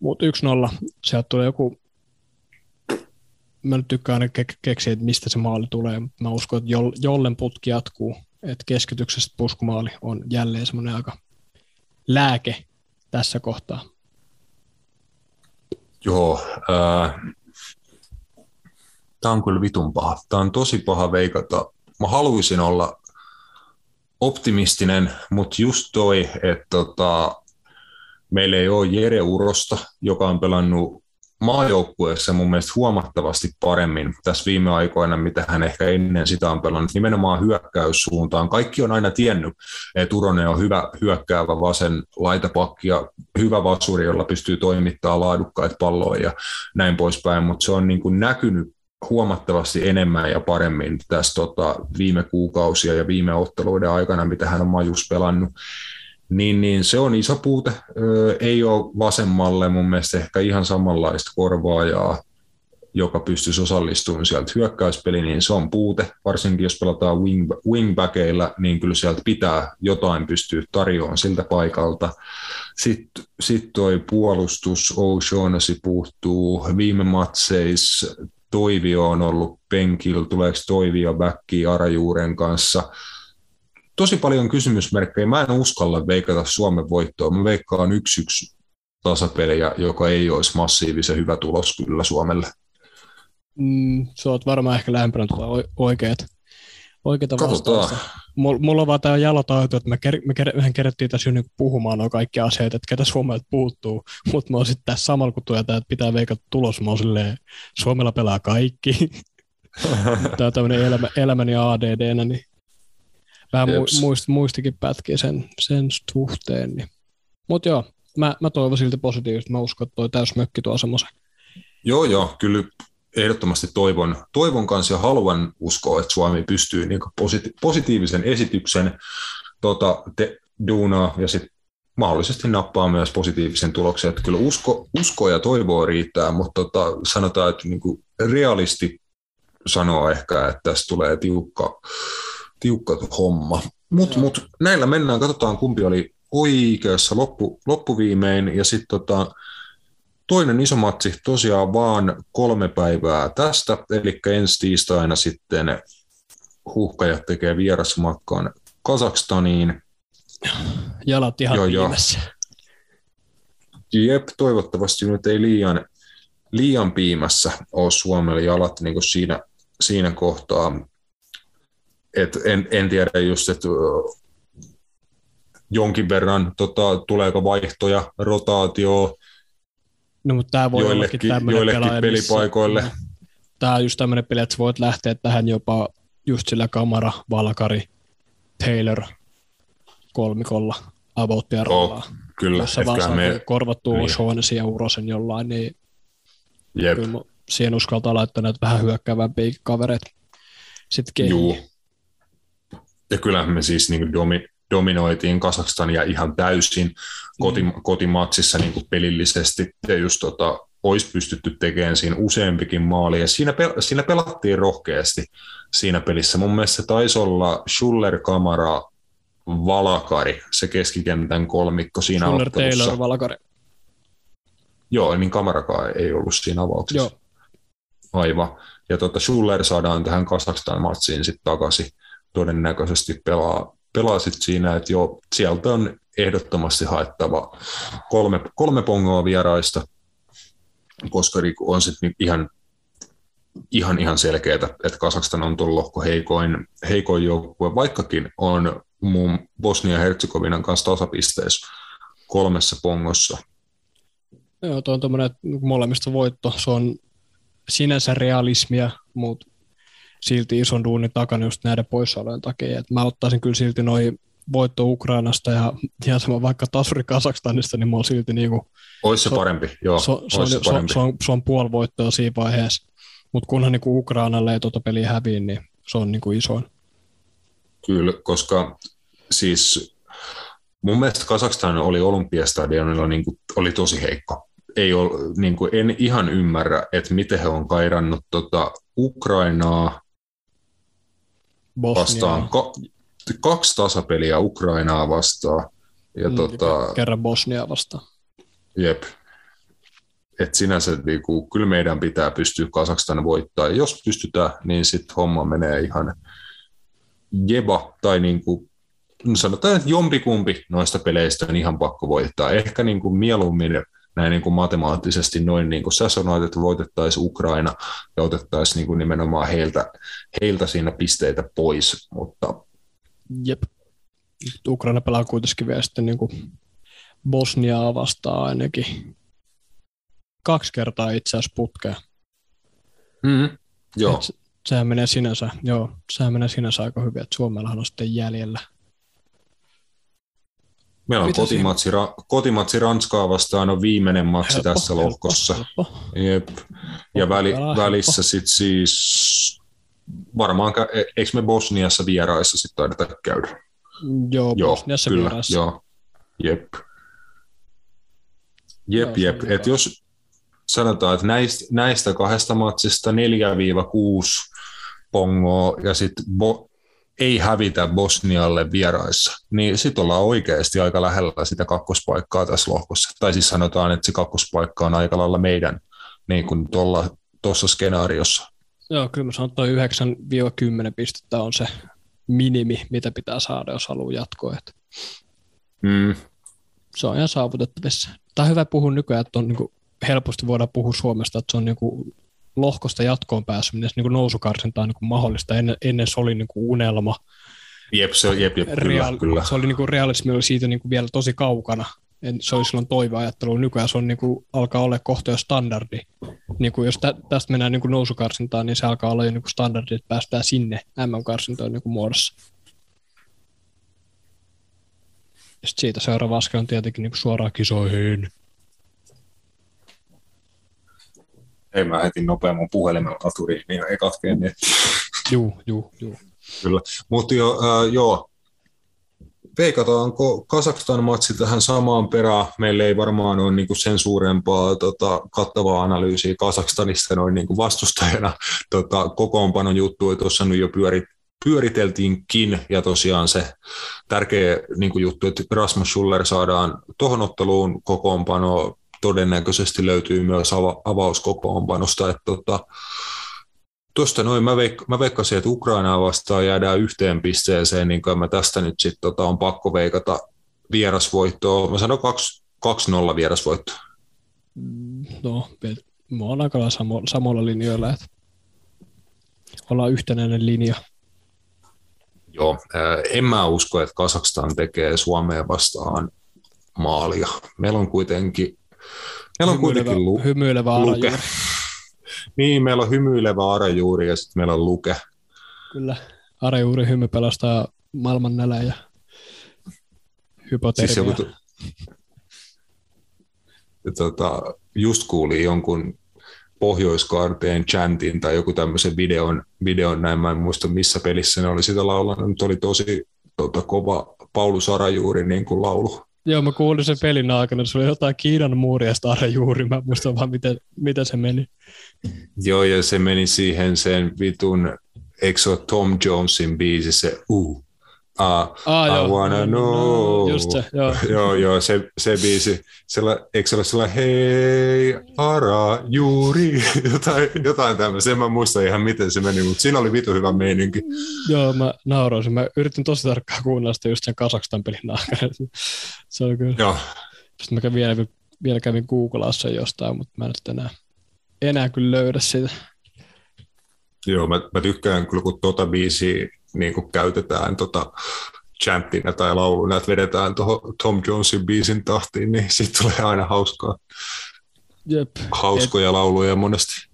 Speaker 2: Mutta 1-0, sieltä tulee joku, mä nyt tykkään aina ke- keksiä, että mistä se maali tulee, mutta mä uskon, että jollen putki jatkuu, että keskityksestä puskumaali on jälleen semmoinen aika lääke tässä kohtaa.
Speaker 1: Joo, äh, tämä on kyllä vitun paha. Tämä on tosi paha veikata. Mä haluaisin olla optimistinen, mutta just toi, että tota, meillä ei ole Jere Urosta, joka on pelannut maajoukkueessa mun mielestä huomattavasti paremmin tässä viime aikoina, mitä hän ehkä ennen sitä on pelannut, nimenomaan hyökkäyssuuntaan. Kaikki on aina tiennyt, että Uronen on hyvä hyökkäävä vasen laitapakki ja hyvä vasuri, jolla pystyy toimittamaan laadukkaita palloja ja näin poispäin, mutta se on niin kuin näkynyt huomattavasti enemmän ja paremmin tässä tota, viime kuukausia ja viime otteluiden aikana, mitä hän on Majus pelannut niin, niin se on iso puute. ei ole vasemmalle mun mielestä ehkä ihan samanlaista korvaajaa, joka pystyisi osallistumaan sieltä hyökkäyspeliin, niin se on puute. Varsinkin jos pelataan wing, wingbackeilla, niin kyllä sieltä pitää jotain pystyä tarjoamaan siltä paikalta. Sitten sit toi puolustus, O'Shaughnessy puuttuu. Viime matseissa Toivio on ollut penkillä, tuleeko Toivio backiin Arajuuren kanssa – tosi paljon kysymysmerkkejä. Mä en uskalla veikata Suomen voittoa. Mä veikkaan yksi yksi tasapeliä, joka ei olisi massiivisen hyvä tulos kyllä Suomelle.
Speaker 2: Mm, sä oot varmaan ehkä lähempänä tuota oikeat, oikeita vastausta. Mulla on vaan tämä jalotaito, että me, ker- me, ker- mehän kerättiin tässä jo niinku puhumaan nuo kaikki asiat, että ketä Suomelta puuttuu, mutta mä oon sitten tässä samalla kun tuota, että pitää veikata tulos, mä oon silleen, Suomella pelaa kaikki. tämä on tämmöinen elämä, elämäni ADD, niin vähän muist, muistikin pätkiä sen, sen suhteen. Niin. Mutta joo, mä, mä toivon silti positiivisesti. Mä uskon, että toi täysmökki tuo semmoisen.
Speaker 1: Joo, joo, kyllä ehdottomasti toivon, toivon kanssa ja haluan uskoa, että Suomi pystyy niin positi- positiivisen esityksen tota, te, duunaa ja sitten mahdollisesti nappaa myös positiivisen tuloksen. Että kyllä usko, usko ja toivoa riittää, mutta tota, sanotaan, että niin kuin realisti sanoo ehkä, että tässä tulee tiukka, tiukka homma. Mutta mut, näillä mennään, katsotaan kumpi oli oikeassa loppu, loppuviimein. Ja sitten tota, toinen iso matsi tosiaan vaan kolme päivää tästä, eli ensi tiistaina sitten huhkajat tekee vierasmatkan Kazakstaniin.
Speaker 2: Jalat ihan joo, piimässä.
Speaker 1: Jep, toivottavasti nyt ei liian, liian piimässä ole Suomelle jalat niin siinä, siinä kohtaa. Et en, en tiedä just, että jonkin verran tota, tuleeko vaihtoja, rotaatio
Speaker 2: no, mutta tämä voi
Speaker 1: joillekin, joillekin pelaaja, pelipaikoille. Missä,
Speaker 2: tämä on just tämmöinen peli, että voit lähteä tähän jopa just sillä kamera, Valkari, Taylor kolmikolla abouttia
Speaker 1: oh, Kyllä,
Speaker 2: Jos vaan me... korvattua niin. Shawnesin ja Urosen jollain, niin Jep. kyllä siihen uskaltaa laittaa näitä vähän hyökkäävämpiä kavereita sitten kehiin.
Speaker 1: Ja kyllähän me siis niin domi, dominoitiin Kasakstania ihan täysin koti, mm. kotimatsissa niin kuin pelillisesti. Ja just tota, olisi pystytty tekemään siinä useampikin maali. Ja siinä, pel- siinä pelattiin rohkeasti siinä pelissä. Mun mielestä se taisi olla Schuller, Kamara, Valakari, se keskikentän kolmikko siinä
Speaker 2: Schuller, ottelussa. Taylor, Valakari.
Speaker 1: Joo, niin Kamarakaan ei ollut siinä avauksessa. Joo. Aivan. Ja tota, Schuller saadaan tähän Kazakstan matsiin sitten takaisin. Todennäköisesti pelaa, pelaa sit siinä, että jo sieltä on ehdottomasti haettava kolme, kolme pongoa vieraista, koska on sitten ihan ihan, ihan selkeää, että Kazakstan on tuon lohko heikoin, heikoin joukkue, vaikkakin on muun Bosnia-Herzegovinan kanssa tasapisteessä kolmessa pongossa.
Speaker 2: Joo, tuo on tuommoinen molemmista voitto. Se on sinänsä realismia, mutta silti ison duunin takana just näiden poissaolojen takia. Et mä ottaisin kyllä silti noin voitto Ukrainasta ja, ja sama vaikka tasuri Kasakstanista, niin mä oon silti niinku,
Speaker 1: Ois se parempi, joo.
Speaker 2: Se, se, on, se, parempi. se, on, se on puoli voittoa siinä vaiheessa. Mutta kunhan niinku Ukrainalle ei tuota peliä häviä, niin se on niinku isoin.
Speaker 1: Kyllä, koska siis mun mielestä Kazakstan oli Olympiastadionilla niin kuin, oli tosi heikko. Ei ole, niin kuin, en ihan ymmärrä, että miten he on kairannut tota, Ukrainaa Bosnia. vastaan. Ka- kaksi tasapeliä Ukrainaa vastaan. Ja mm, tota,
Speaker 2: kerran Bosnia vastaan.
Speaker 1: Jep. Et sinänsä niin kuin, kyllä meidän pitää pystyä Kazakstan voittaa. Ja jos pystytään, niin sitten homma menee ihan jeba tai niin kuin, no sanotaan, että jompikumpi noista peleistä on ihan pakko voittaa. Ehkä niin kuin mieluummin näin niin kuin matemaattisesti noin, niin kuin sä sanoit, että voitettaisiin Ukraina ja otettaisiin niin kuin nimenomaan heiltä, heiltä siinä pisteitä pois, mutta
Speaker 2: Jep. Ukraina pelaa kuitenkin vielä sitten niin kuin Bosniaa vastaan ainakin kaksi kertaa itse asiassa putkea.
Speaker 1: Mm, joo. Et
Speaker 2: sehän menee sinänsä, joo, sehän menee sinänsä aika hyvin, että Suomellahan on sitten jäljellä.
Speaker 1: Meillä on kotimatsi, ra, kotimatsi Ranskaa vastaan on viimeinen matsi helppo, tässä helppo, lohkossa. Helppo. Jep. Ja väli, välissä sitten siis varmaan, e- eikö me Bosniassa vieraissa sitten taideta käydä?
Speaker 2: Joo, joo Bosniassa kyllä, vieraissa.
Speaker 1: Joo, jep. Jep, jep. Et jos sanotaan, että näistä, näistä kahdesta matsista 4-6 pongoa ja sitten bo, ei hävitä Bosnialle vieraissa, niin sitten ollaan oikeasti aika lähellä sitä kakkospaikkaa tässä lohkossa. Tai siis sanotaan, että se kakkospaikka on aika lailla meidän niin kuin tuossa skenaariossa.
Speaker 2: Joo, kyllä mä sanon, että 9-10 pistettä on se minimi, mitä pitää saada, jos haluaa jatkoa. Että
Speaker 1: mm.
Speaker 2: Se on ihan saavutettavissa. Tämä on hyvä puhua nykyään, että on niin kuin helposti voidaan puhua Suomesta, että se on niin kuin lohkosta jatkoon pääseminen, niin kuin nousukarsinta on niin kuin mahdollista. Ennen, ennen se oli niin kuin unelma.
Speaker 1: Jep, se, jep, jep, Real, kyllä.
Speaker 2: Se oli niin kuin realismi oli siitä niin kuin vielä tosi kaukana. En, se oli silloin toiveajattelu. Nykyään se on niin kuin, alkaa olla kohta jo standardi. Niin kuin jos tä, tästä mennään niin kuin nousukarsintaan, niin se alkaa olla jo niin kuin standardi, että päästään sinne MM-karsintoon niin kuin muodossa. Ja siitä seuraava askel on tietenkin niin kuin suoraan kisoihin.
Speaker 1: Ei mä heti nopea mun puhelimen laturi, niin ei katkeen niin.
Speaker 2: Juu, juu, juu.
Speaker 1: Kyllä, mutta jo, äh, joo, veikataanko Kazakstan matsi tähän samaan perään? Meillä ei varmaan ole niin sen suurempaa tota, kattavaa analyysiä Kazakstanista noin niin vastustajana. Tota, kokoonpanon juttu, tuossa nyt jo pyörit, pyöriteltiinkin, ja tosiaan se tärkeä niin juttu, että Rasmus Schuller saadaan tuohon otteluun kokoonpano todennäköisesti löytyy myös ava- avauskokoonpanosta. Että tota, Tuosta noin, mä, veik- mä veikkasin, että Ukrainaa vastaan jäädään yhteen pisteeseen, niin kuin mä tästä nyt sitten tota, on pakko veikata vierasvoittoa. Mä sanon 2-0 vierasvoitto.
Speaker 2: No, mä oon aika samo- samalla linjoilla, että ollaan yhtenäinen linja.
Speaker 1: Joo, en mä usko, että Kasakstan tekee Suomeen vastaan maalia. Meillä on kuitenkin Meillä on kuitenkin lu-
Speaker 2: hymyilevä luke.
Speaker 1: niin, meillä on hymyilevä arajuuri ja sitten meillä on luke.
Speaker 2: Kyllä, arajuuri hymy pelastaa maailman nälän ja hypotermia. Siis joku t-
Speaker 1: tota, just kuuli jonkun pohjoiskaarteen chantin tai joku tämmöisen videon, videon näin, mä en muista missä pelissä ne oli sitä laulanut, mutta oli tosi tota, kova Paulus Arajuuri niin kuin laulu.
Speaker 2: Joo, mä kuulin sen pelin aikana, se oli jotain Kiinan muuria Stare juuri, mä muistan vaan miten, miten se meni.
Speaker 1: Joo, ja se meni siihen sen vitun, eikö se ole Tom Jonesin biisi, se uh, Uh,
Speaker 2: Ah,
Speaker 1: I
Speaker 2: joo.
Speaker 1: wanna
Speaker 2: no,
Speaker 1: know.
Speaker 2: Just se, joo.
Speaker 1: joo, joo, se, se biisi, sella, eikö se ole sellainen hei, ara, juuri, jotain, jotain tämmöistä. En mä muista ihan miten se meni, mutta siinä oli vitu hyvä meininki.
Speaker 2: Joo, mä nauroisin. Mä yritin tosi tarkkaan kuunnella sitä just sen Kasakstan pelin aikana. Se on kyllä.
Speaker 1: Joo,
Speaker 2: Sitten mä kävin vielä, vielä kävin Googlassa jostain, mutta mä en nyt enää, enää kyllä löydä sitä.
Speaker 1: joo mä, mä tykkään kyllä, kun tota biisiä niin kun käytetään tota, chanttina tai lauluna, että vedetään tuohon Tom Jonesin biisin tahtiin, niin siitä tulee aina hauskaa,
Speaker 2: Jep.
Speaker 1: hauskoja lauluja monesti.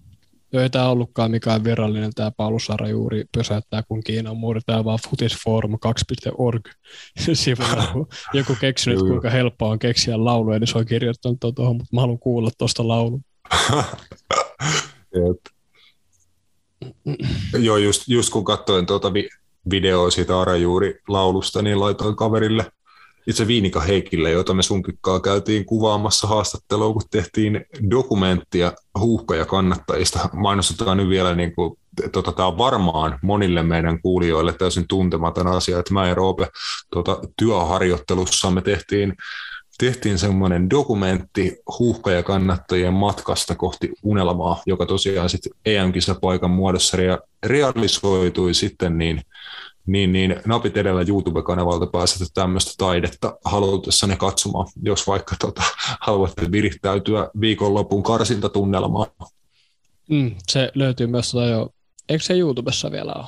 Speaker 2: Joo, ei tämä ollutkaan mikään virallinen tämä Paulu Saara juuri pysäyttää, kun Kiinan muuri. Tämä vaan footisforum2.org sivulla. Kun Joku keksinyt, kuinka helppoa on keksiä lauluja, niin se on kirjoittanut tuohon, mutta mä haluan kuulla tuosta laulun.
Speaker 1: Jep. Joo, just, just kun katsoin tuota vi- videoa siitä Arajuuri-laulusta, niin laitoin kaverille itse Viinika Heikille, jota me sunkikkaa käytiin kuvaamassa haastattelua, kun tehtiin dokumenttia huuhka- ja kannattajista. Mainostetaan nyt vielä, niin kuin, tota, tämä on varmaan monille meidän kuulijoille täysin tuntematon asia, että mä ja Roope tota, työharjoittelussamme tehtiin tehtiin semmoinen dokumentti huuhka- ja kannattajien matkasta kohti unelmaa, joka tosiaan sitten EM-kisapaikan muodossa rea- realisoitui sitten niin, niin, niin napit edellä YouTube-kanavalta pääsette tämmöistä taidetta halutessanne katsomaan, jos vaikka tota, haluatte virittäytyä viikonlopun karsintatunnelmaan.
Speaker 2: Mm, se löytyy myös tota jo, eikö se YouTubessa vielä ole?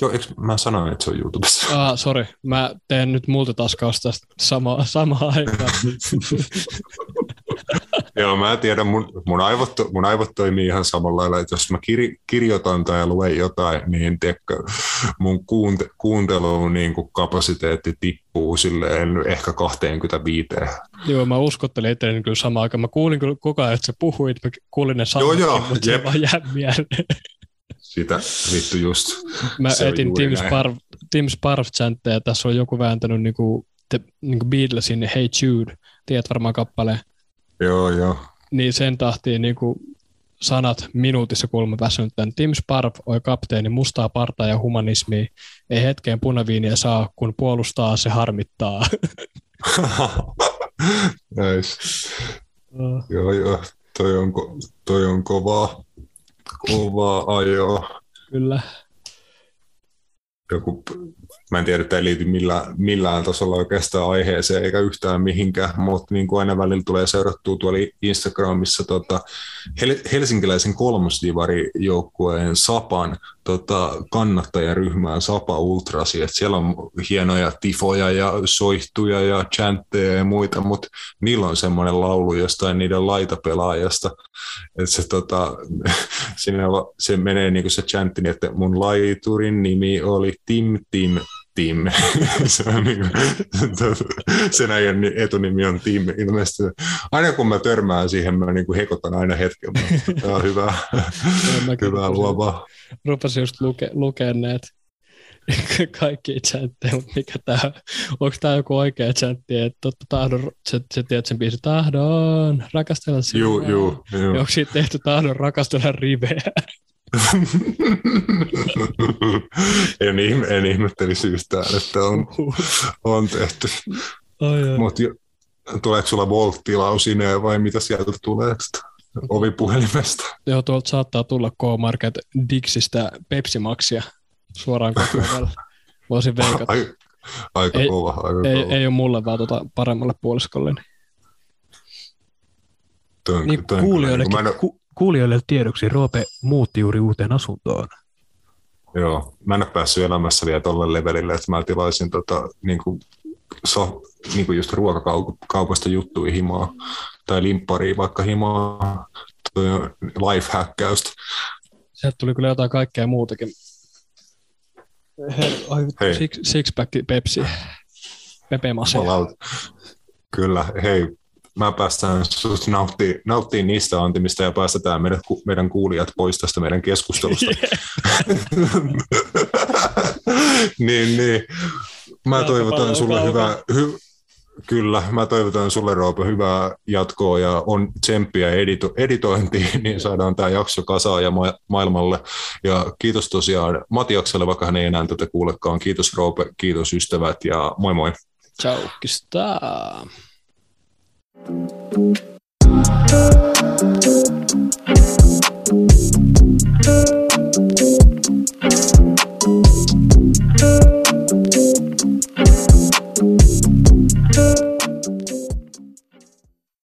Speaker 1: Joo, eikö mä sanoin, että se on YouTubessa?
Speaker 2: Ah, sorry, mä teen nyt multitaskausta sama, samaan aikaan.
Speaker 1: Joo, mä tiedän, mun, mun, aivot, mun aivot toimii ihan samalla lailla, että jos mä kir, kirjoitan tai luen jotain, niin tiedätkö, mun kuunte, kuuntelun niin kuin kapasiteetti tippuu silleen ehkä 25.
Speaker 2: Joo, mä uskottelin itselleni kyllä samaan aikaan. Mä kuulin kyllä koko ajan, että sä puhuit, mä kuulin ne
Speaker 1: Joo,
Speaker 2: sanatkin,
Speaker 1: joo,
Speaker 2: mutta se vaan.
Speaker 1: Sitä vittu just.
Speaker 2: Mä
Speaker 1: Se
Speaker 2: etin Tim. Sparv, Tim Sparv ja tässä on joku vääntänyt niinku, te, niinku Beatlesin Hey Jude, tiedät varmaan kappaleen.
Speaker 1: Joo, joo.
Speaker 2: Niin sen tahtiin niinku sanat minuutissa kuulemma väsynyt tämän. Tim Sparv oi kapteeni mustaa partaa ja humanismia. Ei hetkeen punaviiniä saa, kun puolustaa se harmittaa.
Speaker 1: nice. Joo, joo. Toi on, ko- toi on kovaa. Kovaa ajoa.
Speaker 2: Kyllä.
Speaker 1: joku, mä en tiedä, että ei liity millään, millään tasolla oikeastaan aiheeseen eikä yhtään mihinkään, mutta niin kuin aina välillä tulee seurattua tuolla Instagramissa tota, hel- helsinkiläisen kolmosdivarijoukkueen Sapan tota, kannattajaryhmään Sapa Ultrasi, että siellä on hienoja tifoja ja soihtuja ja chantteja ja muita, mutta niillä on semmoinen laulu jostain niiden laitapelaajasta, että se, tota, sinne, se menee niin kuin se chantti, niin, että mun laiturin nimi oli Tim Tim Tim. se on niin kuin, sen ajan ni- etunimi on Tim. Ilmeisesti aina kun mä törmään siihen, mä niin kuin hekotan aina hetken. Tämä on hyvä, hyvä luova.
Speaker 2: rupesin just luke, lukea näitä kaikki chantteja, mutta mikä tää, onko tää joku oikea chantti, että totta tahdon, sä, sä tiedät sen biisin, tahdon rakastella sinua.
Speaker 1: Juu, juu, juu.
Speaker 2: onko siitä tehty tahdon rakastella riveä?
Speaker 1: en, ihme, en ihmettelisi yhtään, että on, on tehty.
Speaker 2: Ai, ai.
Speaker 1: Mutta tuleeko sulla Volt-tilaus sinne vai mitä sieltä tulee ovipuhelimesta?
Speaker 2: Joo, tuolta saattaa tulla K-Market Dixistä Pepsi Maxia suoraan kotiin Voisin veikata.
Speaker 1: Ai, aika
Speaker 2: Ei-
Speaker 1: kova, aika
Speaker 2: Ei,
Speaker 1: kova.
Speaker 2: ei ole mulle, vaan tota paremmalle puoliskolle.
Speaker 5: Niin kuulijoillekin,
Speaker 1: niin en,
Speaker 5: ku, kuulijoille tiedoksi Roope muutti juuri uuteen asuntoon.
Speaker 1: joo, mä en ole päässyt elämässä vielä tolle levelille, että mä tilaisin tota, niin kuin, so, niin kuin just ruokakaupasta juttuja himaa tai limpparia vaikka himaa. Life-häkkäystä.
Speaker 2: Sieltä tuli kyllä jotain kaikkea muutakin. Hei, ai,
Speaker 1: Hei.
Speaker 2: six, six-pack Pepsi. Pepe Mase.
Speaker 1: Kyllä, hei, mä päästään sut nauttii, nauttii niistä antimista ja päästetään meidät, ku- meidän kuulijat pois tästä meidän keskustelusta. niin, niin. Mä
Speaker 2: Jalkapallo
Speaker 1: toivotan sulle hyvää, hy, Kyllä, mä toivotan sulle Roope hyvää jatkoa ja on tsemppiä edito- editointiin, niin saadaan tämä jakso kasaan ja ma- maailmalle. Ja kiitos tosiaan Matiakselle, vaikka hän ei enää tätä kuulekaan. Kiitos Roope, kiitos ystävät ja moi moi.
Speaker 2: Ciao, Thank